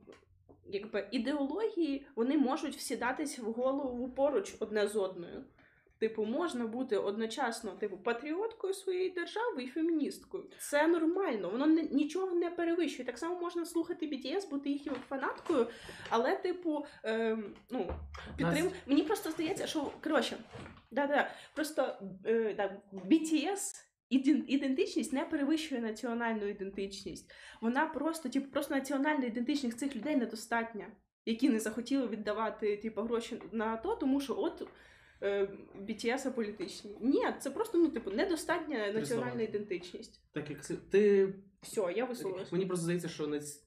[SPEAKER 1] якби ідеології вони можуть всідатись в голову поруч одне з одною. Типу, можна бути одночасно, типу, патріоткою своєї держави і феміністкою. Це нормально, воно не, нічого не перевищує. Так само можна слухати BTS, бути їх фанаткою, але, типу, ем, ну, підтрим...
[SPEAKER 3] Нас-
[SPEAKER 1] Мені просто здається, що коротше, да-да, просто е, да, BTS ідентичність не перевищує національну ідентичність. Вона просто, типу, просто національна ідентичність цих людей недостатня, які не захотіли віддавати типу, гроші на то, тому що от. Е, BTS аполітичні. Ні, це просто ну, типу, недостатня національна
[SPEAKER 3] слова.
[SPEAKER 1] ідентичність.
[SPEAKER 3] Так як ти.
[SPEAKER 1] Все, я висловилася.
[SPEAKER 3] Мені просто здається, що наці...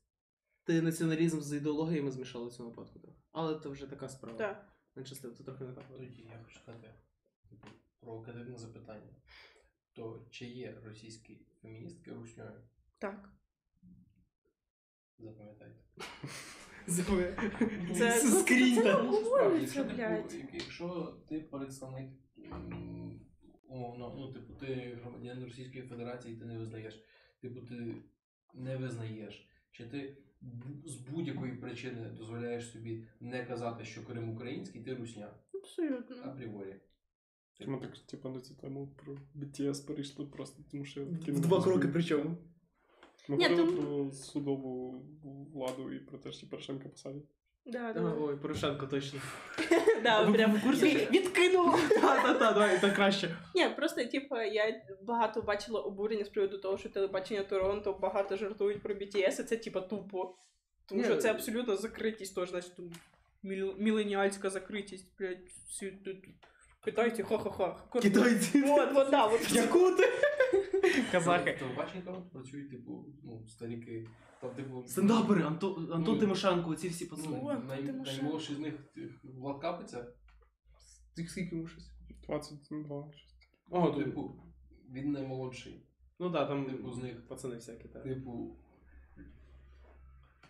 [SPEAKER 3] ти націоналізм з ідеологіями змішали в цьому випадку. Але це вже така справа.
[SPEAKER 1] Так.
[SPEAKER 3] Менше це трохи не так.
[SPEAKER 4] Тоді я хочу сказати типу, провокативне запитання. То чи є російські феміністки русньою?
[SPEAKER 1] Так.
[SPEAKER 4] Запам'ятайте. <laughs>
[SPEAKER 1] Це,
[SPEAKER 3] Це
[SPEAKER 1] це
[SPEAKER 3] там.
[SPEAKER 4] Насправді,
[SPEAKER 1] обговорюється,
[SPEAKER 4] якщо ти,
[SPEAKER 1] блядь.
[SPEAKER 4] як- якщо ти представник м, умовно, ну, типу, ти громадянин Російської Федерації, ти не визнаєш, типу, ти не визнаєш, чи ти бу- з будь-якої причини дозволяєш собі не казати, що Крим український, ти русня
[SPEAKER 1] Абсолютно.
[SPEAKER 4] апріорі.
[SPEAKER 2] Ми так, типу, на цю тему про BTS перейшли просто, тому що я таки
[SPEAKER 3] В
[SPEAKER 2] не
[SPEAKER 3] два кроки причому.
[SPEAKER 2] Ми
[SPEAKER 1] Ні,
[SPEAKER 2] говорили
[SPEAKER 1] тому-
[SPEAKER 2] про судову владу і про те, що Порошенка посадять.
[SPEAKER 1] Да, да.
[SPEAKER 3] Ой, Порошенко точно. <laughs>
[SPEAKER 1] Да,
[SPEAKER 3] Ви-
[SPEAKER 1] прям
[SPEAKER 3] в курсі,
[SPEAKER 1] від-
[SPEAKER 3] що-
[SPEAKER 1] відкинуло. <laughs>
[SPEAKER 3] Та-та-та, давай, так краще.
[SPEAKER 1] Ні, просто типу, я багато бачила обурення з приводу того, що телебачення Торонто багато жартують про BTS, і це типа тупо. Тому
[SPEAKER 3] Ні,
[SPEAKER 1] що це
[SPEAKER 3] е,
[SPEAKER 1] абсолютно закритість, тож значить там міл- міленіальська закритість, блядь, всі тут. Китайці, ха-ха-ха.
[SPEAKER 3] Китайці.
[SPEAKER 1] Вот, вот, да, вот.
[SPEAKER 3] Якути. <laughs> <laughs> Казахи.
[SPEAKER 4] Телебачення там працюють, типу, ну, старіки. Там, типу,
[SPEAKER 3] Стендапери, Антон, Антон
[SPEAKER 4] Ну,
[SPEAKER 3] Тимошенко, ці всі
[SPEAKER 4] ну,
[SPEAKER 3] пацани.
[SPEAKER 1] Тимошенко.
[SPEAKER 4] наймолодший з них тих, Влад Капиця,
[SPEAKER 3] Ти скільки йому щось?
[SPEAKER 2] 22. щось.
[SPEAKER 3] О, тут.
[SPEAKER 4] типу, він наймолодший.
[SPEAKER 3] Ну так, там
[SPEAKER 4] Типу, з них.
[SPEAKER 3] пацани всякі, так.
[SPEAKER 4] Типу.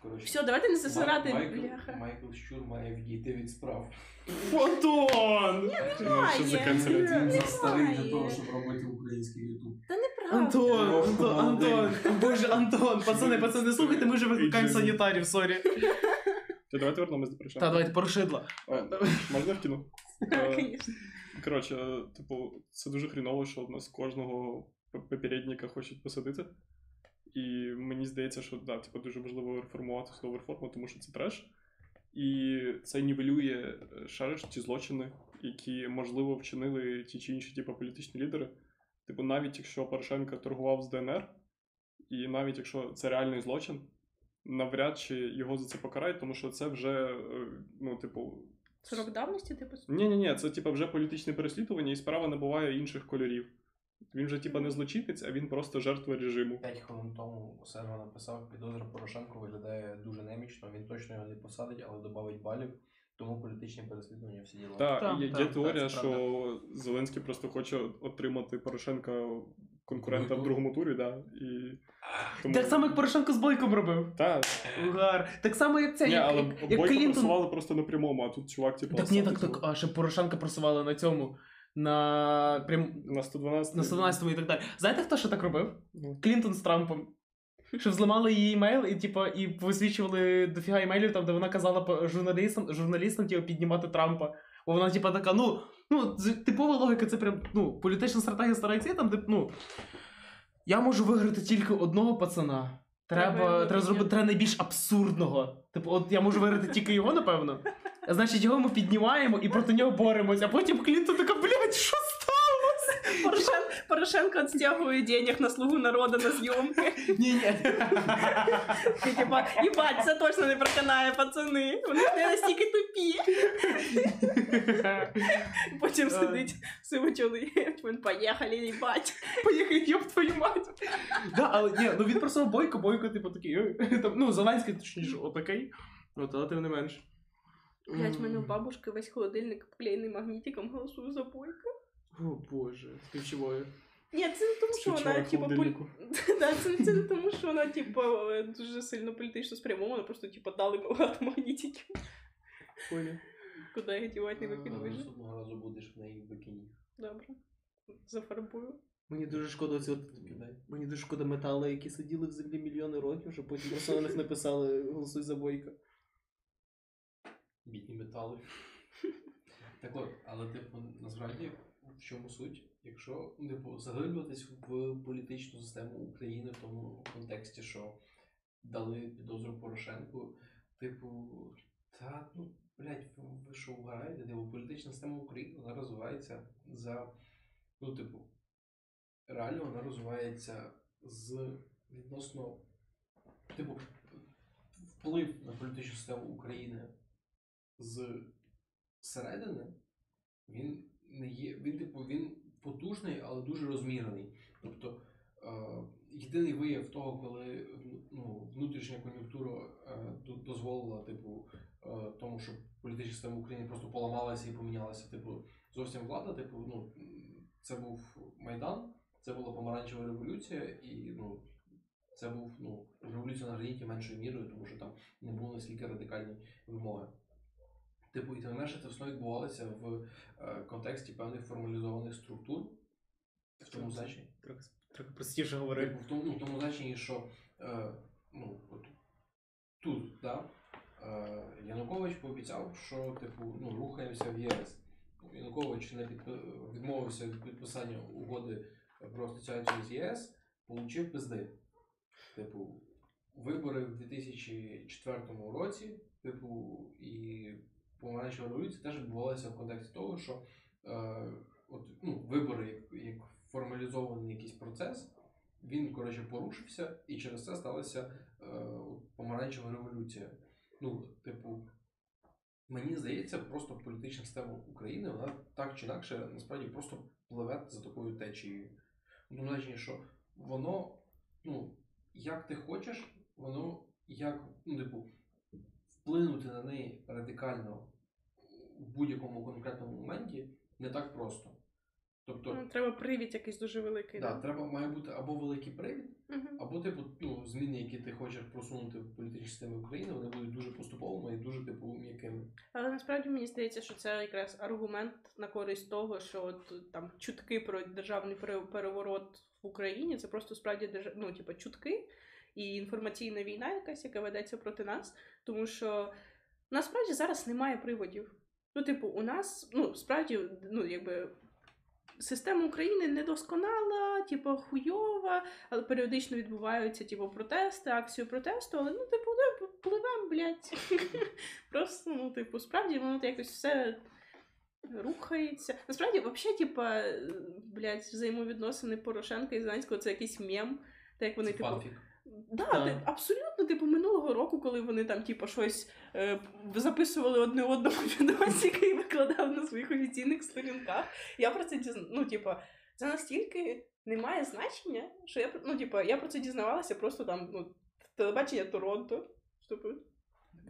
[SPEAKER 4] Коротше,
[SPEAKER 1] Все, давайте не засирати,
[SPEAKER 4] Майкл,
[SPEAKER 1] бляха.
[SPEAKER 4] Майкл Щур має відійти від справ.
[SPEAKER 3] Антон!
[SPEAKER 2] Ну, за канцеляція?
[SPEAKER 1] Немає.
[SPEAKER 4] Він старий для того, щоб робити український ютуб.
[SPEAKER 1] Та неправда.
[SPEAKER 3] Антон, Антон. Антон, боже, Антон, пацани, пацани, слухайте, ми вже викликаємо санітарів, сорі.
[SPEAKER 2] Та давайте вернемось до Порошенка.
[SPEAKER 3] Та давайте порушидла.
[SPEAKER 2] О, Можна я вкину? <laughs> Е,
[SPEAKER 1] звісно.
[SPEAKER 2] Коротше, е, типу, це дуже хріново, що в нас кожного попередника хочуть посадити. І мені здається, що да, типу, дуже важливо реформувати судову реформу, тому що це треш. І це нівелює е, шариш ті злочини, які, можливо, вчинили ті чи інші типу, політичні лідери. Типу, навіть якщо Порошенко торгував з ДНР, і навіть якщо це реальний злочин, навряд чи його за це покарають, тому що це вже, е, ну, типу,
[SPEAKER 1] Срок давності, типу.
[SPEAKER 2] ні, ні, ні, це типа вже політичне переслідування, і справа набуває інших кольорів. Він же типа не злочинець, а він просто жертва режиму.
[SPEAKER 5] П'ять хвилин тому Серва написав, підозра Порошенко виглядає дуже немічно, він точно його не посадить, але додавить балів, тому політичні переслідування всі діла.
[SPEAKER 2] Та,
[SPEAKER 3] Так,
[SPEAKER 2] є,
[SPEAKER 3] так,
[SPEAKER 2] є
[SPEAKER 3] так,
[SPEAKER 2] теорія,
[SPEAKER 3] це
[SPEAKER 2] що Зеленський просто хоче отримати Порошенка конкурента в другому турі, да. І...
[SPEAKER 3] Так само, як Порошенко з Бойком робив.
[SPEAKER 2] Та,
[SPEAKER 3] Угар. Так само, як це,
[SPEAKER 2] ні,
[SPEAKER 3] як,
[SPEAKER 2] але
[SPEAKER 3] як, як
[SPEAKER 2] Бойко
[SPEAKER 3] Клінтон.
[SPEAKER 2] просували просто на прямому, а тут чувак, типу,
[SPEAKER 3] Так ні, так, так, а ще Порошенка просували на цьому. На прям
[SPEAKER 2] на 112
[SPEAKER 3] на 112 і так далі. Знаєте, хто ще так робив?
[SPEAKER 2] Ну.
[SPEAKER 3] Клінтон з Трампом. Що взламали її емейл і, типу, і висвічували дофіга емейлів, там, де вона казала журналістам, журналістам типу, піднімати Трампа. Бо вона, типу, така, ну, ну, типова логіка, це прям, ну, політична стратегія старається, там, де, ну, я можу виграти тільки одного пацана.
[SPEAKER 1] Треба
[SPEAKER 3] Треба, треба зробити треба найбільш абсурдного. Типу, от я можу виграти тільки його, напевно. Значить, його ми піднімаємо і проти нього боремось. А потім Клінтон така, блядь, що сталося?
[SPEAKER 1] Порошен... Порошенко відстягує денег на слугу народу на зйомки.
[SPEAKER 3] Ні, ні.
[SPEAKER 1] Їбать, це точно не проканає, пацани. Вони не настільки тупі. Потім сидить чоловік. Він поїхали, їбать.
[SPEAKER 3] Поїхали, йоб твою мать. Да, але ні, ну він просто бойко, бойко, типу такий. Ну, Зеленський, точніше, отакий. От, але тим не менш.
[SPEAKER 1] Блять, в мене у бабушки весь холодильник вклеєний магнітиком, голосую за бойка.
[SPEAKER 3] О боже, співчуваю.
[SPEAKER 1] Ні, це не тому, що вона, типу, полі... <laughs> да, це, це не тому, що вона, типу, дуже сильно політично спрямована, просто, типу, дали багато магнітиків. Куди їх дівати, не
[SPEAKER 4] Е,
[SPEAKER 1] викинуть.
[SPEAKER 4] Наступного разу будеш в неї в бикіні.
[SPEAKER 1] Добре. Зафарбую.
[SPEAKER 3] Мені дуже шкода от Мені дуже шкода метали, які сиділи в землі мільйони років, щоб потім просто на них <laughs> написали голосуй за бойка.
[SPEAKER 4] Бідні метали. <laughs> Так от, але типу, насправді, в чому суть? Якщо ну, типу, заглиблюватись в політичну систему України в тому контексті, що дали підозру Порошенку, типу, та ну, блядь, ви що вгараєте? Типу, політична система України вона розвивається за. Ну, типу, реально вона розвивається з відносно. Типу, вплив на політичну систему України з середини, він не є. Він, типу, він потужний, але дуже розмірений. Тобто е, єдиний вияв того, коли ну, внутрішня кон'юнктура е, дозволила, типу, е, тому, що політична система України просто поламалася і помінялася. Типу, зовсім влада, типу, ну, це був Майдан, це була помаранчева революція, і ну, це був ну, революція на граніті меншою мірою, тому що там не було настільки радикальні вимоги. Типу, і тим не менше, це все відбувалося в е, контексті певних формалізованих структур. В тому значенні.
[SPEAKER 3] Трохи, трохи простіше говори.
[SPEAKER 4] Типу, в тому, ну, в тому значенні, що е, ну, от, тут, да, е, Янукович пообіцяв, що типу, ну, рухаємося в ЄС. Янукович не підпи... відмовився від підписання угоди про асоціацію з ЄС, получив пизди. Типу, вибори в 2004 році, типу, і помаранчева революція теж відбувалася в контексті того, що е, от, ну, вибори як, як формалізований якийсь процес, він, коротше, порушився, і через це сталася е, помаранчева революція. Ну, типу, мені здається, просто політична система України, вона так чи інакше насправді просто пливе за такою течією. Ну, в що воно, ну, як ти хочеш, воно як, ну, типу, вплинути на неї радикально в будь-якому конкретному моменті не так просто. Тобто,
[SPEAKER 1] Ну, треба привід якийсь дуже великий.
[SPEAKER 4] да,
[SPEAKER 1] Да.
[SPEAKER 4] треба має бути або великий привід,
[SPEAKER 1] Мгм.
[SPEAKER 4] або типу, ну, зміни, які ти хочеш просунути в політичній системі України, вони будуть дуже поступовими і дуже типу м'якими.
[SPEAKER 1] Але насправді мені здається, що це якраз аргумент на користь того, що от, там чутки про державний пере- переворот в Україні це просто справді держ... ну, типу, чутки і інформаційна війна, якась, яка ведеться проти нас. Тому що насправді зараз немає приводів. Ну, типу, у нас, ну, справді, ну, якби. Система України недосконала, типу, хуйова, але періодично відбуваються, типу, протести, акції протесту, але ну, типу, ну, пливем, блядь. <laughs> Просто, ну, типу, справді воно якось все рухається. Насправді, взагалі, типа, блядь, взаємовідносини Порошенка і Зеленського це якийсь мем. Так як вони,
[SPEAKER 4] Це
[SPEAKER 1] типу,
[SPEAKER 4] фанфік.
[SPEAKER 1] Да,
[SPEAKER 3] Так.
[SPEAKER 1] ти- абсолютно, типу, минулого року, коли вони там, типу, щось е, записували одне одному <laughs> відосики і викладали на своїх офіційних сторінках. Я про це дізна... Ну, типу, це настільки не має значення, що я про- ну, типу, я про це дізнавалася просто там, ну, телебачення Торонто. Типу, <laughs>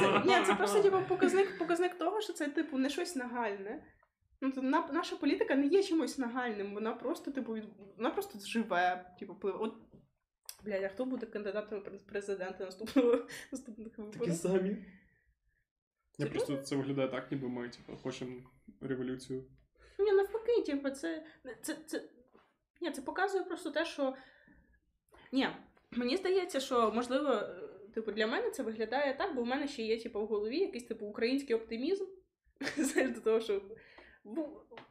[SPEAKER 4] це
[SPEAKER 1] ні, це, просто типу, показник, показник того, що це типу не щось нагальне. Ну, то на, наша політика не є чимось нагальним, вона просто, типу, від, вона просто живе, типу, пливе. От, блядь, а хто буде кандидатом в през- президенти наступного <laughs> наступних виборів?
[SPEAKER 3] самі.
[SPEAKER 2] Я просто це виглядає так, ніби ми типу, хочемо революцію.
[SPEAKER 1] Ні, навпаки, типу, це, це, це, ні, це показує просто те, що. Ні, мені здається, що можливо, типу, для мене це виглядає так, бо в мене ще є типу, в голові якийсь типу український оптимізм. <laughs> Знаєш, до того, що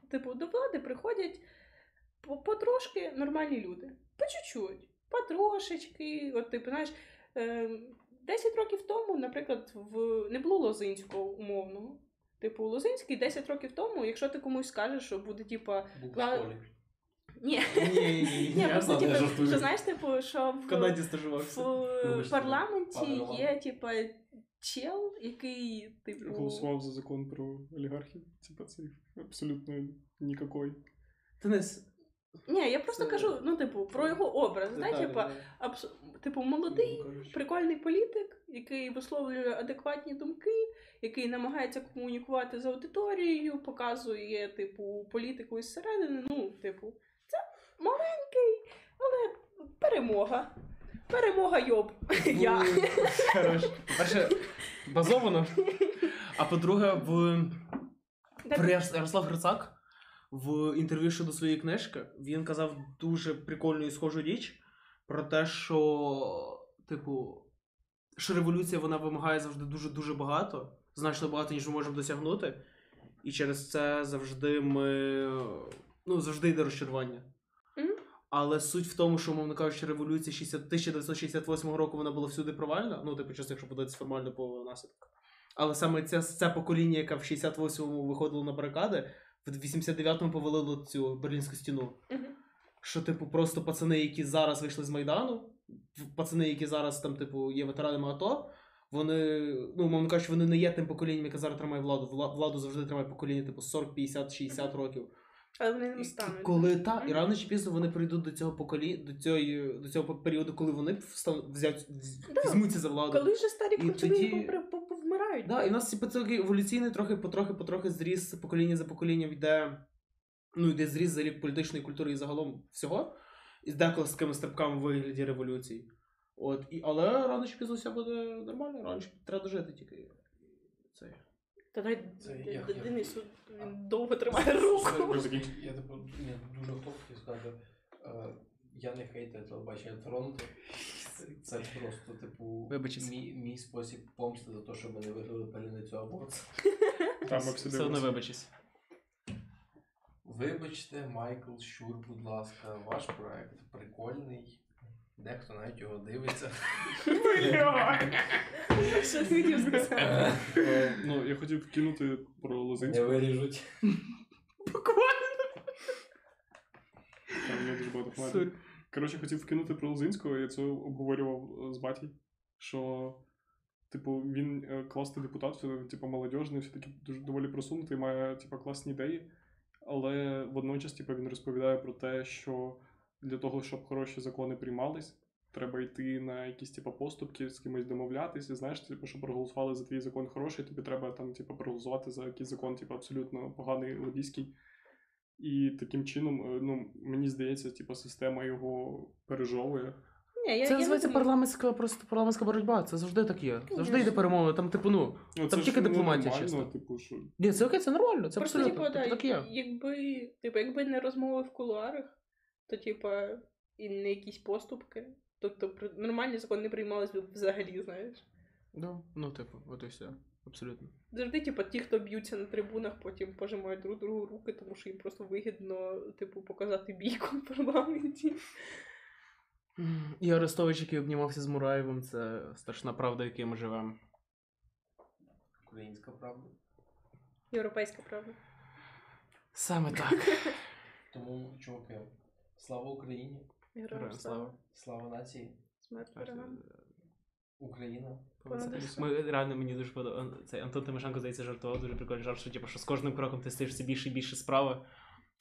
[SPEAKER 1] типу, до влади приходять потрошки нормальні люди. По чуть-чуть, потрошечки. От, типу, знаєш, е, 10 років тому, наприклад, в не було Лозинського умовного. Типу, Лозинський 10 років тому, якщо ти комусь скажеш, що буде, типа, ні,
[SPEAKER 3] Ні-ні-ні.
[SPEAKER 1] просто типу, що знаєш, типу, що в,
[SPEAKER 3] Канаді
[SPEAKER 1] в, парламенті є, типа, чел, який, типу.
[SPEAKER 2] Голосував за закон про олігархів. Типа це абсолютно нікакой.
[SPEAKER 3] Денис,
[SPEAKER 1] Ні, я просто
[SPEAKER 3] Це-
[SPEAKER 1] кажу, ну, типу, про його образ. Типа,
[SPEAKER 3] да.
[SPEAKER 1] абс... типу, молодий,
[SPEAKER 3] Коротше.
[SPEAKER 1] прикольний політик, який висловлює адекватні думки, який намагається комунікувати з аудиторією, показує, типу, політику із середини. Ну, типу, це маленький, але перемога. Перемога йоб. Я.
[SPEAKER 3] Хорош. Перше, базовано. А по-друге, в Ярослав Грицак в інтерв'ю щодо своєї книжки він казав дуже прикольну і схожу річ про те, що, типу, що революція вона вимагає завжди дуже дуже багато, значно багато, ніж ми можемо досягнути. І через це завжди ми. Ну, завжди йде розчарування. Але суть в тому, що, мовно кажучи, революція 60... 1968 року вона була всюди провальна. Ну, типу, чесно, якщо подивитися формально по наслідках. Але саме це, це покоління, яке в 68-му виходило на барикади, в 89-му повалило цю берлінську стіну.
[SPEAKER 1] Мгм.
[SPEAKER 3] Що, типу, просто пацани, які зараз вийшли з Майдану, пацани, які зараз там, типу, є ветеранами АТО, вони, ну, мовно кажучи, вони не є тим поколінням, яке зараз тримає владу. Владу завжди тримає покоління, типу, 40, 50, 60 років.
[SPEAKER 1] Але вони не стануть.
[SPEAKER 3] коли та, і рано чи пізно вони прийдуть до цього поколі... до цієї до цього періоду, коли вони встан... взять...
[SPEAKER 1] Да.
[SPEAKER 3] візьмуться за владу.
[SPEAKER 1] Коли вже старі
[SPEAKER 3] тоді-
[SPEAKER 1] повмирають.
[SPEAKER 3] Да, і в нас типу, такий еволюційний трохи потрохи, потрохи зріс покоління за поколінням йде. Ну, йде зріс взагалі політичної культури і загалом всього. І з деколи з такими стрибками в вигляді революції. От, і, але рано чи пізно все буде нормально, рано чи треба дожити тільки. Це.
[SPEAKER 1] Та дай
[SPEAKER 5] Це
[SPEAKER 1] Д-
[SPEAKER 5] як-
[SPEAKER 1] Д-
[SPEAKER 5] як-
[SPEAKER 1] Денис він довго тримає руку.
[SPEAKER 5] Я типу ні, дуже хто хотів е, Я не хейтер телебачення Торонто. Це просто, типу, мій, мій спосіб помсти за те, що ми не виграли паляницю Awards.
[SPEAKER 2] Там
[SPEAKER 3] Все одно вибачись.
[SPEAKER 5] Вибачте, Майкл Щур, будь ласка, ваш проект прикольний. Дехто навіть його дивиться.
[SPEAKER 1] Що ти хотів сказати?
[SPEAKER 2] Ну, я хотів вкинути про
[SPEAKER 5] Не
[SPEAKER 2] Лозинську.
[SPEAKER 5] виріжуть.
[SPEAKER 2] Там є дуже багато фанатів. Коротше, хотів вкинути про Лозинського, я це обговорював е, з батій, що, типу, він е, класний депутат, типу, молодіжний, все таки дуже доволі просунутий, має типу, класні ідеї. Але водночас, типу, він розповідає про те, що для того, щоб хороші закони приймались, треба йти на якісь типу, поступки, з кимось домовлятися. Знаєш, типу, щоб проголосували за твій закон хороший, тобі треба там, типу, проголосувати за якийсь закон, типу, абсолютно поганий лобійський. І таким чином, е, ну, мені здається, типу, система його пережовує.
[SPEAKER 1] Ні, я,
[SPEAKER 3] Це
[SPEAKER 1] я
[SPEAKER 3] називається
[SPEAKER 1] не
[SPEAKER 3] парламентська просто парламентська боротьба. Це завжди так є. Завжди йде перемови. Там, типу, ну.
[SPEAKER 2] Ну,
[SPEAKER 3] Там
[SPEAKER 2] це
[SPEAKER 3] тільки
[SPEAKER 2] ну,
[SPEAKER 3] дипломатія,
[SPEAKER 2] нормально,
[SPEAKER 3] чесно.
[SPEAKER 2] Типу, що...
[SPEAKER 3] Ні, це окей, це нормально, це
[SPEAKER 1] Просто,
[SPEAKER 3] абсолютно.
[SPEAKER 1] типу, да,
[SPEAKER 3] Типу, так є.
[SPEAKER 1] якби, типу, якби не розмови в кулуарах, то, типа, і не якісь поступки, Тобто нормальні закони не приймались би взагалі, знаєш.
[SPEAKER 3] Да. Ну, типу, от і все. Абсолютно.
[SPEAKER 1] Завжди, типу, ті, хто б'ються на трибунах, потім пожимають друг другу руки, тому що їм просто вигідно, типу, показати бійку в парламенті.
[SPEAKER 3] І Арестович, який обнімався з Мураєвим, це страшна правда, в якій ми живемо.
[SPEAKER 5] Українська правда.
[SPEAKER 1] Європейська правда.
[SPEAKER 3] Саме так.
[SPEAKER 5] Тому, чуваки, слава Україні,
[SPEAKER 1] Героям слава.
[SPEAKER 3] слава.
[SPEAKER 5] нації,
[SPEAKER 1] Смерть ворогам.
[SPEAKER 5] Україна.
[SPEAKER 3] Ми реально мені дуже подобається. Цей Антон Тимошенко здається жартував дуже прикольний жарт, що типу, що з кожним кроком ти стаєш все більше і більше справи.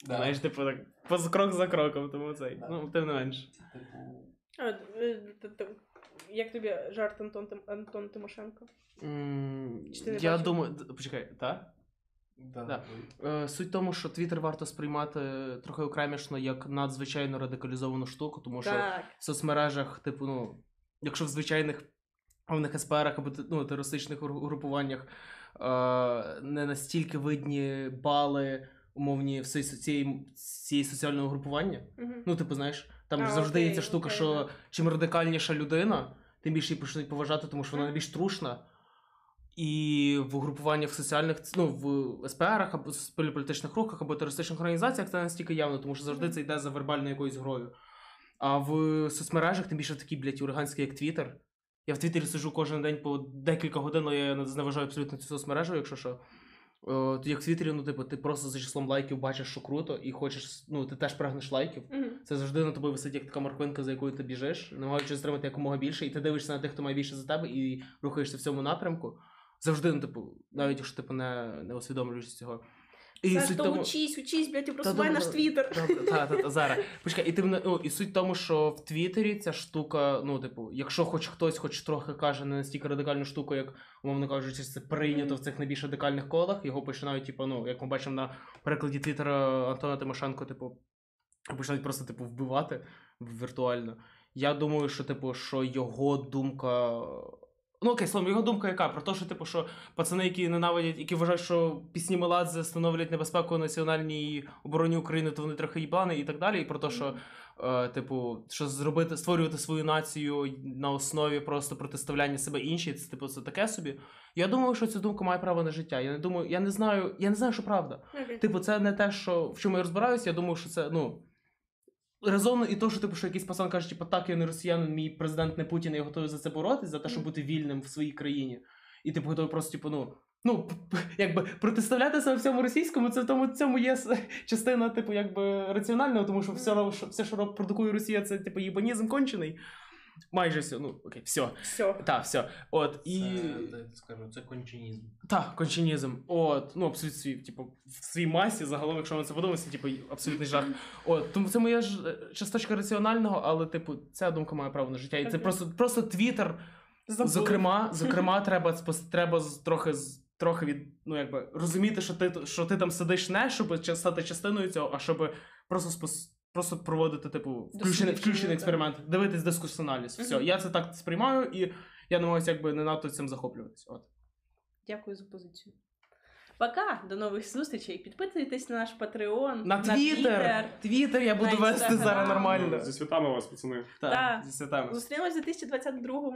[SPEAKER 5] Да.
[SPEAKER 3] Знаєш, типу, так поз- крок за кроком, тому цей.
[SPEAKER 5] Да.
[SPEAKER 3] Ну, тим не менш.
[SPEAKER 5] Типу,
[SPEAKER 1] А, е, Як тобі жарт Антон, Антон Тимошенко?
[SPEAKER 3] М,
[SPEAKER 1] Чи ти не
[SPEAKER 3] Я
[SPEAKER 1] бачив?
[SPEAKER 3] думаю, почекай, так?
[SPEAKER 5] Да.
[SPEAKER 3] Да. Е, Суть в тому, що Твіттер варто сприймати трохи окремішно як надзвичайно радикалізовану штуку, тому що
[SPEAKER 1] Так.
[SPEAKER 3] в соцмережах, типу, ну, якщо в звичайних певних СПРах або ну, терористичних гру- групуваннях е, не настільки видні бали умовні всі цієї, цієї соціального групування.
[SPEAKER 1] Мгм.
[SPEAKER 3] Ну, типу, знаєш, там
[SPEAKER 1] А,
[SPEAKER 3] завжди є
[SPEAKER 1] окей,
[SPEAKER 3] ця штука,
[SPEAKER 1] окей,
[SPEAKER 3] що
[SPEAKER 1] да.
[SPEAKER 3] чим радикальніша людина, тим більше її почнуть поважати, тому що вона
[SPEAKER 1] Мгм.
[SPEAKER 3] найбільш трушна. І в групуваннях соціальних, ну, в СПРах або в політичних рухах або терористичних організаціях це настільки явно, тому що завжди це йде за вербальною якоюсь грою. А в соцмережах, тим більше такі, блядь, ураганські, як Твіттер. Я в Твіттері сиджу кожен день по декілька годин, але я не зневажаю абсолютно цю соцмережу, якщо що. То як в Твіттері, ну, типу, ти просто за числом лайків бачиш, що круто, і хочеш, ну, ти теж прагнеш лайків.
[SPEAKER 1] Мгм.
[SPEAKER 3] Це завжди на тобі висить як така морквинка, за якою ти біжиш, намагаючись зтримати якомога більше, і ти дивишся на тих, хто має більше за тебе, і рухаєшся в цьому напрямку. Завжди, ну, типу, навіть якщо типу не, не усвідомлюєш цього. І
[SPEAKER 1] Саш,
[SPEAKER 3] суть
[SPEAKER 1] то
[SPEAKER 3] тому-
[SPEAKER 1] учись, учись, блядь, і просувай наш твіттер.
[SPEAKER 3] Добре, та, та, <laughs> зараз. Почекай, і ти ну, і суть в тому, що в Твіттері ця штука, ну, типу, якщо хоч хтось хоч трохи каже не настільки радикальну штуку, як, умовно кажучи, це прийнято в цих найбільш радикальних колах, його починають, типу, ну, як ми бачимо на прикладі Твіттера Антона Тимошенко, типу, починають просто, типу, вбивати віртуально. Я думаю, що, типу, що його думка. Ну, окей, словом, його думка яка? Про те, що, типу, що пацани, які ненавидять, які вважають, що пісні Меладзе становлять небезпеку національній обороні України, то вони трохи їблани і так далі. І про те, що, е, типу, що зробити, створювати свою націю на основі просто протиставляння себе іншій, це типу це таке собі. Я думаю, що ця думка має право на життя. Я не думаю, я не знаю, я не знаю, що правда. Типу, це не те, що в чому я розбираюся. Я думаю, що це ну. Резонно і то, що типу, що якийсь пацан каже, типу, так, я не росіянин, мій президент не Путін, я готовий за це боротись, за те, щоб бути вільним в своїй країні. І типу готовий просто, типу, ну. Ну, якби протиставляти себе всьому російському, це в тому цьому є частина, типу, якби раціонального, тому що все, що- все, що продукує Росія, це типу їбанізм кончений. Майже все. Ну, окей, все.
[SPEAKER 1] Все.
[SPEAKER 3] Так, все. От, і.
[SPEAKER 5] Це, я скажу, це кончинізм.
[SPEAKER 3] Так, кончинізм. От, ну, абсолютно свій, типу, в своїй масі, загалом, якщо ми це подумається, типу, абсолютний жах. От, тому це моя ж е, часточка раціонального, але, типу, ця думка має право на життя. І це просто, просто твіттер. Зокрема, <laughs> зокрема, треба спос- треба трохи трохи від, ну, якби, розуміти, що ти, що ти там сидиш не, щоб стати частиною цього, а щоб просто спос. Просто проводити, типу, включений, включений експеримент, дивитись дискусіоналіз. Все, я це так сприймаю, і я намагаюся якби не надто цим захоплюватися. От.
[SPEAKER 1] Дякую за позицію. Пока, до нових зустрічей. Підписуйтесь на наш Patreon,
[SPEAKER 3] На Твіттер! Твіттер я буду вести зараз нормально.
[SPEAKER 2] Зі святами вас, пацани.
[SPEAKER 3] Так,
[SPEAKER 1] Да.
[SPEAKER 3] зі святами.
[SPEAKER 1] Зустрінемось у 2022